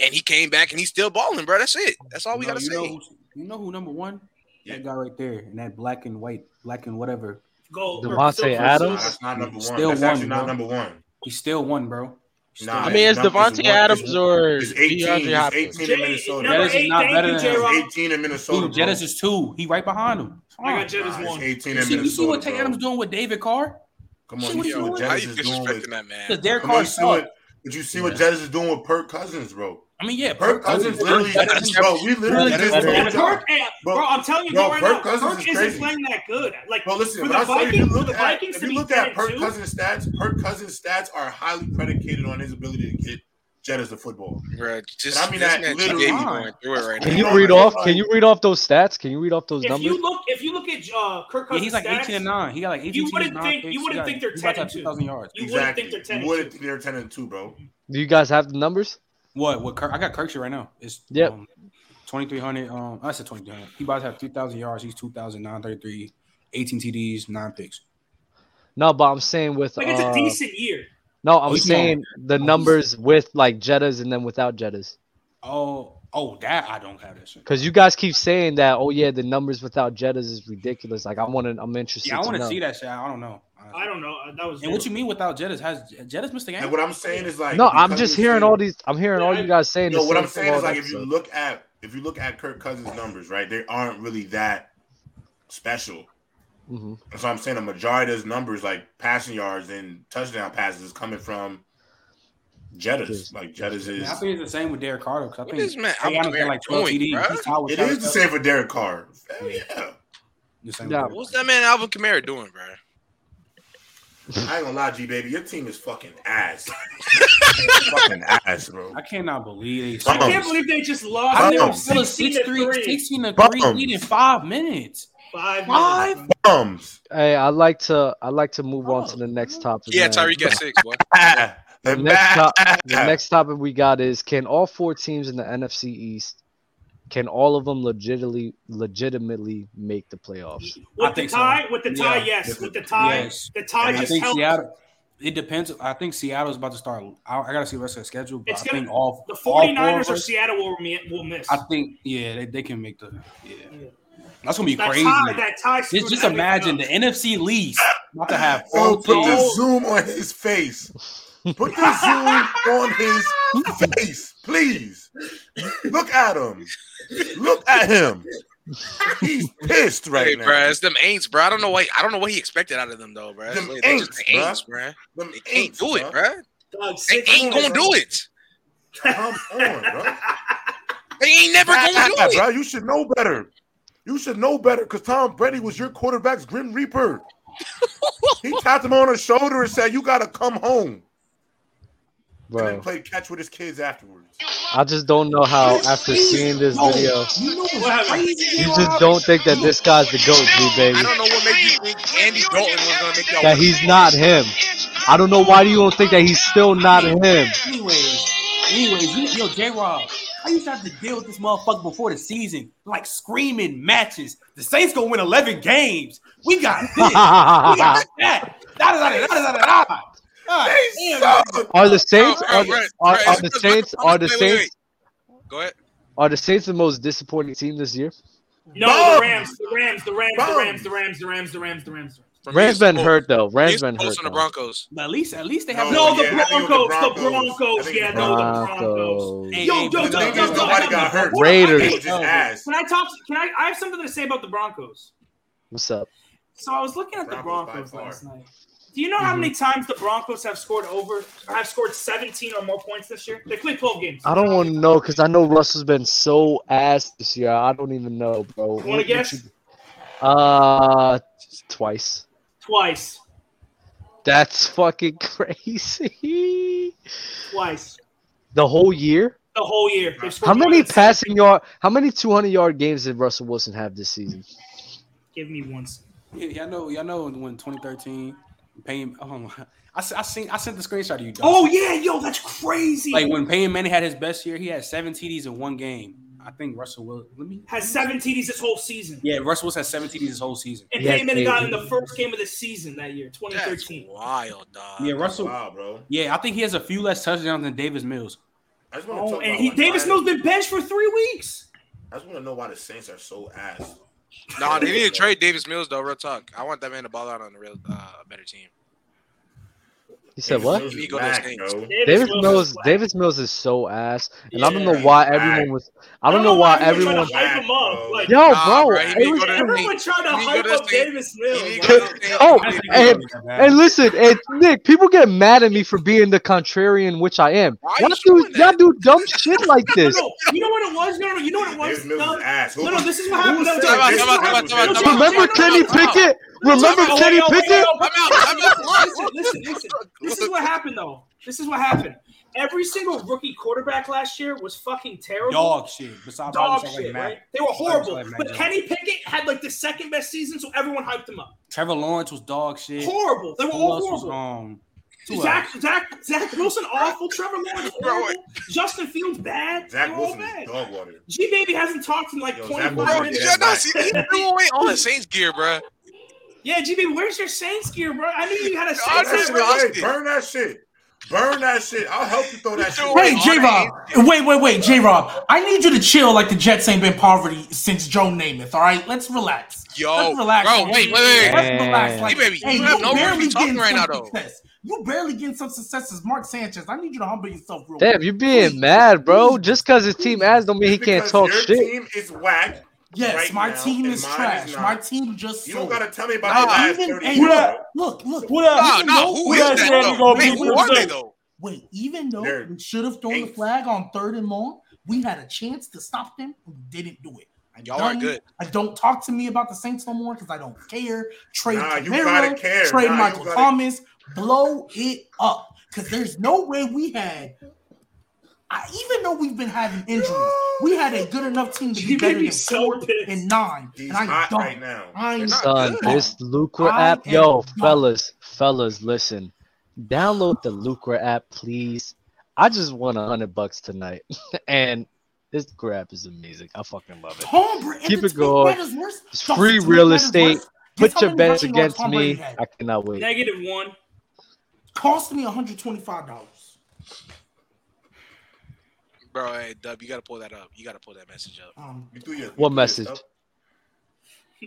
and he came back and he's still balling, bro. That's it. That's all we gotta say. Know you know who number one that guy right there, and that black and white, black and whatever. Gold. Davante Adams. That's not number one. Still That's one, not number one. He still won, bro. Nah, I mean, it's Davante Adams or 18, DeAndre Hopkins. 18 in Minnesota. Is not better than 18 in Minnesota. Dude, Jettis is two. He right behind him. Oh, I got Jettis nah, one. 18 you in see, Minnesota. You see what Tay Adams doing with David Carr? Come on, you see what Jettis is doing with that man. Derek Carr it. Did you see yeah. what Jettis is doing with Perk Cousins, bro? I mean, yeah, Perk, Cousins literally, bro, we literally just Perk, bro, I'm telling you bro, right Perk now, Cousins Perk is isn't crazy. playing that good. Like, bro, listen, for the Vikings, at, if you look at Perk too, Cousins' stats, Perk Cousins' stats are highly predicated on his ability to get Jettis the football. Bro, just and I mean that literally. Right can you read off? Can you read off those stats? Can you read off those if numbers? You look, if you look at uh, Kirk Cousins, yeah, he's like stats, eighteen and nine. He got like eighteen. You wouldn't nine think you wouldn't got, think they're ten and two. Yards. You wouldn't think they're ten. You wouldn't think they're ten and two, bro. Do you guys have the numbers? What? What? Kirk, I got Kirk right now. It's yep. Um, 2300 um i said 2300 he about to have 3000 yards he's 2933 18 td's 9 picks no but i'm saying with like it's uh, a decent year no i'm oh, saying the oh, numbers with like jettas and then without jettas oh oh, that I don't have that shit. Because you guys keep saying that, oh yeah, the numbers without Jettas is ridiculous. Like I want to, I'm interested. Yeah, I want to know. see that shit. I don't know. I don't know. Uh, That was. And what you mean without Jettas? Has Jettas missed the game? And what I'm saying is like No, I'm just hearing saying- all these. I'm hearing all you guys saying. No, what I'm saying is like if you look at if you look at Kirk Cousins' numbers, right, they aren't really that special. Mhm. So I'm saying a majority of his numbers, like passing yards and touchdown passes, is coming from Jettas. Like Jettas is. I think it's the same with Derek Carter. 'cause I think is man? I'm Adams got like 12 doing, TDs. bro. He's tied with It is Travis the same for Derek Carr. Hell yeah. The Yeah. What's that man Alvin Kamara doing, bro? I ain't gonna lie, G baby. Your team is fucking ass. fucking ass, bro. I cannot believe they. I can't believe they just lost. I They never were a 16 6 to 3, three. 16 to 3 Bums. lead in five minutes. Five. Five? Bums. Hey, I like to I like to move on Oh. to the next topic. Yeah. Tyreek got six, boy. The the next, top, the next topic we got is can all four teams in the NFC East can all of them legitimately legitimately make the playoffs? With I the think so. tie, with the tie, Yeah. yes. With the tie, Yes. the tie I just think helped. Seattle. It depends. I think Seattle's about to start. I, I got to see the rest of the schedule. But It's I gonna- think all The all four 49ers of or Seattle will, will miss. I think yeah, they, they can make the yeah. That's gonna be that crazy. tie, that tie. Just, just imagine up. the NFC least about to have Oh, four put the teams. zoom on his face. Put the zoom on his face, please. Look at him. Look at him. He's pissed right hey, now. bro, it's them Aints, bro. I don't know what I don't know what he expected out of them though, bro. Them They just Aints, the bruh. Aints, bro. Them They can't ain'ts, do it, bruh. bro. Dog, They ain't gonna do it. Come on, bro. They ain't never gonna do Nah, it. bro. You should know better. You should know better because Tom Brady was your quarterback's Grim Reaper. he tapped him on the shoulder and said, You got to come home. And then played catch with his kids afterwards. I just don't know how after seeing this video, you know What what's happened? crazy? you just don't think that this guy's the goat, G baby. I don't know what made you think Andy Dalton was gonna make y'all That he's not him. I don't know why you don't think that he's still not him. Anyways, anyways, you, yo, J Rob, I used to have to deal with this motherfucker before the season, like screaming matches. The Saints gonna win 11 games. We got this. we got that. Da, da, da, da, da, da, da, da. God damn, Are the Saints are, bro, are, are the Saints are the. Saints Go ahead. are the Saints the most disappointing team this year? No, the Rams, the Rams, the Rams, the Rams, the Rams, the Rams, the Rams, the Rams. Rams it's been hurt though. Rams It's been hurt. the. Broncos. But at least, at least they have No, the yeah, I think it was Broncos, the the Broncos. Broncos, I think yeah, no, the Broncos. Broncos. Yo, yo, yo, yo, yo, yo, Nobody got hurt. Raiders. They was just ass. Can I talk? Can I? I have something to say about the Broncos. What's up? So I was looking at the Broncos Broncos by far. last night. Do you know how many times the Broncos have scored over, have scored 17 or more points this year? They played 12 games. I don't want to know because I know Russell's been so ass this year. I don't even know, bro. You want to guess? Uh, twice. Twice. That's fucking crazy. Twice. The whole year. The whole year. How many than passing yard? How many 200 yard games did Russell Wilson have this season? Give me one. second. Yeah, y'all know, y'all know when 2013, Payne. Oh, I, s- I seen, I sent the screenshot to you. Dog. Oh yeah, yo, that's crazy. like when Peyton Manning had his best year, he had seven TDs in one game. I think Russell Wilson. Let me. has seven TDs this whole season. Yeah, Russell Wilson had seven TDs this whole season. And He had Peyton Manning got in the first game of the season that year, That's 2013. wild, dog. Yeah, Russell. Wow, bro. Yeah, I think he has a few less touchdowns than Davis Mills. I just want to Oh, and he why Davis Mills been benched for three weeks. I just want to know why the Saints are so ass. No, they need to trade Davis Mills though. Real talk. I want that man to ball out on a real uh, better team. He said what? Davis He is go to whack, Saints. bro. Davis Mills Mills. is. Davis Mills is so ass, and I don't know why everyone was. I don't know why everyone. tried to hype him up. Bro. Like, Yo, Nah, bro, bro, he it need to was- go to- everyone tried to He need to hype up Davis Mills. need to oh, go to like, Saints. Oh, and, he was that bad. and listen, and Nick, people get mad at me for being the contrarian, which I am. Why Y'all do, y'all do dumb shit like this. no, you know what it was? No, no, you know what it was? No, is ass. Who no, no, this is what happened. was No, saying Time out, this time out, was time out, time out, happening? time out. Remember Kenny Pickett? Remember Oh, Kenny wait, Pickett? I'm out. I'm out. Listen, listen, listen. This is what happened, though. This is what happened. Every single rookie quarterback last year was fucking terrible. Dog shit. Besides, Dog shit, like right? They were horrible. Like But Jones. Kenny Pickett had like the second best season, so everyone hyped him up. Trevor Lawrence was dog shit. Horrible. They were Who all else was horrible. um? who Zach. Zach, Zach Wilson awful. Trevor Lawrence horrible. Justin Fields bad. Zach They're all Wilson bad. dog water. G baby hasn't talked in like Yo, 25 Zach minutes. did y'all not see? He threw away all the Saints gear, bro. Yeah, G baby, where's your Saints gear, bro? I knew you had a Dog, Burn Saints that that's shit gear. right. away. Burn that shit. Burn that shit. I'll help you throw that shit. Away. Wait, J Rob. Wait, wait, wait, J Rob. I need you to chill like the Jets ain't been poverty since Joe Namath. All right, let's relax. Yo, let's relax. bro, on wait, wait, wait. Let's relax. Hey, baby, hey, you have no reason to barely be talking getting right some now, though. Success. You barely getting some success as Mark Sanchez. I need you to humble yourself real Damn, quick. you being mad, bro. Just because his team ass don't mean he can't talk your shit. team is whack. Yes, right my now, team is trash. is my team just You don't gotta tell me about Nah, the last even, 30 hey, years. look, look, look. What up? No, even no, though- who what is I that though? Wait, who are they though? Wait, even though They're we should have thrown the flag on third and long, we had a chance to stop them we didn't do it. I Y'all aren't good. I don't talk to me about the Saints no more because I don't care. Trade Nah, you Kamara, gotta care. trade Nah, Michael gotta- Thomas, blow it up. Because there's no way we had. I, even though we've been having injuries, we had a good enough team to be You better made me than so four pissed. and nine. He's and I hot don't. right now. I'm They're Son, good. this Lucra app, yo, done. fellas, fellas, listen. Download the Lucra app, please. I just won a hundred bucks tonight, and this grab is amazing. I fucking love it. Tom Brady. Keep it going. It's free real estate. Put your bets against me. I cannot wait. Negative one. Cost me $125. Bro, hey Dub, you gotta pull that up. You gotta pull that message up. Um, You threw your- you What threw message?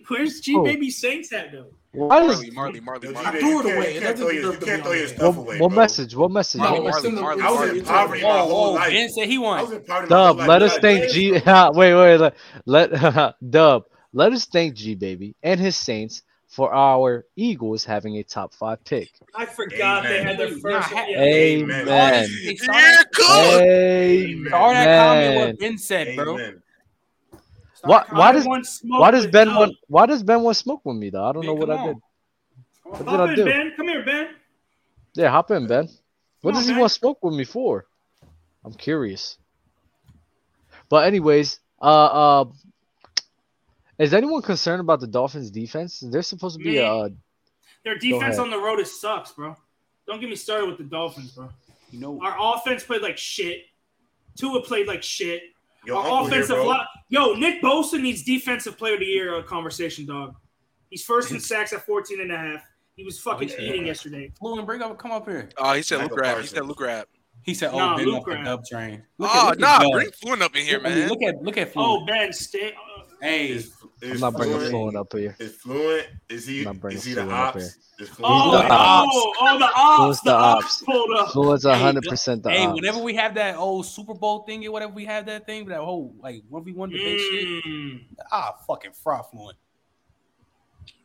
Where's G Oh. Baby Saints at though? Why does Marley, Marley, Marley, Marley. G-Baby, threw it can't- away. You can't doesn't throw your, you can't throw your stuff what, away. what bro. message? What message? Marley, What Marley, message? Marley, I was in poverty my Oh, whole oh, life. Ben said he won. was in poverty my Dub, let us thank G. wait, wait, let, let Dub. Let us thank G Baby and his Saints for our Eagles having a top five pick. I forgot they had their Amen. first. Nah, yeah. Amen. Amen. Hey, start that- Amen. start that comment what Ben said, bro. Amen. Why, why I does want smoke why does with Ben Dub. want why does Ben want smoke with me though? I don't know Ben, what come I did. on. What did Hop I in, do? Ben. Come here, Ben. Yeah, hop in, Ben. What Come on, does he Ben. want smoke with me for? I'm curious. But anyways, uh, uh, is anyone concerned about the Dolphins' defense? They're supposed to be Me. uh, Their defense on the road is sucks, bro. Don't get me started with the Dolphins, bro. You know, Our offense played like shit. Tua played like shit. Your Our uncle here, offensive line. Yo, Nick Bosa needs defensive player of the year uh, conversation, dog. He's first in sacks at 14 and a half. He was fucking Oh, he's- eating yesterday. Fluent, bring up, come up here. Oh, he said Michael Luke Rap. He said Luke Rap. He said, "Oh, Nah, Ben Luke off the dub train." Look Oh, look nah, Dub. bring Fluent up in here, I mean, man. look at look at Oh, Ben, stay. uh, hey, Is, I'm not bringing fluent, Fluent up here. Is fluent? Is he? I'm not bringing Is he the ops? here. Is Oh, the oh, ops. oh, the ops. Fluent's The the ops ops. pulled up. Fluent's hundred percent the hey, ops. whenever we have that old Super Bowl thing or whatever we have that thing, that whole like one v one debate shit. Mm. Ah, fucking fraud Fluent.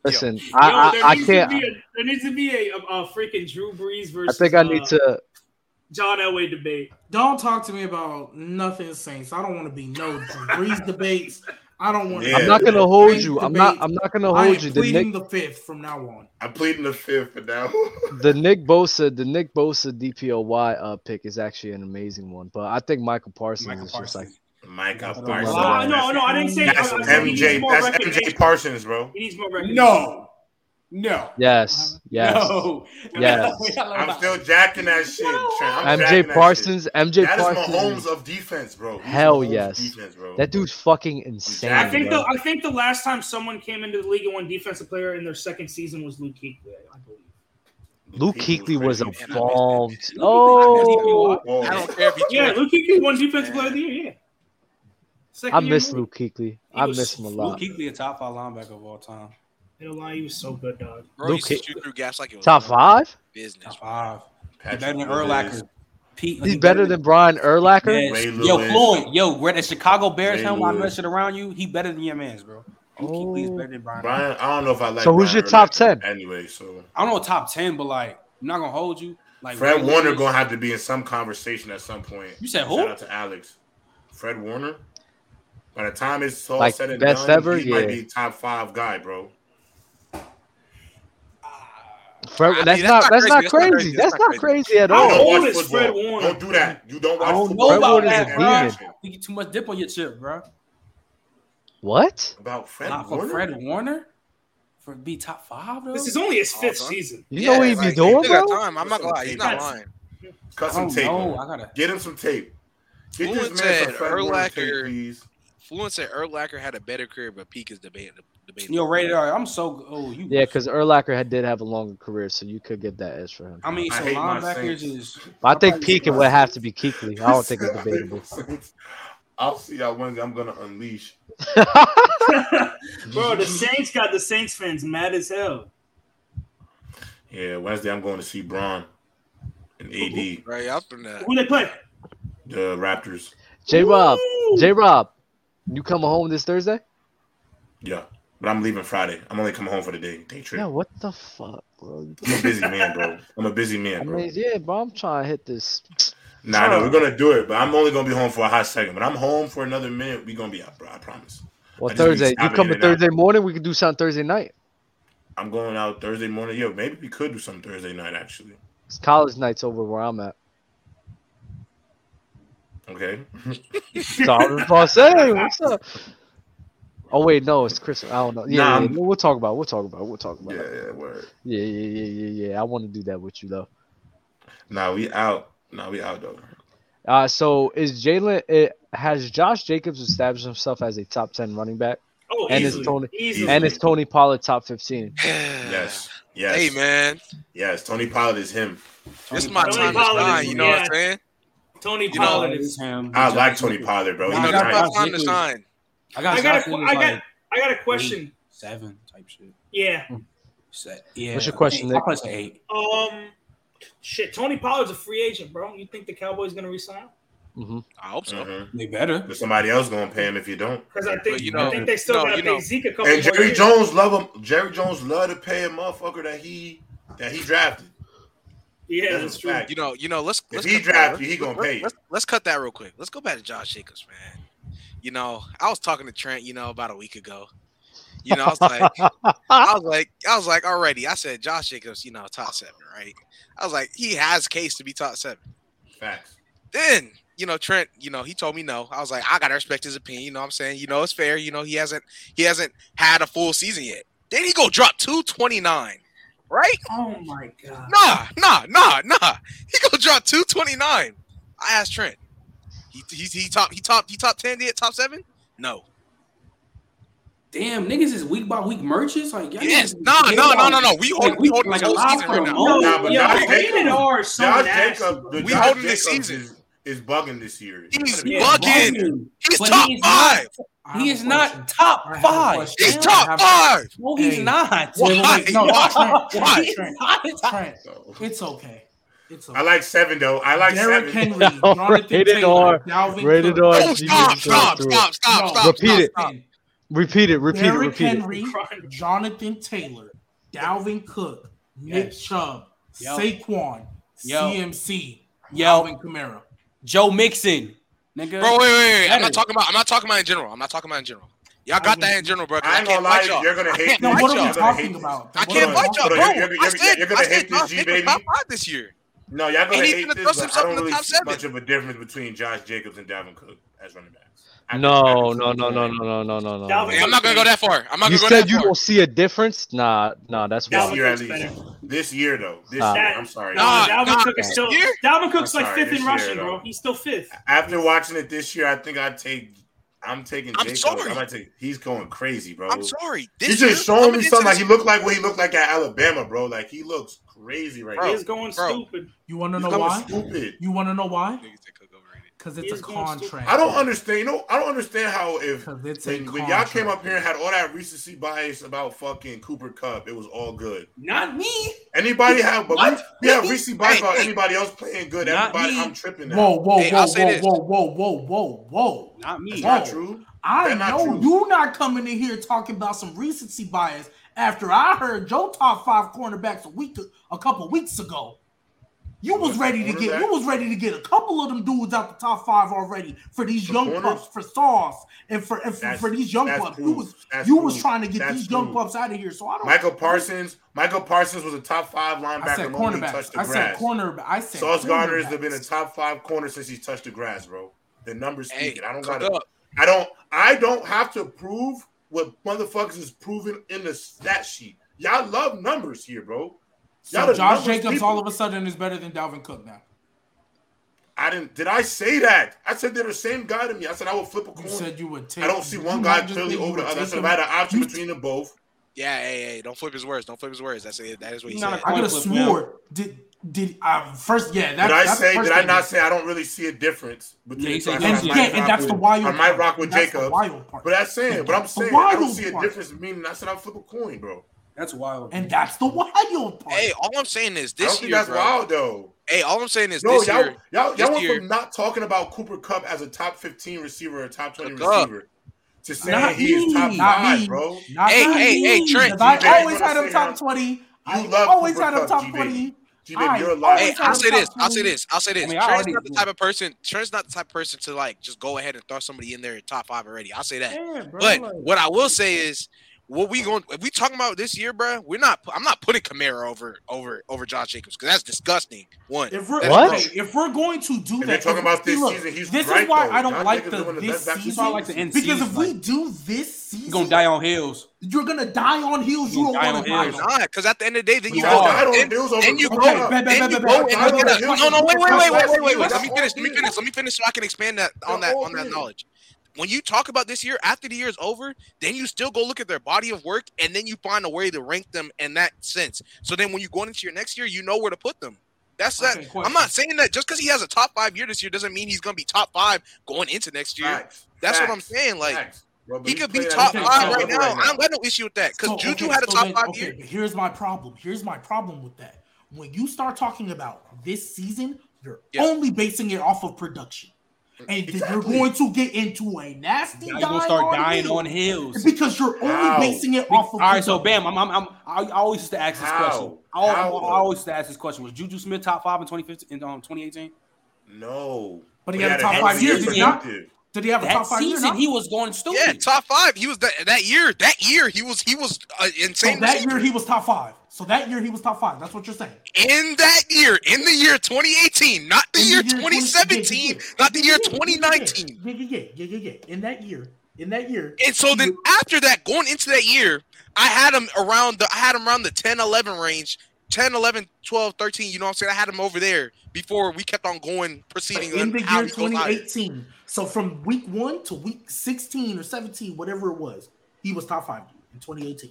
Listen, Yo, I there I, I can't. A, there needs to be a, a, a freaking Drew Brees versus. I think I need uh, to. John Elway debate. Don't talk to me about nothing Saints. I don't want to be no Drew Brees debates. I don't want. Yeah. I'm not gonna hold you. I'm not. I'm not gonna I hold am you. The pleading Nick, the fifth from now on. I'm pleading the fifth for now. the Nick Bosa, the Nick Bosa DPOY uh pick is actually an amazing one. But I think Michael Parsons Michael is just like Parsons. Micah Parsons. Wow. no, no, I didn't say. That's I, I said he needs MJ. That's. MJ Parsons, bro. He needs more recognition. No, no, yes, yes. no. Yes. I'm still jacking that shit. Trent. I'm MJ jacking that Parsons, MJ shit. That is Parsons. Mahomes of defense, bro. He's Hell Mahomes yes. Defense, bro. That dude's fucking insane. I think bro. the I think the last time someone came into the league and won defensive player in their second season was Luke Kuechly. I believe. Luke Kuechly was a crazy. Man, I missed bomb. Oh, Oh, I don't care if he Yeah, yeah, Luke Kuechly won defensive player of the year. Yeah. Second I year miss in the league. Luke Kuechly. I was miss him a Luke lot. Kuechly, a top five linebacker of all time. Ain't gonna lie, he was so good, dog. Bro, Luke used shoot through gaps like it was Top five? business. Top five. He Patrick better than Willis. Urlacher. Pete, He's better than Brian Urlacher. Yes. Yo, Lewis. Floyd, yo, where the Chicago Bears Ray him while Lewis. messing around you, he better than your man's, bro. Luke Kuechly Oh. better than Brian. Brian, I don't know if I like. So who's Brian your top 10? Anyway, so I don't know top ten, but like, I'm not gonna hold you. Like Fred Ray Warner Lewis- gonna have to be in some conversation at some point. You said who? Shout out to Alex. Fred Warner. By the time it's all Like, said and best done, ever? he might be top five guy, bro. Fred, I mean, that's, that's not not that's not crazy. That's not crazy. crazy. That's That's not not crazy at all. don't watch football. Fred Warner? Don't do that. You don't watch I don't football. know about Warner's that, a bro. demon. You get too much dip on your chip, bro. What? About Fred Not for Warner. Fred Warner for be top five though. This is only his Oh, fifth son. season. You know what he be like, doing, he got bro? time. I'm not gonna lie. He's not lying. Cut some tape. know. I gotta. Get him some tape. Get Fluent this man some said Fred Warner tape, Urlacher- please. Fluent said Urlacher had a better career, but Peak is debatable. Yo, radar. I'm so. Oh, you. Yeah, because Urlacher had, did have a longer career, so you could get that edge for him. I mean, so hate my linebackers is. But I think Peak would have to be Kuechly. I don't think it's debatable. I'll see y'all Wednesday. I'm gonna unleash. Bro, the Saints got the Saints fans mad as hell. Yeah, Wednesday I'm going to see Bron and AD, Right after that. Who they play? the Raptors. J Rob, J Rob, you coming home this Thursday? Yeah. but I'm leaving Friday. I'm only coming home for the day. Day trip. Yeah, what the fuck, bro? I'm a busy man, bro. I'm a busy man, bro. mean, yeah, bro. I'm trying to hit this. Nah, no, we're gonna do it, but I'm only gonna be home for a hot second. But I'm home for another minute. We gonna be out, bro. I promise. Well, I Thursday. You in to out. Thursday morning. We could do something Thursday night. I'm going out Thursday morning. Yo, maybe we could do some Thursday night actually. It's college nights over where I'm at. Okay. So I was about to say, what's up? Oh wait, no, it's Chris. I don't know. Yeah, Nah, yeah, I'm- we'll talk about. it, We'll talk about. it, We'll talk about. yeah, it. yeah, word. Yeah, yeah, yeah, yeah, yeah. I want to do that with you though. Nah, we out. Nah, we out though. Uh, so is Jalen? It, has Josh Jacobs established himself as a top ten running back, Oh, and easily. is Tony Easily. and is Tony Pollard top fifteen? Yes. Yes. Hey man, Yes. Tony Pollard is him. this is my Tony time to shine. is- You know what. I'm saying? Tony You Pollard It's is. him. I Josh like Tony Jacobs. Pollard, bro. I He's You got know, nice. it's time to Jacobs. shine. I got. I got Josh a, Jacobs I got, like I got a question. seven type shit. Yeah. Se- Yeah. What's your question, Eight. Nick? I'll probably eight. Um, shit. Tony Pollard's a free agent, bro. You think the Cowboys gonna resign? hmm I hope so. Mhm. They better. But somebody else gonna pay him if you don't. Because I think you know, I know- think they still no, gotta you pay know. Zeke a couple And more Jerry years. Jones love him. Jerry Jones love to pay a motherfucker that he that he drafted. Yeah, That's that's true. fact. You know, you know. Let's If let's he cut that- draft you, he gonna let's- pay you. Let's, let's cut that real quick. Let's go back to Josh Jacobs, man. You know, I was talking to Trent. You know, about a week ago. You know, I was like, I was like, I was like, already. I said Josh Jacobs. You know, top seven, right? I was like, he has case to be top seven. Facts. Then, you know, Trent, you know, he told me no. I was like, I gotta respect his opinion. You know what I'm saying? You know, it's fair. You know, he hasn't he hasn't had a full season yet. Then he go drop 229. Right? Oh my god. Nah, nah, nah, nah. He gonna drop 229. I asked Trent. He he, he top he top he top 10 yet, top seven? No. Damn, niggas is week by week merchants. Like, y'all Yes. niggas No, forget no, no, no, no. We Like, hold we we- holding like this a whole lot season for right a now. month. Yo, Nah, but yo, Josh rated Jacobs- R is so Jacob, We Josh holding this season. Is, is bugging this year. He's Yeah, bugging. He's But top he's five. I have He is not top I have a five. He's top five. No, he's Hey. not. Wait, wait, wait. No, Why? Trent, Why? He's Trent, not. Trent, it's okay. It's okay. I like seven though. I like Derrick seven. Henry, Jonathan Rated Taylor, R, Dalvin rated Cook. R. Oh, Jesus stop, Christ, stop, through stop, stop, No, stop. Repeat it. stop. Repeat it. Repeat it. Derrick Repeat it. Henry, Jonathan Taylor, Dalvin Cook, Nick Yes. Chubb, Yo. Saquon, Yo. CMC, Yo, Alvin Kamara. Joe Mixon, nigga. Bro, wait, wait, wait. I'm not talking about. I'm not talking about in general. I'm not talking about in general. Y'all got that in general, bro. 'cause I I ain't gonna lie, y'all. you're gonna hate can't No, what are we You're gonna hate talking about? I can't fight y'all, bro. You're- you're- I you're- said, you're gonna I said hate this G, baby. top five this year. No, y'all gonna And hate gonna this, but I don't really see seven. much of a difference between Josh Jacobs and Dalvin Cook as running backs. I No, no, no, no, no, no, no, no, no. Hey, I'm not gonna go that far. I'm not You gonna go said that you far. don't see a difference? Nah, nah, that's This Dalvin wrong. year at least. Better. This year though. This Nah. year. I'm sorry. Nah, Dalvin nah, Cook is still. here? Dalvin Cook's I'm like fifth this in year, rushing, bro. He's still fifth. After watching it this year, I think I take. I'm taking I'm Jacobs. sorry. I might take. He's going crazy, bro. I'm sorry. This He's year, just showing coming me something like he looked like what he looked like at Alabama, bro. Like he looks crazy right Bro, He is going bro. stupid. You want to know why? stupid. You want to know why? Niggas say Cook overrated. Because it's a is going stupid. contract. I don't understand. You know, I don't understand how if it's when, when y'all came up here and had all that recency bias about fucking Cooper Kupp, it was all good. Not me. Anybody have, but What? we, we have recency bias Hey, about anybody else playing good. Not Everybody, me. I'm tripping now. Whoa, whoa, Hey, whoa, whoa, whoa, whoa, whoa, whoa, whoa. Not me. That's Whoa. not true. I That's not know true. you not coming in here talking about some recency bias after I heard Joe top five cornerbacks a week a couple weeks ago. You was ready to get you was ready to get a couple of them dudes out the top five already for these For young corners? pups for Sauce and for and for, for these young that's pups. You was That's you was trying to get That's these young pups out of here. So I don't Michael Parsons. Michael Parsons was a top five I linebacker. said the moment he touched the I said grass. corner. I said Sauce Gardner has been a top five corner since he touched the grass, bro. The numbers Hey, speaking. I don't gotta. up. I don't. I don't have to prove what motherfuckers is proven in the stat sheet. Y'all love numbers here, bro. So Josh Jacobs people. all of a sudden is better than Dalvin Cook now. I didn't. Did I say that? I said they're the same guy to me. I said I would flip a You coin. said you would take. I don't see one guy clearly over the other. I said if I had an option between them both. Yeah, hey, hey, don't flip his words. Don't flip his words. That's it. That is what he Not said. I could have Flip now. swore. Did did I first? Yeah, that, Did I say? the first Did I not say I don't really see a difference between? Yeah, he so I said said And, I you might yeah, and that's with- the wild. I might rock with That's the Jacobs. wild part. But that's saying, but I'm saying I don't see a part. difference. Meaning I said I'll flip a coin, bro. That's wild. And that's the wild part. Hey, all I'm saying is I don't this think year, that's bro. wild though. Hey, all I'm saying is No, this y'all, year. y'all, y'all went year- from not talking about Cooper Kupp as a top 15 receiver or top 20 Cook up. receiver to say Not he is top not five, me. bro. Not Hey, me, hey, hey, Trent, 'cause I G-Baby, always had him top say twenty. I love always Cooper had him top G-Baby. twenty. G-Baby, I you're always lying. Hey, had I'll say this. I'll say this. I'll say this. I mean, Trent's not the type of person. Trent's not the type of person to like just go ahead and throw somebody in there in top five already. I'll say that. Yeah, bro, But like- what I will say is, what we going if we talking about this year, bro, we're not. I'm not putting Kamara over over over Josh Jacobs because that's disgusting. One, If we're What? gross. if we're going to do If that, you're talking about this see, look, season, he's this right, is why though. I don't Josh like Jacobs the the this best- that's season. why I like the end because if we like- do this season, He's gonna die on hills. you're gonna die on heels. You You're don't want to die on. not because at the end of the day, then You you go. died on Then, Bills then you go. Kupp. bet, bet, Then you go bet, and bet, look at bet, that. bet, No, no, wait, wait, wait, wait, wait, wait, wait. Let me finish. Let me finish. Let me finish so I can expand that on that on that knowledge. When you talk about this year, after the year is over, then you still go look at their body of work, and then you find a way to rank them in that sense. So then, when you go into your next year, you know where to put them. That's that. Question. I'm not saying that just because he has a top five year this year doesn't mean he's going to be top five going into next year. Facts. That's what I'm saying. Like Facts. Bro, he could be top five right level now. I don't got no issue with that because So, Juju okay, had a so top then- five okay, year. but here's my problem. Here's my problem with that. When you start talking about this season, you're Yeah. only basing it off of production. And then you're going to get into a nasty you're gonna start dying on hills. because you're only How? basing it off of All right, so bam, I'm, I'm, I'm I I always used to ask this How? question. I, al- How, I though? always used to ask this question: Was Juju Smith top five in 2015 in um, 2018? No. But he had a top five of year, year did he not? Productive. Did he have a That top five season, now? he was going stupid. Yeah, top five. He was that that year. That year, he was he was uh, So insane. that receiver. year he was top five. So that year he was top five. That's what you're saying. in that year, in the year 2018, not the In year 2017, yeah, yeah, yeah. not the Yeah, year yeah, yeah, 2019. Yeah, yeah, yeah, yeah, yeah, yeah. In that year, in that year. And so then was- after that, going into that year, I had him around the I had him around the 10 11 range. 10, 11, 12, 13, you know what I'm saying? I had him over there before we kept on going, proceeding. in the year he goes higher. 2018. So from week one to week 16 or 17, whatever it was, he was top five in 2018.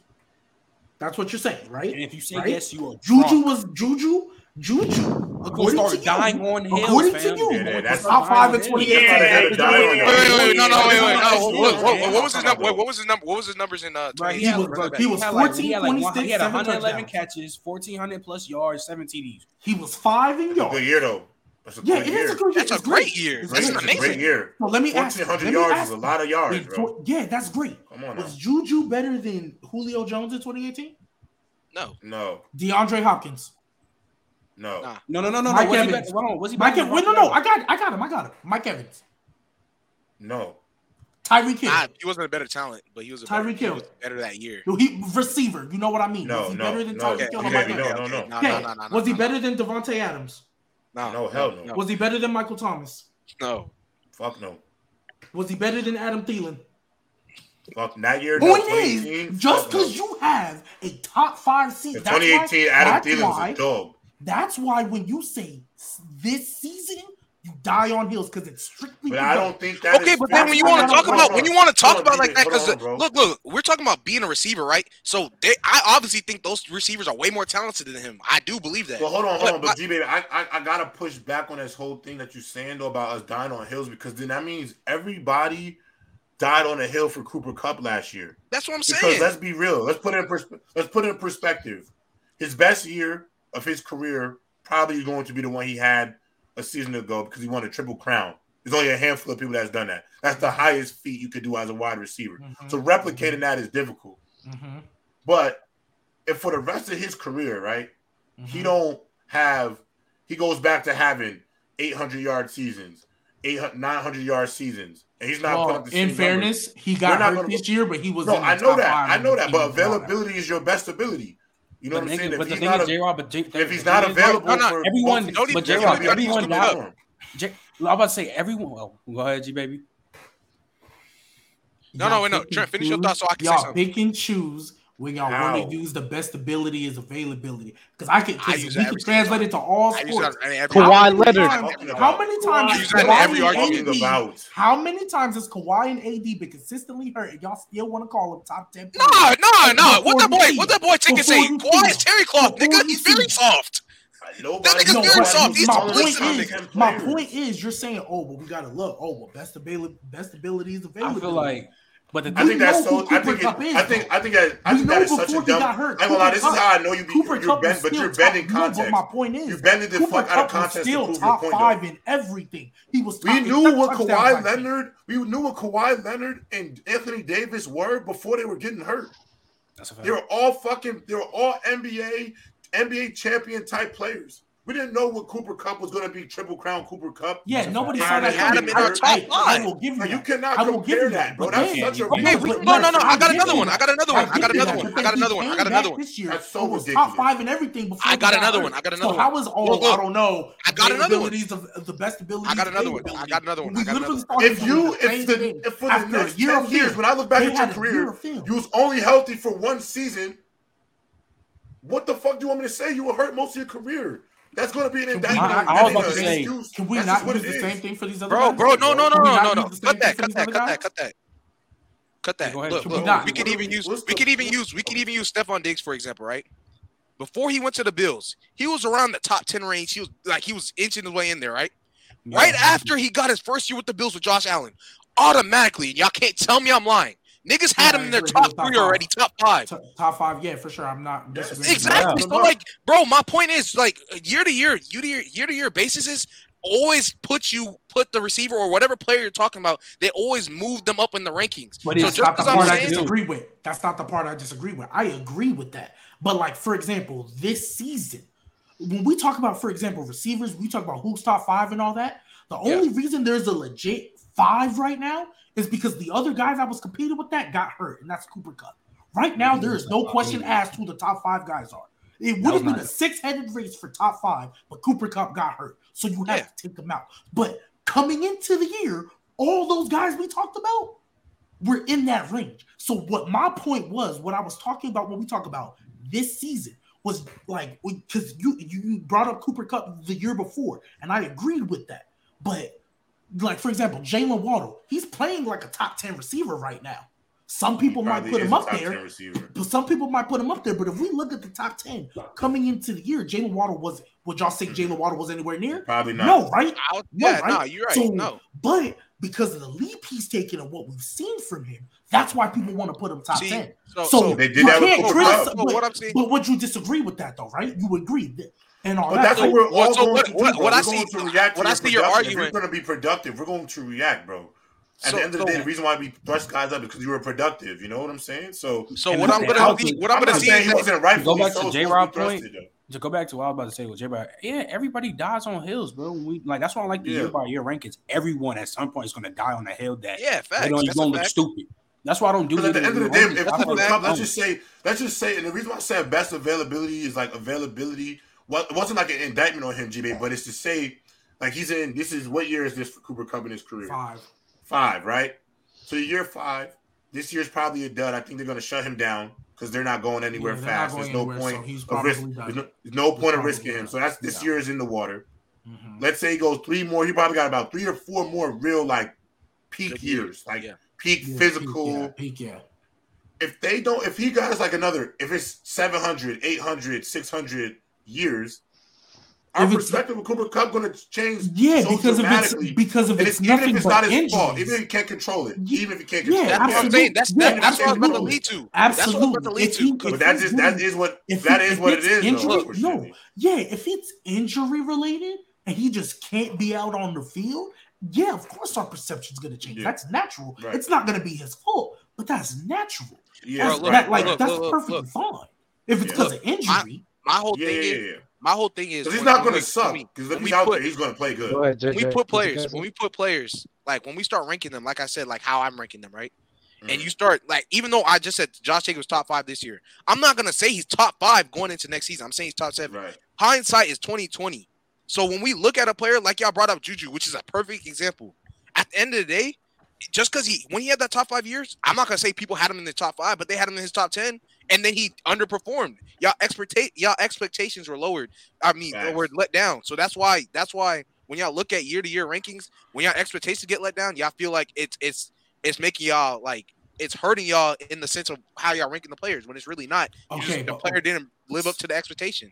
That's what you're saying, right? And if you say Right? yes, you are Juju was Juju. Juju, Gonna according start to you, dying on hills, according to you, Yeah, that's- top five in Yeah, 2018. yeah, They had to die on Wait, wait, wait, no, no, wait, wait, no. That's What, it, what, what, what was his number? What was his number? What was his numbers in uh? Bro, he 2018? was- bro, he was had like, 14, he had like, 26, he had 111 catches, 1400 plus yards, seven TDs. He was five in yards. good year though. That's a Yeah, it year. is a good year. That's a It's great year. It's That's great. an It's a great year. So let me ask you. 1400 me yards ask is a lot of yards, Did- bro. Yeah, that's great. Come on now. Was Juju better than Julio Jones in 2018? No, No, DeAndre Hopkins. No. Nah. No, no, no, no. Mike no. Was he Evans. better- hold on, was he Mike Evans. Wait, no, no. I got, I got him. I got him. Mike Evans. No. Tyreek Hill. nah, he wasn't a better talent, but he was a better, Tyreek he Hill. was better that year. No, he receiver. You know what I mean? No, was he no, better than no. Tyreek Okay, Hill? okay, or Mike no, no, no. No, Okay. no, no, no, was he no, better than Davante Adams? No, No, hell no. no. Was he better than Michael Thomas? no. Fuck no. Was he better than Adam Thielen? Fuck that year. no, Point is, just fuck no. because you have a top five The season, 2018 why, Adam that's Thielen was a dog. That's why when you say this season, you die on heels because it's strictly. But I don't think that Okay, is but then when you want to talk about hold when you want to talk Hold on, about like that, because look, look, we're talking about being a receiver, right? So they, I obviously think those receivers are way more talented than him. I do believe that. But hold on, hold But on. But I- G baby, I, I I gotta push back on this whole thing that you're saying though about us dying on hills because then that means everybody died on a hill for Cooper Kupp last year. That's what I'm saying. Because saying. let's be real. Let's put it in persp- let's put it in perspective. His best year of his career probably is going to be the one he had a season ago because he won a triple crown. There's only a handful of people that's done that. That's the highest feat you could do as a wide receiver. Mhm. So replicating that is difficult. Mhm. But if for the rest of his career, right, he Mhm. don't have he goes back to having 800 yard seasons 800 900 yard seasons and he's not Well, up the same in numbers. fairness, he got not hurt gonna- this year, but he was. no i know that i know that but availability is your best ability you know But what the i'm thing, saying but if the he's thing not, is, a, J Rob, but J, if he's not available No, no, for everyone- both but J-Rob, everyone can got- do it. J, I'm about to say everyone. Well, go ahead, G baby. No, no, Y'all wait, no. Trent, and finish your choose- thoughts so I can say y'all something. pick and choose when y'all want to use the best ability as availability. Because I can, because use we can every translate it to all I sports. that in Kawhi How many Leonard. times- Talking How about- many times I has use that in Kawhi and AD about How many times has Kawhi and AD been consistently hurt and y'all still want to call him top 10? No, no, no. What the boy? Before you What that boy take and Before say? you Kawhi is terry cloth, nigga. He's very soft. nobody That nigga's No, very soft. He's my point is, my point is, you're saying, oh, well, we gotta look. Oh, well, best ability, best ability is available. I available. feel like But the I think that's so. I think. It, is, I think. I think that. I think that is such a dumb. got hurt, I ain't gonna lie. This is how I know you be. Cooper You're Cup bend, was but you're bending no, but context. my point is, You bended the Cooper fuck out of context to still prove top point. five though. in everything. He was. We knew what Kawhi Leonard. We knew what Kawhi Leonard and Anthony Davis were before they were getting hurt. That's a fact. They were all fucking. They were all NBA, NBA champion type players. We didn't know what Cooper Kupp was going to be. Triple crown Cooper Kupp. Yeah, nobody saw that. had coming. him in our I- top I- I will give you Like, you that. cannot I will compare give you that, bro. That's then- such a okay, ridiculous- No, no, no, I got another one. I got another one. I got another one. I got another one. I got another one. This year, That's so ridiculous. top five in everything before. I got another one. I got So another how one. was all? Look, look. I don't know. I got another one. abilities Of, of the best abilities. I got another one. I got another one. We I got another one. If you, if the, if for the next year ten of years, film. when I look back at your had a year career, you was only healthy for one season. What the fuck do you want me to say? You were hurt most of your career. That's going to be an indictment. not- on I was about to say, excuse. Can we That's not just use the is. same thing for these other Bro, guys? bro, bro, no, no, no, no, no, no. Cut that, cut that, cut that, cut that. Cut that. go ahead. Look, we not? We could even use we the- could even use we could even use Stefon Diggs for example, right? Before he went to the Bills, he was around the top 10 range. He was like he was inching his way in there, right? Right after he got his first year with the Bills with Josh Allen, automatically, and y'all can't tell me I'm lying. Niggas had Yeah, him in their top was top three five. already, top five. T- Top five, yeah, for sure. I'm not disagreeing. Exactly. that. So, like, bro, my point is, like, year to year, year to year, year to year basis is always put you put the receiver or whatever player you're talking about. They always move them up in the rankings. But so it's just not the because I'm part I disagree with. That's not the part I disagree with. I agree with that. But like for example, this season, when we talk about, for example, receivers, we talk about who's top five and all that. The only reason there's a legit five right now is because the other guys I was competing with that got hurt, and that's Cooper Kupp. Right now, there is no question asked who the top five guys are. It would have been a six-headed race for top five, but Cooper Kupp got hurt, so you have Yeah. to take him out. But coming into the year, all those guys we talked about were in that range. So what my point was, what I was talking about when we talk about this season was like because you you brought up Cooper Kupp the year before, and I agreed with that. But like for example, Jaylen Waddle, he's playing like a top ten receiver right now. Some people might put him up there. But some people might put him up there. But if we look at the top 10 coming into the year, Jaylen Waddle was would y'all say Jaylen Waddle was anywhere near? Probably not. No, right? I'll- No, yeah, right? no, you're right. So, no, But because of the leap he's taken and what we've seen from him, that's why people want to put him top See, 10. so, So, so, They did you that with can't Cooper criticize, Kupp. But, what I'm saying- but would you disagree with that though, right? You agree that and all But that. that's So- what we're Well, all so going what- to do. what- what I see- to react to what I your see your production. If argument- You're going to be productive. We're going to react, bro. At So- the end of the so- day, the reason why we thrust guys up is because you were productive. You know what I'm saying? So, so what I'm gonna I'll- see, what I'm I'm gonna not see is he wasn't rightfully back to so J-Rob point, be thrusted, though. To go back to what I was about to say with J Bro, yeah, everybody dies on hills, bro. We like that's why I like the Yeah. year by year rankings. Everyone at some point is gonna die on the hill that yeah, they facts. don't, That's gonna look stupid. That's why I don't do Because at the end of the day, if I Cooper feel Kupp, like- let's just say, let's just say, and the reason why I said best availability is like availability. Well, it wasn't like an indictment on him, G but it's to say, like he's in. This is what year is this for Cooper Kupp in his career? five. Five, right? So year five. This year's probably a dud. I think they're going to shut him down because they're not going anywhere Yeah, fast. going There's no anywhere, so point he's of risk. There's no, there's no point of probably risking him. So that's this Yeah. year is in the water. Mhm. Let's say he goes three more. He probably got about three or four more real like peak Good years, years, like yeah. peak Yeah, physical. Peak, yeah, peak, yeah. If they don't, if he got like another, if it's 700, 800, 600 years, our perspective of Cooper Kupp going to change. Yeah, so because of it's because of And it's it's, even if it's but not his injuries. fault, even if he can't control it, Yeah, even if he can't yeah, control That's it. what I'm Absolutely. saying. That's Yeah, that, that's what I was about to lead to. Absolutely. That's what I was about to lead If to. if But that's he's just that doing- is what if that he- is what it's injury- though, no, unfortunately. yeah, if it's injury related and he just can't be out on the field, yeah, of course our perception's gonna change. Yeah. That's natural. Right. It's not gonna be his fault, but that's natural. Yeah, That's, look, that, like look, that's look, look, perfectly look. fine. If it's because of injury, My whole yeah, thing yeah, is yeah. my whole thing is he's not going to suck. Because when if we he's out put- there, he's going to play good. Go ahead, JJ. when we put players, when we put players, like when we start ranking them, like I said, like how I'm ranking them, right? Mhm. And you start like, even though I just said Josh Jacobs top five this year, I'm not gonna say he's top five going into next season. I'm saying he's top seven. Right. Hindsight is 2020. So when we look at a player like y'all brought up Juju, which is a perfect example, at the end of the day, just because he when he had that top five years, I'm not gonna say people had him in the top five, but they had him in his top ten, and then he underperformed. Y'all expectate y'all expectations were lowered. I mean, or Facts. were let down. So that's why that's why when y'all look at year to year rankings, when y'all expectations get let down, y'all feel like it's it's it's making y'all like it's hurting y'all in the sense of how y'all ranking the players when it's really not. You Okay, just, the but- player oh didn't live up to the expectation.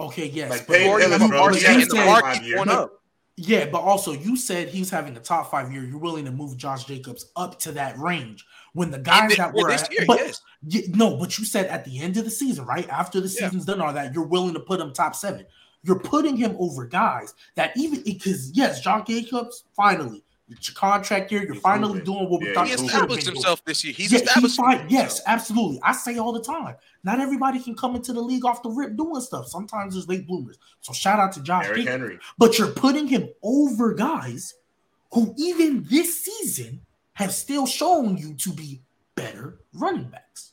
okay, yes. Like but- you Hillis, have a bro. market He the market years. going up. Yeah, but also you said he was having a top five year. You're willing to move Josh Jacobs up to that range when the guys thi- that well, were this at- year, but, yes. Yeah, no, but you said at the end of the season, right after the Yeah. season's done, all that you're willing to put him top seven. You're putting him over guys that even because yes, Josh Jacobs finally your contract year. You're He's finally moving. doing what we Yeah, thought He he's you moving. should have established himself this year. He's Yeah, he established fight- himself. yes, absolutely. I say all the time. Not everybody can come into the league off the rip doing stuff. Sometimes there's late bloomers. So shout out to Josh Eric Henry. But you're putting him over guys who even this season have still shown you to be better running backs.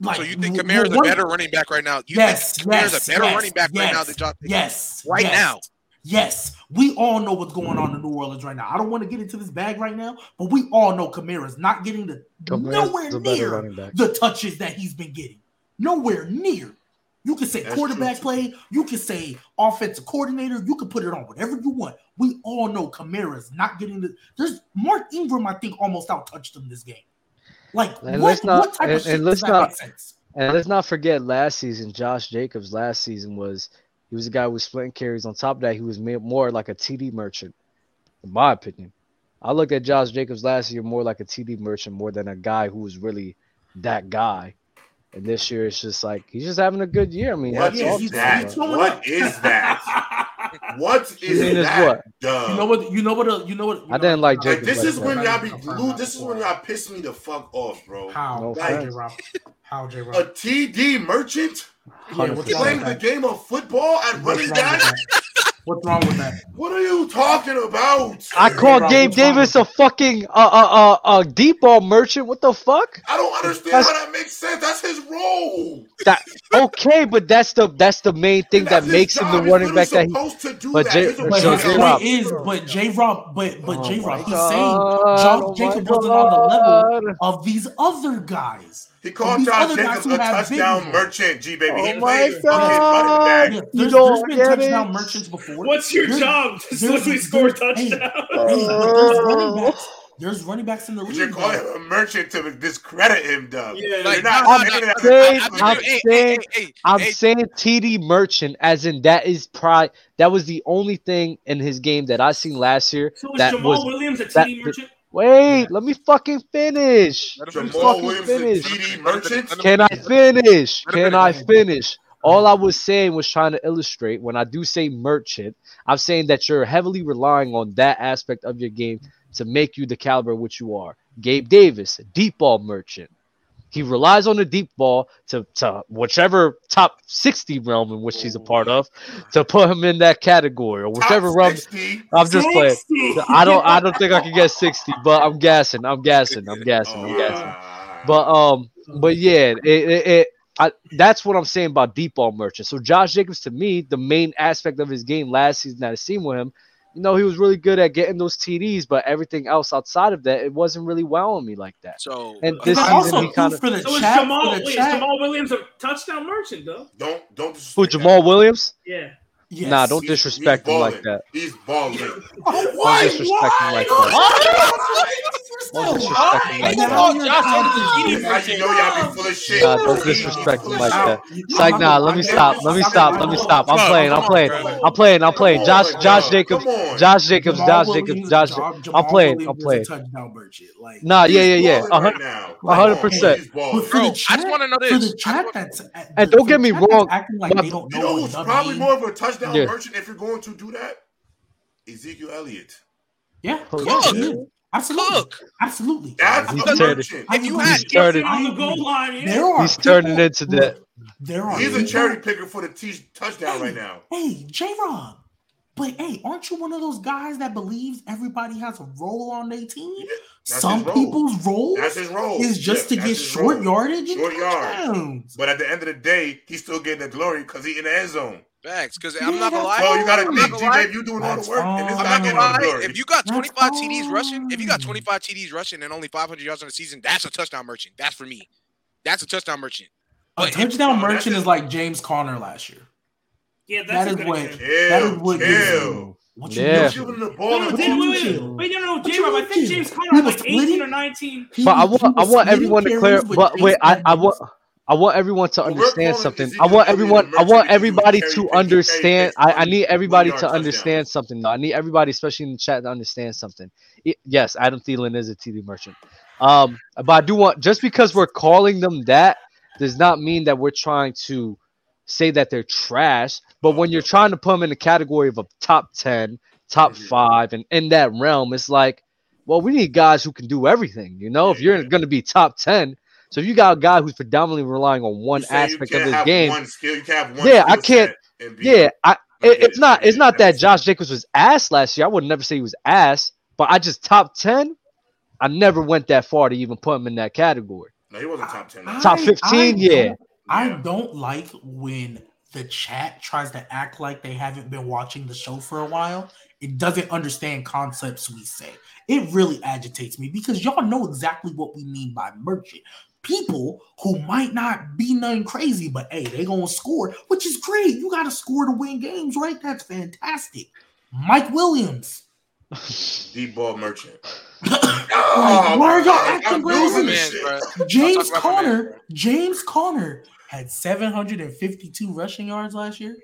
Like, so you think w- Kamara's a better running back right now? You yes, think Kamara's yes, a better yes, running back right now yes, than Josh Jacobs? Yes, Right yes, now. Yes, we all know what's going on in New Orleans right now. I don't want to get into this bag right now, but we all know Kamara's not getting the Kamara's nowhere near the touches that he's been getting. Nowhere near. You can say That's quarterback true, play, you can say offensive coordinator, you can put it on whatever you want. We all know Kamara's not getting the. There's Mark Ingram, I think, almost out touched him this game. Like, And what, let's not- what type and- of shit and does let's that not- make sense? And let's not forget last season, Josh Jacobs last season was he was a guy who was splitting carries. On top of that, he was more like a TD merchant, in my opinion. I looked at Josh Jacobs last year more like a TD merchant more than a guy who was really that guy. And this year, it's just like he's just having a good year. I mean, What that's yeah, all is he's- I'm talking he's about. throwing that? What is that? What is mean is that? what? Duh. You know what? You know what? uh, You know what? you I know didn't what- like Like, this is that. when y'all be Confirm glued. This is when y'all piss me the fuck off, bro. How? No How, J. offense. Rob? How, J. A Rob? TD merchant Yeah, what's wrong with playing the game of football at running wrong back. With that? What's wrong with that? What are you talking about? I Hey, called Gabe what's Davis a fucking uh uh uh, uh deep ball merchant. What the fuck? I don't understand That's- how that makes sense. That's his role. That okay, but that's the that's the main thing that that's his makes him the He's running back that he. literally supposed to do but that. J- But So his J. Rob- point is, but J. Rob, but but Oh J. Rob, he's God, saying oh Josh Jacobs my wasn't on the level of these other guys. He called Josh other Jacobs a touchdown merchant, G baby. Oh he Oh plays my fucking running God. back. Yeah, You there's, don't there's been get touchdown it? merchants before. What's your There's- job? Just there's- literally score a there's- hey. Hey, uh, there's running backs. There's running backs in the But you're calling him a merchant to discredit him, Dub. Yeah. Like, not no, saying no, it no, as no, a saying- I- I- compliment. I'm hey, hey, saying- hey, hey, I'm saying TD Merchant, as in that is pri That was the only thing in his game that I seen last year. So is that Jamaal was Williams a TD merchant? Wait. Let me fucking finish. Let me fucking Williams finish. TD merchant. Can I finish? Can I finish. finish? All I was saying was trying to illustrate when I do say merchant, I'm saying that you're heavily relying on that aspect of your game to make you the caliber which you are. Gabe Davis, deep ball merchant. He relies on the deep ball to, to whichever top 60 realm in which he's a part of to put him in that category or whichever realm. 60. I'm just playing. I don't I don't think I can get 60, but I'm gassing. I'm gassing. I'm gassing. I'm Oh, gassing. But um, but yeah, it, it, it I, that's what I'm saying about deep ball merchant. So Josh Jacobs, to me, the main aspect of his game last season that I seen with him, you know, he was really good at getting those TDs, but everything else outside of that, it wasn't really wowing me like that. So And this But season also, he kinda- for the So is chat, Jamaal, for wait, the is chat, Jamaal Williams a touchdown merchant, though? Don't don't Who disrespect Jamaal Williams? Yeah. Yes. Nah, don't disrespect him like that. He's balling. Oh, why? disrespect him like Why? Don't disrespect him like that. you're Josh talking- That's how you know y'all be full of shit. Nah, don't disrespect him like that. It's like, nah, let me stop. Let me stop. Let me stop. I'm playing. I'm playing. I'm playing. I'm playing. Josh Josh Jacobs. Josh Jacobs. Josh Jacobs. Josh. I'm playing. I'm playing. touchdown merchant. Like, Nah, yeah, yeah, yeah. A hun- right now. a hundred percent. he's But balling. for Bro, the I chat, just wanna know For this. the chat And don't get me wrong, acting like they don't know know what who's Dub probably more of a touchdown Yeah. merchant if you're going to do that? Ezekiel Elliott. Yeah, Cook. yeah, yeah. absolutely, Cook. absolutely. That's He's a turning- merchant. I If you had- He's turning. on the goal line, yeah. There are He's turning people- into that. There are He's a cherry picker for the t- touchdown right now. Hey, J Rob. But hey, aren't you one of those guys that believes everybody has a role on their team? Yeah, Some role. people's role That's his role. is just Yeah, to get short role. yardage Short yards. touchdowns. But at the end of the day, he's still getting the glory because he in the end zone. Facts, because I'm not gonna lie. that's you got to I'm think, not G lie. babe, you doing all the work, and this fine. I'm not gonna lie. If you got That's 25 TDs rushing, if you got 25 TDs rushing and only 500 yards on the season, that's a touchdown merchant. That's for me. That's a touchdown merchant. A But if- touchdown Oh, merchant is like James Conner last year. Yeah, That that's a is good what example. that is what gives chill. what you Yeah. You're do. giving the ball no, to What wait, wait, wait, wait, no, no, What J Rob, I think? James He Conner was like 18 or 19. But I want I want everyone to clear. But wait, I, I want I want everyone to understand calling something. I want everyone. I want because he was everybody to understand. I, I need everybody to understand something. Though. I need everybody, especially in the chat, to understand something. I- yes, Adam Thielen is a TD merchant. Um, but I do want just because we're calling them that does not mean that we're trying to say that they're trash. But when you're trying to put them in the category of a top ten, top Mhm. five, and in that realm, it's like, well, we need guys who can do everything. You know, if you're going to be top ten, so if you got a guy who's predominantly relying on one You say you aspect of can't his game, One skill, you can't have one Yeah, I can't- and be- yeah, I. I It, it's not. It's not That that Josh Jacobs was ass last year. I would never say he was ass, but I just top ten. I never went that far to even put him in that category. No, he wasn't top ten. I- Top I 15, yeah. don't- I don't like when the chat tries to act like they haven't been watching the show for a while. It doesn't understand concepts we say. It really agitates me because y'all know exactly what we mean by merchant. People who might not be nothing crazy, but hey, they gonna score, which is great. You gotta score to win games, right? That's fantastic. Mike Williams. Deep ball merchant. Like, oh, why are y'all acting losing crazy? this James Talk about my man, Conner. James Conner had 752 rushing yards last year.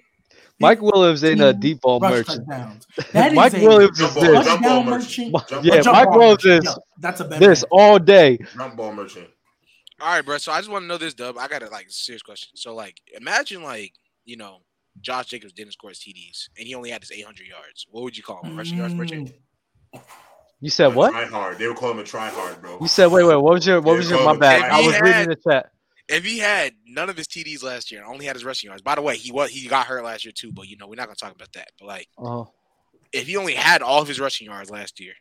Mike Williams ain't a deep ball merchant. That is Mike a Williams is Jump ball, this. jump ball merchant. merchant. Jump Yeah, a ball- jump Mike ball Williams merchant. is Yeah, that's a better This man. all day. jump ball merchant. All right, bro. So I just want to know this, Dub. I got a like serious question. So like, imagine like you know, Josh Jacobs didn't score his TDs and he only had his 800 yards. What would you call him? Rushing yards merchant? Mm, You said what? Try hard. They would call him a try hard, bro. You said wait, wait. What was your? What Yeah, was your? My bad. I was Williams. reading the chat. If he had none of his TDs last year and only had his rushing yards. By the way, he was he got hurt last year too, but you know we're not gonna talk about that. But like, Uh-huh. if he only had all of his rushing yards last year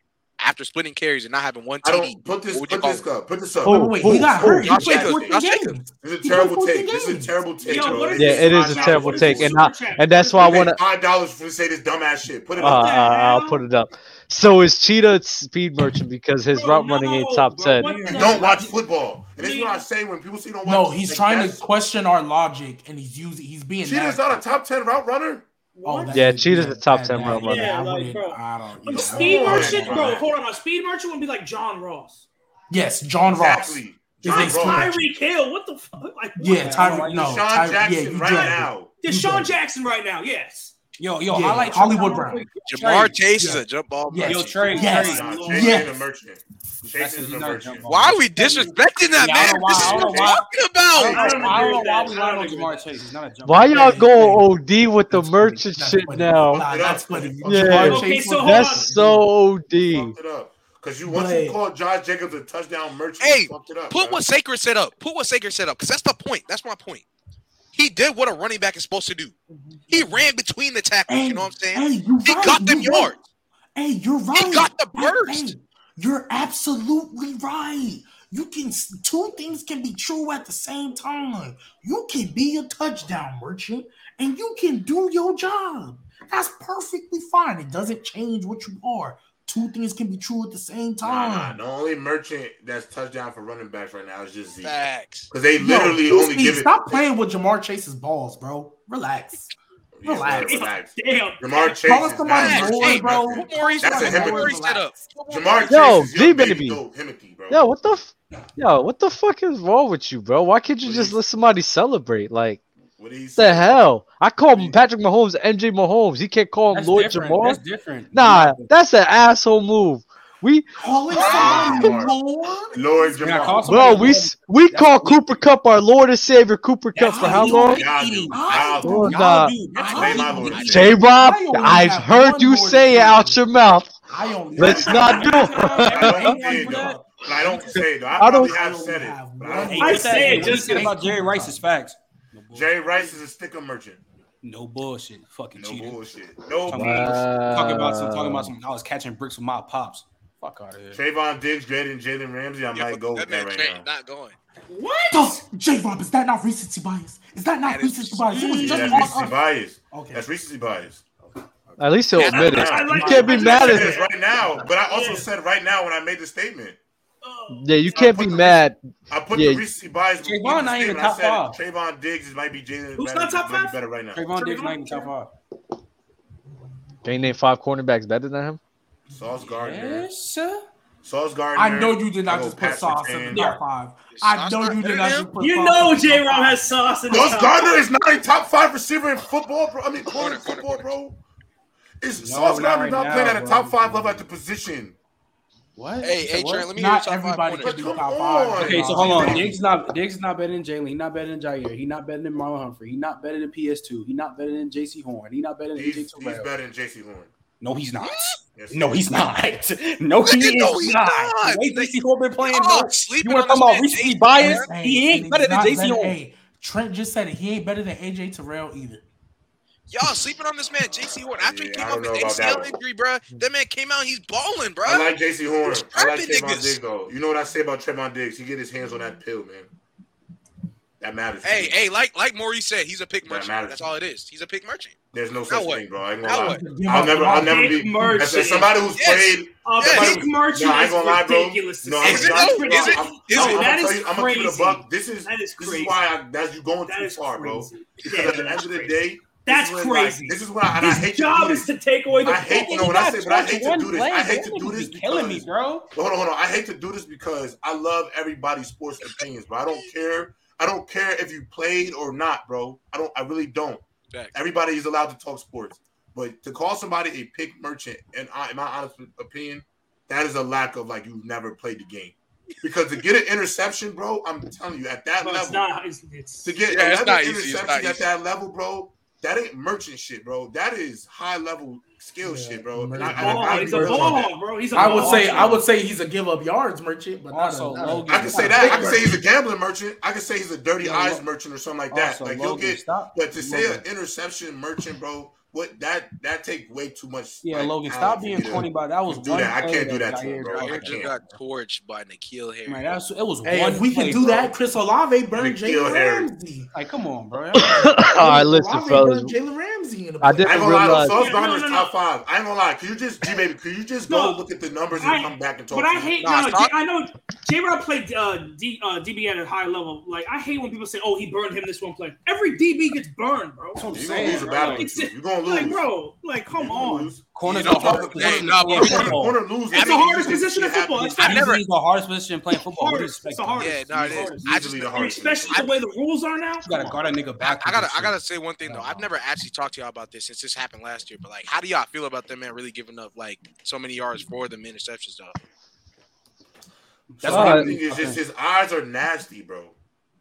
after splitting carries and not having one I TD, don't put this. what would you Put this up. Put this up. Oh, Wait, wait, wait. He got oh, hurt. He Josh played Jacobs, 14 Josh games. Jacobs. This is a terrible take. This is a terrible take, Yo, bro. Yeah, it is a terrible take, and I- and that's why I wanna- Five dollars for to say this dumbass shit. Put it Uh, up. uh, I'll put it up. So is Cheetah a speed merchant because his Bro, route running ain't top bro, ten? You don't watch football, and this is what I say when people say don't watch. No, he's trying to question our logic, and he's using. He's being. Cheetah's not a top ten route runner. Oh, What? that Yeah, is- Cheetah's a top that- 10 that- route. Yeah, like, bro. I don't. Yeah, speed I merchant, bro. bro. Hold on, a speed merchant would be like John Ross. Yes, John Ross. Exactly. His John Ross. Tyreek. Tyreek Hill. What the fuck? Like, what? Yeah, Tyreek. No, Deshaun Tyreek. Jackson Yeah, you right now. Deshaun. Jackson right now. Yes. Yo, yo, Yeah, I like Hollywood Trey- Brown. Ja'Marr Trey. Chase is Yeah. a jump ball Yes. Yo, merchant. Trey, Yes. Trey. Yes. Chase Yes. is a merchant. Chase That's- is a merchant. Why are we disrespecting that Yeah, man? why- This is what know we're why- talking I about. don't, I I don't don't know why agree we with lying on Ja'Marr Chase. He's not a jump Why y'all Yeah, go OD with the That's merchant funny. shit now? That's funny. Yeah. Ja'Marr Okay, Chase so was- hold. That's so OD. It up. Because you once But- you call Josh Jacobs a touchdown merchant, Hey, you fucked it up. Put bro. what Sacred set up. Put what Sacred set up. Because that's the point. That's my point. He did what a running back is supposed to do. Mm-hmm. He ran between the tackles. Hey, you know what I'm saying? Hey, he right, got them you right. yards. Hey, you're right. He got the burst. hey, you're absolutely right. You can two things can be true at the same time. You can be a touchdown merchant and you can do your job. That's perfectly fine. It doesn't change what you are. Two things can be true at the same Nah, nah. time. The only merchant that's touchdown for running backs right now is just Zeke. Facts. Because they literally Steve, only give it. stop playing with Ja'Marr Chase's balls, bro. Relax. Relax. relax. Damn. Ja'Marr Chase. Call is somebody not Hey, bro. What That's a what more Himothy. set up? Ja'Marr Chase Yo, is Z your baby. baby Himothy, bro. Yo, what the? F- Yo, what the fuck is wrong with you, bro? Why can't you just let somebody celebrate? Like, What did he say? the hell? I call him Patrick Mahomes, MJ Mahomes. He can't call him That's Lord different. Jamar. That's different. Nah, that's an asshole move. We, Calling somebody Lord. Lord. Lord call Jamar. bro, we Lord. we That's call what we- Cooper Kupp our Lord and Savior. Cooper Kupp for how long? do. Y'all do. Y'all do. Lord, Y'all nah. do. I what Say we my do. Lord and J Savior. Rob, I only I've heard you say it out your mouth. Let's not do it. don't say it though. But I don't say it. I I don't- probably have said it. I Hey, don't I say it. say that- it what you just said about Jerry Rice is facts. No bullshit. Jay Rice is a sticker merchant. No bullshit. Fucking No cheater. bullshit. No Talking bullshit. about, talking about some. Talking about some. I was catching bricks with my pops. Fuck out of here. Trevon Diggs greater than Jalen Ramsey. I might go with that that right Trey now. not going. What? J Rob, is that not recency bias? Is that not That is- recency bias? It was mm, just that's on recency bias. Okay. That's recency bias. At least he'll admit it. I You can't be mad at it. this right now, but I also Yeah. said right now when I made the statement. Yeah, you can't be the, mad. I put yeah. the recent bias. Trevon not even top five. Trevon Diggs might be Jalen. Who's not top five? Better right now. Trevon, Diggs not even top five. Can you name five cornerbacks better than him? Sauce Gardner. Yes, sir. Sauce Gardner. I know you did not oh, just put Sauce in the top five. I know you did not just put You know J. Rom has Sauce in the Sauce Gardner is not a top five receiver in football, bro. I mean, corner football, bro. Is no, Sauce Gardner not, right not now, playing at a top five level at the position? What? Hey, hey, Trent, let me not everybody can do top five. Okay, so hold on. Diggs not Diggs not better than Jalen. He not better than Jair. He not better than Marlon Humphrey. He not better than PS2. He not better than Jaycee Horn. He not better than he's, AJ Terrell. He's better than Jaycee Horn. No, he's not. Yes, no, he's not. No, he is he's not. not. Wait, Jaycee Horn been oh, playing. No. You want to talk about recently biased? He ain't better than Jaycee Horn. Trent just said it. He ain't better than AJ Terrell either. Y'all sleeping on this man, Jaycee Horn. After yeah, he came off his ACL injury, bro, that man came out and he's balling, bro. I like Jaycee Horn. I like Trevon Diggs, though. You know what I say about Trevon Diggs? He get his hands on that pill, man. That matters. Hey, hey, like like Maurice said, he's a pick that merchant. Matters. That's all it is. He's a pick merchant. There's no such thing, bro. I ain't gonna lie. I'll never, I'll never be. As, as somebody who's yes. played, uh, yes. Merchant no, I ain't gonna lie, bro. No, I'm, is it, I'm, is no, it, I'm, crazy. I'm gonna keep it a buck. This is this is why I, that's you going too far, bro. Because yeah, at the end of the day, that's this crazy. Like, this is what I, His I hate job is to take away the. I hate you know what I say, but I hate to do this. Play. I hate to do this because, killing me, bro. Hold on, hold on. I hate to do this because I love everybody's sports opinions, but I don't care. I don't care if you played or not, bro. I don't. I really don't. Back. Everybody is allowed to talk sports, but to call somebody a pick merchant, and I, in my honest opinion, that is a lack of like you've never played the game. Because to get an interception, bro, I'm telling you, at that no, level, it's not, it's, it's, to get yeah, interception at that level, bro, that ain't merchant shit, bro. That is high level skill yeah. shit, bro. He's, I, he's a ball, would say. I would say he's a give up yards merchant, but also not a, Logan. I can say that. I can say he's a gambling merchant. I can say he's a dirty yeah, eyes merchant or something like that. Also, like you'll get, stop. but to Logan. say an interception merchant, bro, what that that take way too much. Yeah, like, Logan, stop being twenty. By that. Was do that. I can't do that, that to him, bro. I just got torched by N'Keal Harry. Man, that's it was hey, one. If we play, can do bro. that, Chris Olave burned Jalen Ramsey. Like, come on, bro. All right, listen, fellas. Jalen Ramsey. I didn't I gonna realize. No, no, no. top five. I ain't gonna lie. Can you just, G baby? Can you just go look at the numbers and come back and talk? But I hate. I know. J. Rob played uh, DB uh, at a high level. Like, I hate when people say, "Oh, he burned him this one play." Every DB gets burned, bro. I'm saying. You're gonna like, bro, like, come on. Corner's you the hardest position. Nah, corner, corner, corner lose. That's the hardest position in football. It's never the hardest position playing football. It's the hardest. Yeah, no, it is. I just the hardest. Especially the way the rules are now. You gotta guard a nigga back. I gotta, I gotta say one thing though. I've never actually talked to y'all about this since this happened last year. But like, how do y'all feel about them man really giving up like so many yards for them interceptions though? That's uh, what I mean. It's just his eyes are nasty, bro.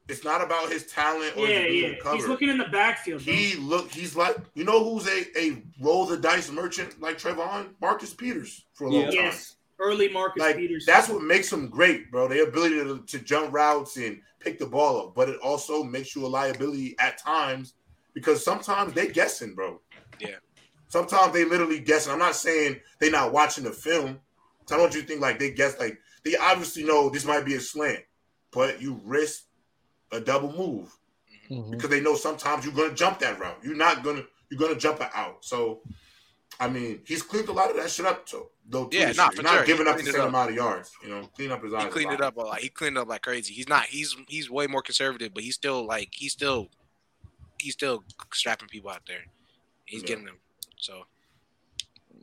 It's not about his talent or yeah, yeah. He's looking in the backfield. He look. He's like you know who's a a roll the dice merchant like Trevon Marcus Peters for a long time. Yes, early Marcus like, Peters. That's what makes him great, bro. The ability to, to jump routes and pick the ball up, but it also makes you a liability at times because sometimes they guessing, bro. Yeah. Sometimes they literally guessing. I'm not saying they not watching the film. So I don't want you to think like they guess like they obviously know this might be a slant, but you risk a double move mm-hmm. because they know sometimes you're gonna jump that route. You're not gonna you're gonna jump it out. So, I mean, he's cleaned a lot of that shit up too. Though, yeah, not for not sure. giving he up the same up. amount of yards. You know, clean up his eyes. He cleaned it up a lot. He cleaned up like crazy. He's not. He's he's way more conservative, but he's still like he's still he's still strapping people out there. He's yeah. getting them. So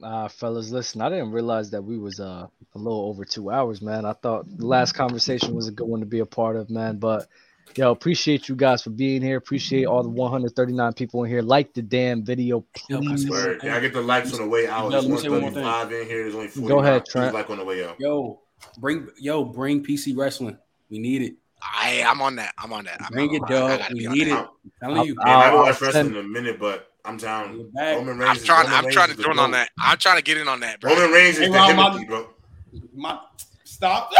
uh, fellas, listen, I didn't realize that we was uh, a little over two hours, man. I thought the last conversation was a good one to be a part of, man. But Yo, appreciate you guys for being here. Appreciate all the 139 people in here. Like the damn video, please. Yo, I get the likes on the way out. There's 135 in here. There's only 40. Go ahead, Trent. Like on the way out. Yo, bring yo, bring PC wrestling. We need it. I I'm on that. I'm on that. I'm bring it, dog. We need it. I'm telling you. I haven't watched wrestling in a minute, but I'm down. Roman Reigns. I'm trying. I'm trying to join on that. I'm trying to get in on that, bro. Roman Reigns is the Timothy, bro. My Stop.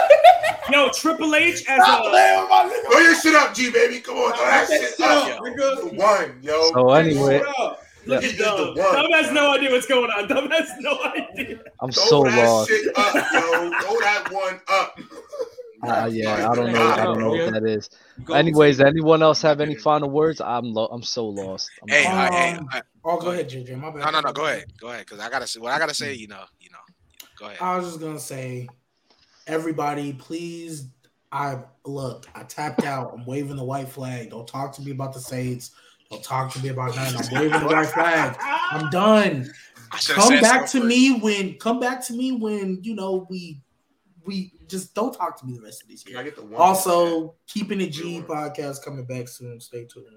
Yo, Triple H as Stop a. Throw your shit up, G baby. Come on, throw that shit up, up. One, yo. So anyway. Look at Dumb. Dumb has no idea what's going on. Dumb has no idea. I'm Throw so that lost. Shit up, yo. Throw that one up. Uh, yeah, I don't know. I don't know what that is. Anyways, anyone else have any final words? I'm lo- I'm so lost. I'm hey, lost. Um, hey, oh, go ahead, JJ. My bad. No, no, no. Go ahead. Go ahead. Because I gotta say what I gotta say. You know, you know. Go ahead. I was just gonna say everybody, please. I look, I tapped out. I'm waving the white flag. Don't talk to me about the Saints. Don't talk to me about nothing. I'm waving the white flag. I'm done. Come back so to first. me when come back to me when you know we we just don't talk to me the rest of these. I get the one also, one. keeping the G podcast coming back soon. Stay tuned.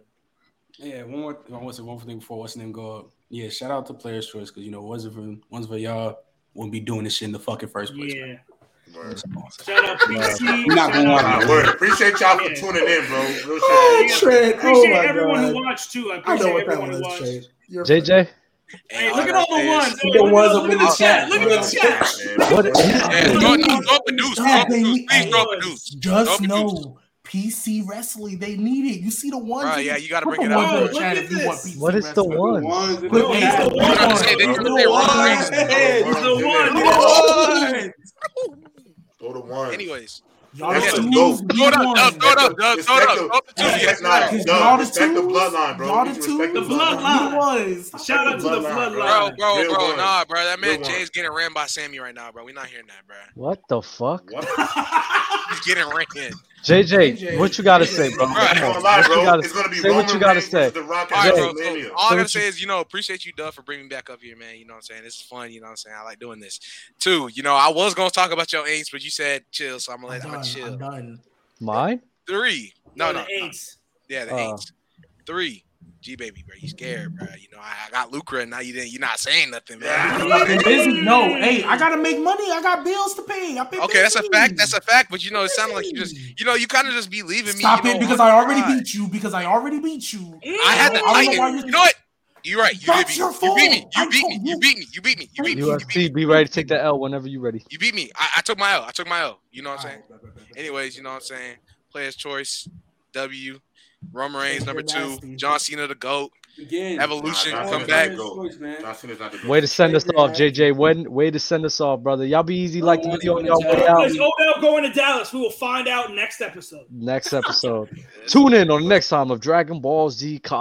Yeah, one more. I want to say one more thing before what's name go up. Yeah, shout out to Players Choice because you know, wasn't for wasn't for y'all, wouldn't be doing this shit in the fucking first place. Yeah, Word. Shout out PC. We're not shout going out- on. Nah, word. Appreciate y'all for Yeah. tuning in, bro. Real Oh, shit. Trent. Oh, appreciate Oh everyone god. who watched too. I I appreciate know what that everyone who watched. JJ, Hey, look at all the ones. The Hey, look ones at- up in the the chat. chat. Look at the chat. Man, what? Yeah, throw, no, up a deuce. Throw up a Yeah, deuce. they- Please throw up a deuce. Just know PC wrestling, they need it. You see the ones. Bro, in yeah, you gotta bring it ones up. in Oh, the look chat at if you want this. PC What is the one? Ones in Put the the He's the ones. one. I'm trying to say, they- Put the they wrong ones. the one. Ones. Throw the one. Anyways, Y'all Yeah, the go. twos, Throw be throw it up, ones. Dub, throw it up, Dub, throw it up, throw the two. Respect, Yes, nah, sir. Cause Dub, y'all the respect the twos, bloodline, bro. Y'all the need to the bloodline. Be. Shout out to the Bloodline, Bro, bloodline. bro, bro, one. nah, bro. That man Jay's getting ran by Sammy right now, bro. We're not hearing that, bro. What the fuck? What? He's getting ran. JJ, what you gotta say, bro? Bro, I'm Come on. lie, bro. gotta It's gonna be say Roman what you gotta Reigns say. The Rock All bro. So WrestleMania. all I gotta say you- is, you know, appreciate you, Duff, for bringing me back up here, man. You know what I'm saying? It's fun. You know what I'm saying? I like doing this. Two, you know, I was gonna talk about your aints, but you said chill, so I'm gonna I'm let I'm done. gonna chill. I'm done. Mine? Three, no, Oh, no, the no. yeah, the Uh. eights. Three, G baby, bro. You scared, bro? You know, I, I got Lucra, and now you didn't. You're not saying nothing, man. I've been busy. No, hey, I gotta make money. I got bills to pay. I've Okay, that's a fact. That's a fact. But you know, it sounded like you just, you know, you kind of just be leaving me. Stop it know, because I already side. beat you. Because I already beat you. I had to I don't know why you- You know what? You're right. You That's beat your me. You beat me. fault. You beat me. you. You beat me. You beat me. You beat me. You beat me. UFC, be ready to take the L whenever you're ready. You beat me. I, I took my L. I took my L. You know what I'm saying? Anyways, you know what I'm saying? Player's choice, W. Roman Reigns number two. Nasty. John Cena the GOAT. Again, Evolution, Nah, nah, come back. Choice, man. John Cena's not the Way to send us off, JJ. When way to send us off, brother. Y'all be easy like the video on y'all way out. Is Odell going to Dallas? We will find out next episode. Next episode. Tune in on the next time of Dragon Ball Z. Cop.